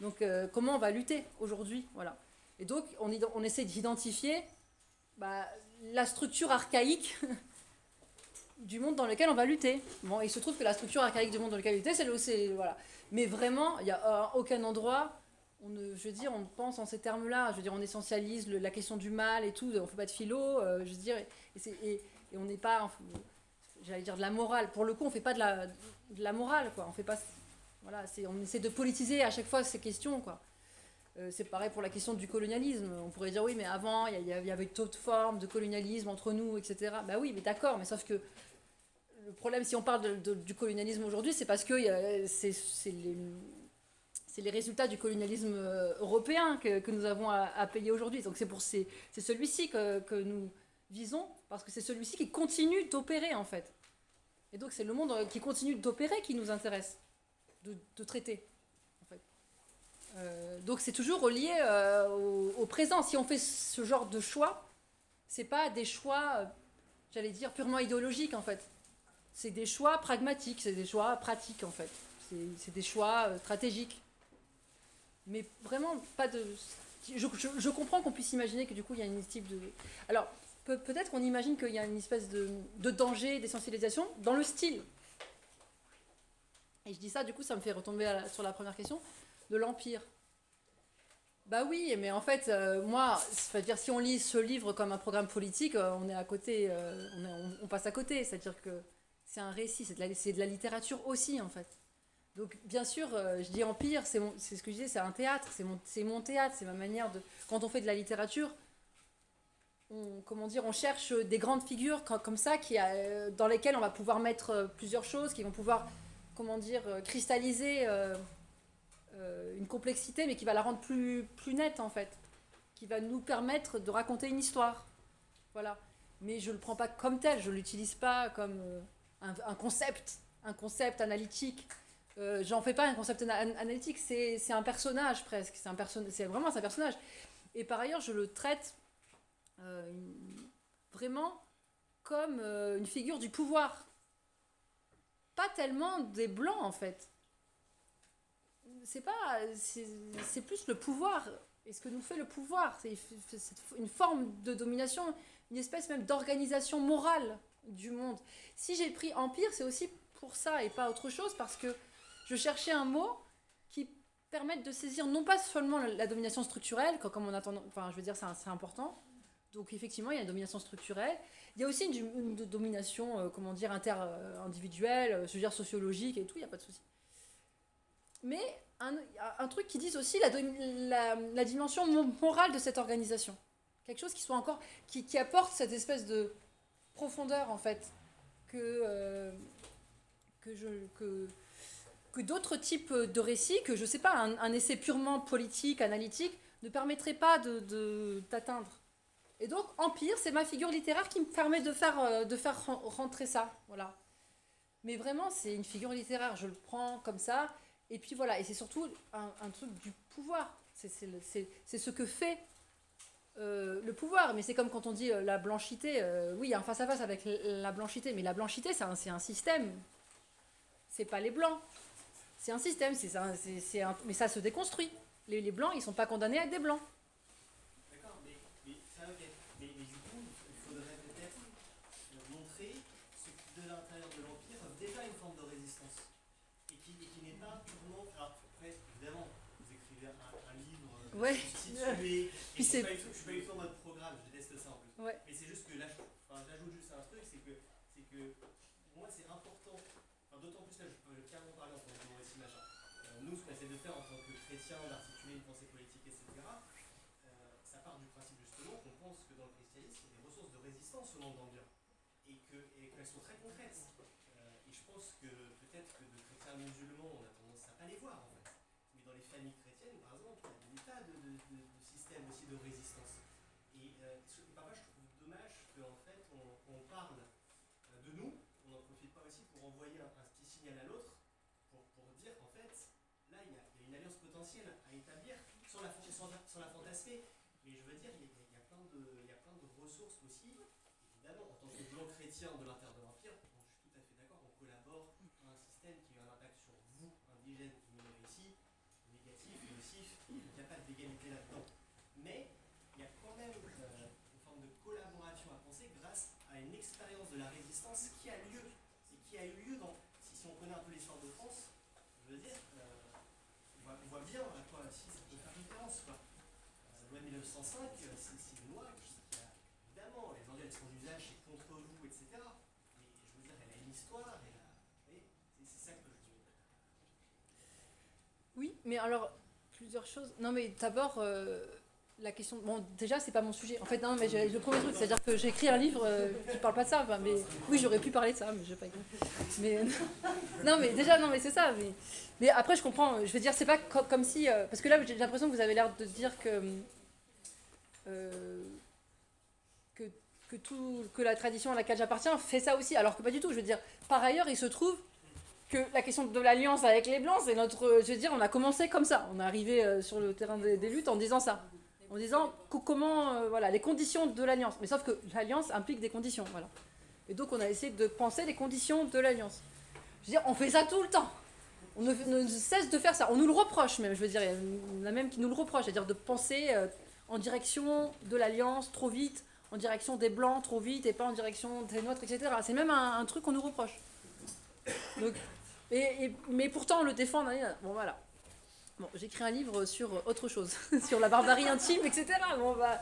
Donc comment on va lutter aujourd'hui voilà. Et donc on, on essaie d'identifier bah, la structure archaïque du monde dans lequel on va lutter. Bon, il se trouve que la structure archaïque du monde dans lequel on va lutter, c'est le c'est- voilà. Mais vraiment, il n'y a euh, aucun endroit, on ne, je veux dire, on pense en ces termes-là. Je veux dire, on essentialise la question du mal et tout, on fait pas de philo, euh, je veux dire, et, on n'est pas, j'allais dire de la morale. Pour le coup, on fait pas de la, de la morale, quoi. On fait pas, voilà, on essaie de politiser à chaque fois ces questions, quoi. Euh, c'est pareil pour la question du colonialisme. On pourrait dire oui, mais avant, il y, avait d'autres formes de colonialisme entre nous, etc. Bah oui, mais d'accord, mais sauf que le problème, si on parle du colonialisme aujourd'hui, c'est parce que a- c'est, les, les résultats du colonialisme euh, européen que, que nous avons à, payer aujourd'hui. Donc c'est celui-ci que, que nous visons, parce que c'est celui-ci qui continue d'opérer en fait. Et donc c'est le monde euh, qui continue d'opérer qui nous intéresse de, de traiter. Euh, donc c'est toujours relié euh, au, présent. Si on fait ce genre de choix, c'est pas des choix, euh, j'allais dire, purement idéologiques en fait. C'est des choix pragmatiques, c'est des choix pratiques en fait. C'est, des choix stratégiques. Mais vraiment pas de. Je, je- comprends qu'on puisse imaginer que du coup il y a une type de. Alors peut- peut-être qu'on imagine qu'il y a une espèce de, de danger d'essentialisation dans le style. Et je dis ça, du coup, ça me fait retomber sur la première question de l'Empire. Bah oui, mais en fait, euh, moi, c'est-à-dire si on lit ce livre comme un programme politique, euh, on est à côté, euh, on, est- on- passe à côté. C'est-à-dire que c'est un récit, c'est de, de la littérature aussi, en fait. Donc, bien sûr, je dis Empire, c'est ce que je disais, c'est un théâtre, c'est mon, mon théâtre, c'est ma manière de. Quand on fait de la littérature, on, comment dire, on cherche des grandes figures co- comme ça, qui, dans lesquelles on va pouvoir mettre plusieurs choses, qui vont pouvoir, comment dire, cristalliser euh, une complexité, mais qui va la rendre plus, plus nette, en fait. Qui va nous permettre de raconter une histoire. Voilà. Mais je ne le prends pas comme tel, je ne l'utilise pas comme euh, un, concept, un concept analytique. Euh, J'en fais pas un concept ana- analytique, c'est un personnage presque. C'est perso vraiment un personnage. Et par ailleurs, je le traite euh, vraiment comme une figure du pouvoir. Pas tellement des blancs en fait. C'est pas, c'est plus le pouvoir. Et ce que nous fait le pouvoir, c'est une forme de domination, une espèce même d'organisation morale du monde. Si j'ai pris empire, c'est aussi pour ça et pas autre chose, parce que je cherchais un mot qui permette de saisir non pas seulement la, domination structurelle, comme on attend, enfin je veux dire c'est important. Donc effectivement il y a une domination structurelle. Il y a aussi une, domination, euh, comment dire, inter-individuelle, euh, je veux dire sociologique et tout, il n'y a pas de souci. Mais un, un truc qui dise aussi la, la, dimension mo- morale de cette organisation. Quelque chose qui soit encore, qui, qui apporte cette espèce de profondeur en fait que, euh, que, je, que, que d'autres types de récits, que je sais pas, un, un essai purement politique, analytique, ne permettrait pas de, d'atteindre. Et donc, Empire, c'est ma figure littéraire qui me permet de faire, euh, de faire ren- rentrer ça. Voilà. Mais vraiment, c'est une figure littéraire, je le prends comme ça. Et puis voilà, et c'est surtout un, truc du pouvoir. C'est, ce que fait euh, le pouvoir. Mais c'est comme quand on dit euh, la blanchité. euh, oui, il y a un face-à-face avec la blanchité, mais la blanchité, c'est un, un système. C'est pas les blancs. C'est un système, c'est, mais ça se déconstruit. Les, les blancs, ils sont pas condamnés à être des blancs. D'accord, mais, mais ça ok. Mais, mais du coup, il faudrait peut-être euh, montrer ce qui, de l'intérieur de l'Empire, offre déjà une forme de résistance. Et qui, et qui n'est pas purement. Alors, après, évidemment, vous écrivez un, un Ouais. [LAUGHS] Puis c'est- je suis pas du tout en mode programme, je déteste ça en plus. Ouais. Mais c'est juste que là, enfin, j'ajoute juste un truc, c'est que, c'est que pour moi, c'est important. Enfin, d'autant plus là, je peux carrément parler en tant que récit machin. Euh, nous, ce qu'on essaie de faire en tant que chrétien, d'articuler une pensée politique, etc., euh, ça part du principe justement qu'on pense que dans le christianisme, il y a des ressources de résistance au monde ambiant. Et que- et qu'elles sont très concrètes. Euh, et je pense que de chrétiens musulmans, on a tendance à pas les voir en fait. Mais dans les familles chrétiennes, par exemple, il y a des tas de, de- de- de systèmes aussi de résistance. Et euh, ce- parfois, je trouve dommage qu'en fait, on, on parle euh, de nous, on n'en profite pas aussi pour envoyer un, à l'autre, pour, pour dire qu'en fait, là, il y, a, une alliance potentielle à établir, sans la, sans, la- fantasmer. Mais je veux dire, il y, a, plein de, il y a plein de ressources aussi. Évidemment, en tant que blanc chrétien de l'intérieur de l'Empire, je suis tout à fait d'accord, on collabore à un système qui a un impact sur vous, indigènes, immigrés ici, négatif, nocif, il n'y a pas d'égalité là-dedans. Mais il y a quand même euh, une forme de collaboration à penser grâce à une expérience de la résistance qui a lieu, et qui a eu lieu dans, si, si on connaît un peu l'histoire de France, je veux dire, euh, on, voit, on voit bien à quoi si ça peut faire référence. Quoi. Euh, la loi de 1905, euh, c'est une loi a, évidemment, elle son usage, c'est contre vous, etc. Mais je veux dire, elle a une histoire, elle a, c'est ça que je. Oui, mais alors, plusieurs choses. Non, mais d'abord, euh, la question. Bon, déjà, c'est pas mon sujet. En fait, non, mais le premier truc, c'est-à-dire que j'ai écrit un livre euh, qui parle pas de ça. enfin, mais oui, j'aurais pu parler de ça, mais j'ai pas écrit. Mais [LAUGHS] non, mais déjà, non, mais c'est ça. Mais, mais après, je comprends. Je veux dire, c'est pas co- comme si. euh, parce que là, j'ai l'impression que vous avez l'air de dire que. Euh, que, que, tout, que la tradition à laquelle j'appartiens fait ça aussi, alors que pas du tout. Je veux dire, par ailleurs, il se trouve que la question de l'alliance avec les blancs, c'est notre. Je veux dire, on a commencé comme ça. On est arrivé euh, sur le terrain des, luttes en disant ça. En disant co- comment. euh, voilà, les conditions de l'alliance. Mais sauf que l'alliance implique des conditions. Voilà. Et donc, on a essayé de penser les conditions de l'alliance. Je veux dire, on fait ça tout le temps. On ne, cesse de faire ça. On nous le reproche même. Je veux dire, il y en a même qui nous le reprochent. C'est-à-dire de penser en direction de l'alliance trop vite, en direction des blancs trop vite et pas en direction des nôtres, etc. C'est même un, truc qu'on nous reproche. Donc, et, et- mais pourtant, on le défend. Bon, voilà. Bon, j'écris un livre sur autre chose, [LAUGHS] sur la barbarie intime, etc. Bon, bah,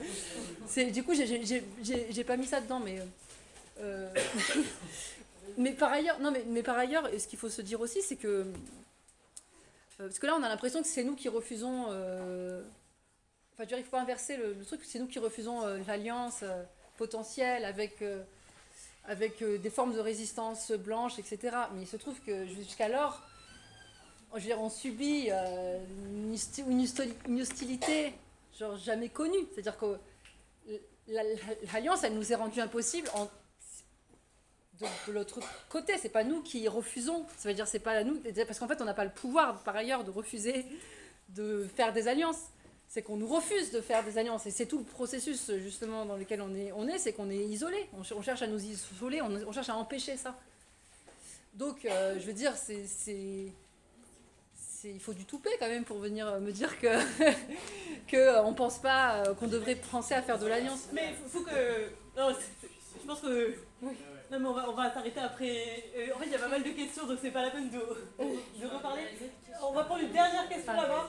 du coup, j'ai pas mis ça dedans, mais. euh, [LAUGHS] mais par ailleurs, non, mais, mais par ailleurs, ce qu'il faut se dire aussi, c'est que. euh, parce que là, on a l'impression que c'est nous qui refusons. euh, Enfin, dire, il faut inverser le, truc, c'est nous qui refusons euh, l'alliance euh, potentielle avec, euh, avec euh, des formes de résistance blanche, etc. Mais il se trouve que jusqu'alors, je veux dire, on subit euh, une, hosti- une hostili- une hostilité genre jamais connue. C'est-à-dire que la- la- l'alliance, elle nous est rendue impossible de, l'autre côté. C'est pas nous qui refusons. Ça veut dire c'est pas nous, parce qu'en fait, on n'a pas le pouvoir par ailleurs de refuser de faire des alliances. C'est qu'on nous refuse de faire des alliances. Et c'est tout le processus, justement, dans lequel on est, on est c'est qu'on est isolé. On, ch- on cherche à nous isoler, on, on cherche à empêcher ça. Donc, euh, je veux dire, c'est. c'est- c'est- il faut du toupet quand même pour venir me dire que, [LAUGHS] que euh, on pense pas euh, qu'on devrait penser à faire de l'alliance. Mais il faut que. Non, je pense que. Non, mais on va, on va s'arrêter après. Euh, en fait, il y a pas mal de questions, donc c'est pas la peine de, de reparler. On va prendre une dernière question là-bas.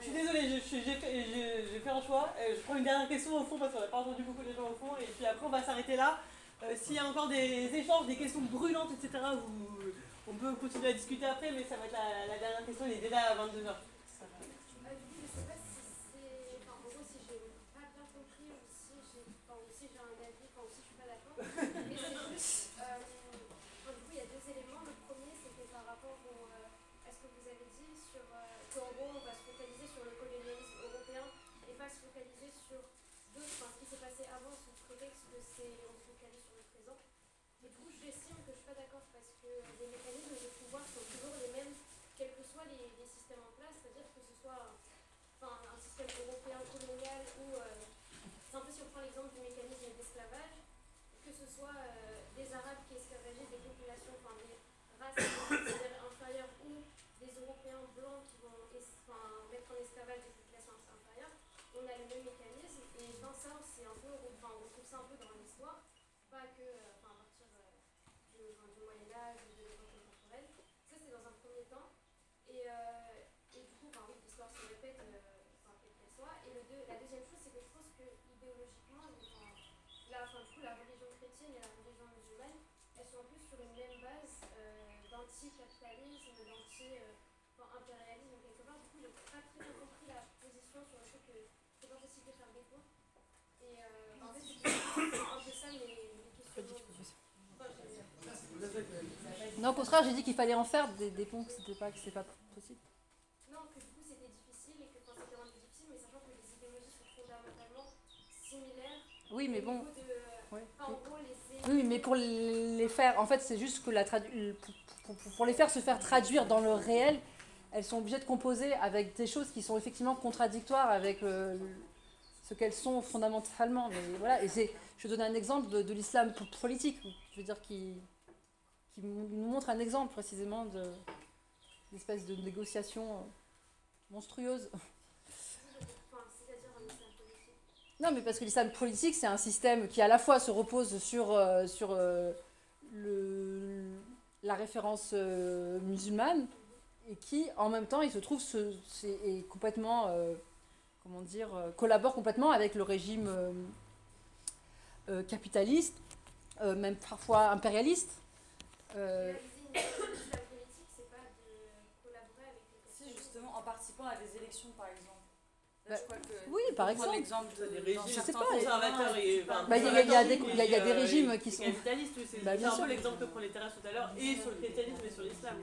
Je suis j'ai- j'ai fait un choix. Euh, je prends une dernière question au fond parce qu'on n'a pas entendu beaucoup de gens au fond. Et puis après, on va s'arrêter là. Euh, S'il y a encore des échanges, des questions brûlantes, etc., vous- on peut continuer à discuter après, mais ça va être la, la dernière question. Il est déjà à 22h. Euh, du coup, je sais pas si c'est. Enfin, en gros, si j'ai pas bien compris ou si j'ai enfin, ou si j'ai un avis, enfin, ou si je suis pas d'accord. Mais c'est juste. Euh, enfin, du coup, il y a deux éléments. Le premier, c'était par rapport au, euh, à ce que vous avez dit sur. Euh, qu'en gros, on va se focaliser sur le colonialisme européen et pas se focaliser sur d'autres. Enfin, ce qui s'est passé avant sous prétexte que c'est. On se focalise sur le présent. Du coup, j'estime que je suis pas d'accord parce que les mécanismes de pouvoir sont toujours les mêmes, quels que soient les, les systèmes en place, c'est-à-dire que ce soit enfin, un système européen colonial ou. euh, c'est un peu si on prend l'exemple du mécanisme d'esclavage, que ce soit euh, des Arabes qui esclavagisent des populations, enfin des races inférieures ou des Européens blancs qui vont enfin, mettre en esclavage des populations inférieures, on a le même mécanisme et dans ça, c'est un peu, enfin, on retrouve ça un peu dans l'histoire, pas que euh, enfin, à partir euh, du, enfin, du Moyen-Âge ou de l'époque contemporaine. Ça, c'est dans un premier temps. Et, euh, et du coup, enfin, oui, l'histoire se répète, euh, enfin, quelle qu'elle soit. Et le deux, la deuxième chose, c'est que je pense que idéologiquement, enfin, la, enfin, du coup, la religion chrétienne et la religion musulmane, elles sont un peu sur une même base euh, d'anti-capitalisme, d'anti-impérialisme quelque part. Du coup, j'ai pas très bien compris la position sur le fait que c'est pas possible de faire des cours. Et euh, en fait, c'est un peu ça mes, mes j'ai- Non, au contraire, j'ai dit qu'il fallait en faire des, des ponts, que c'était pas, que c'est pas possible. Non, que du coup c'était difficile et que enfin, c'était un peu difficile, mais sachant que les idéologies sont fondamentalement similaires. Oui, mais au bon. niveau de, euh, ouais. enfin, en gros, les Oui, mais pour les faire, en fait, c'est juste que la tradu- pour, les faire se faire traduire dans le réel, elles sont obligées de composer avec des choses qui sont effectivement contradictoires avec euh, ce qu'elles sont fondamentalement. Mais voilà, et c'est, je un exemple de, l'islam politique, je veux dire, qui, qui nous montre un exemple précisément de l'espèce de négociation euh, monstrueuse. Enfin, c'est-à-dire en islam politique. Non, mais parce que l'islam politique, c'est un système qui à la fois se repose sur, euh, sur euh, le, la référence euh, musulmane et qui, en même temps, il se trouve, se, est complètement, euh, comment dire, euh, collabore complètement avec le régime euh, euh, capitaliste, euh, même parfois impérialiste. Euh, Réaliser une islam politique, c'est pas de collaborer avec les Si, justement, en participant à des élections, par exemple. Là, Bah, je crois que. oui, par prend exemple. l'exemple Des régimes, je sais pas, conservateurs et Bah, il y a- il y a des- y a- y a des euh, régimes qui sont- capitalistes, oui, c'est Bah, bien sûr. peu l'exemple que prenait Thérèse tout à l'heure, et sur le christianisme et sur l'islam.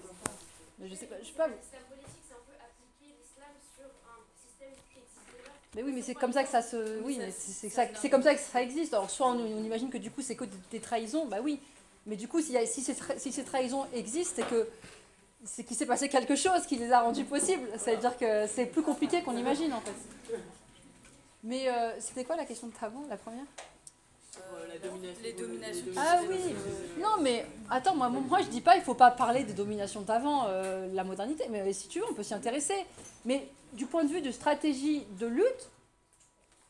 mais je sais pas, je sais pas. L'islam politique, c'est un peu appliquer l'islam sur un système qui existe déjà. Mais oui, mais c'est comme ça que ça se. Oui, mais c'est c'est ça- c'est comme ça que ça existe. Alors, soit on, on imagine que du coup, c'est que des, des trahisons, bah oui. Mais du coup, a- si, ces tra- si ces trahisons existent, c'est que. C'est qu'il s'est passé quelque chose qui les a rendues possibles. Ça veut dire que c'est plus compliqué qu'on imagine, en fait. Mais euh, c'était quoi la question de avant, la première? Euh, la domination- les dominations. Ah oui Non, mais attends, moi, moi je dis pas il faut pas parler des dominations d'avant, euh, la modernité, mais si tu veux, on peut s'y intéresser. Mais du point de vue de stratégie de lutte,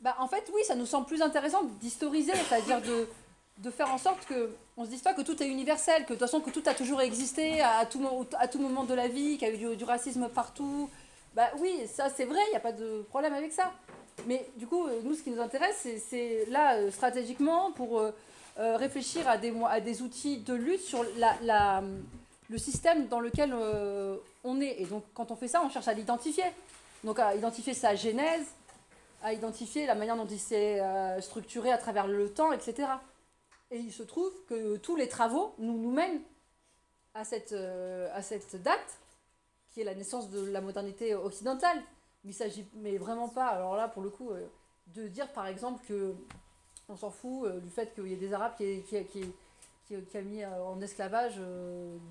bah, en fait, oui, ça nous semble plus intéressant d'historiser, c'est-à-dire de, de faire en sorte que on se dise pas que tout est universel, que de toute façon que tout a toujours existé à, tout, moment de la vie, qu'il y a eu du, racisme partout. Bah oui, ça c'est vrai, il n'y a pas de problème avec ça. Mais du coup, euh, nous, ce qui nous intéresse, c'est- là, euh, stratégiquement, pour euh, réfléchir à des, à des outils de lutte sur la, la- le système dans lequel on est. Et donc, quand on fait ça, on cherche à l'identifier. Donc, à identifier sa genèse, à identifier la manière dont il s'est structuré à travers le temps, etc. Et il se trouve que tous les travaux nous, nous mènent à cette, euh, à cette date, qui est la naissance de la modernité occidentale. Mais il s'agit mais vraiment pas, alors là, pour le coup, euh, de dire par exemple que on s'en fout euh, du fait qu'il y ait des Arabes qui, qui, qui, qui, mis en esclavage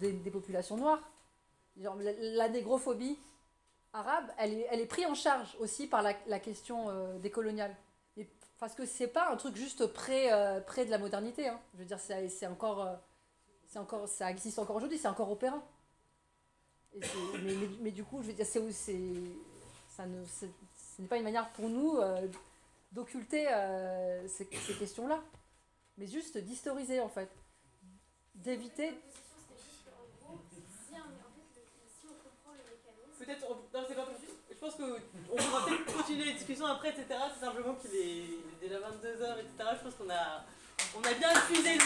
des, populations noires. Genre, la, négrophobie, arabe, elle est, elle est prise en charge aussi par la, la question décoloniale. Parce que c'est pas un truc juste près, euh, près de la modernité. hein. Je veux dire, c'est encore, euh, c'est encore, ça existe encore aujourd'hui, c'est encore opérant. Mais, mais, du coup, je veux dire, c'est, c'est, ça ne, ce n'est pas une manière pour nous euh, d'occulter ces, questions-là, mais juste d'historiser en fait, d'éviter. Peut-être, on- non, pense qu'on pourra peut-être continuer les discussions après, etc. C'est simplement qu'il est, déjà 22h, etc. Je pense qu'on a, on a bien épuisé le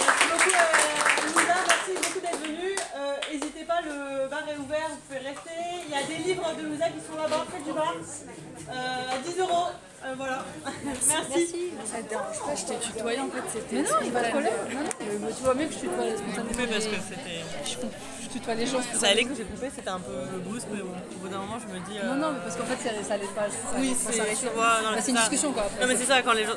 Merci beaucoup, euh, Lisa, merci beaucoup d'être venue. Euh, N'hésitez pas, le bar est ouvert, vous pouvez rester. Il y a des livres de Lisa qui sont là-bas, près du bar. Euh, à 10 euros. Euh, voilà. Merci. Je t'ai tutoyé en fait, c'était. Mais non, il pas de problème. Non, non, tu vois mieux que je tutoie spontanément. coupé parce que c'était. Je, je tutoie les gens. Ça allait que j'ai coupé, c'était un peu brusque, mais bon, au bout d'un moment, je me dis. euh, Non, non, mais parce qu'en fait, ça, ça allait pas. ça- Oui, ça c'est tu vois, Bah, c'est une discussion quoi. après. Non, mais c'est ça, quand les gens.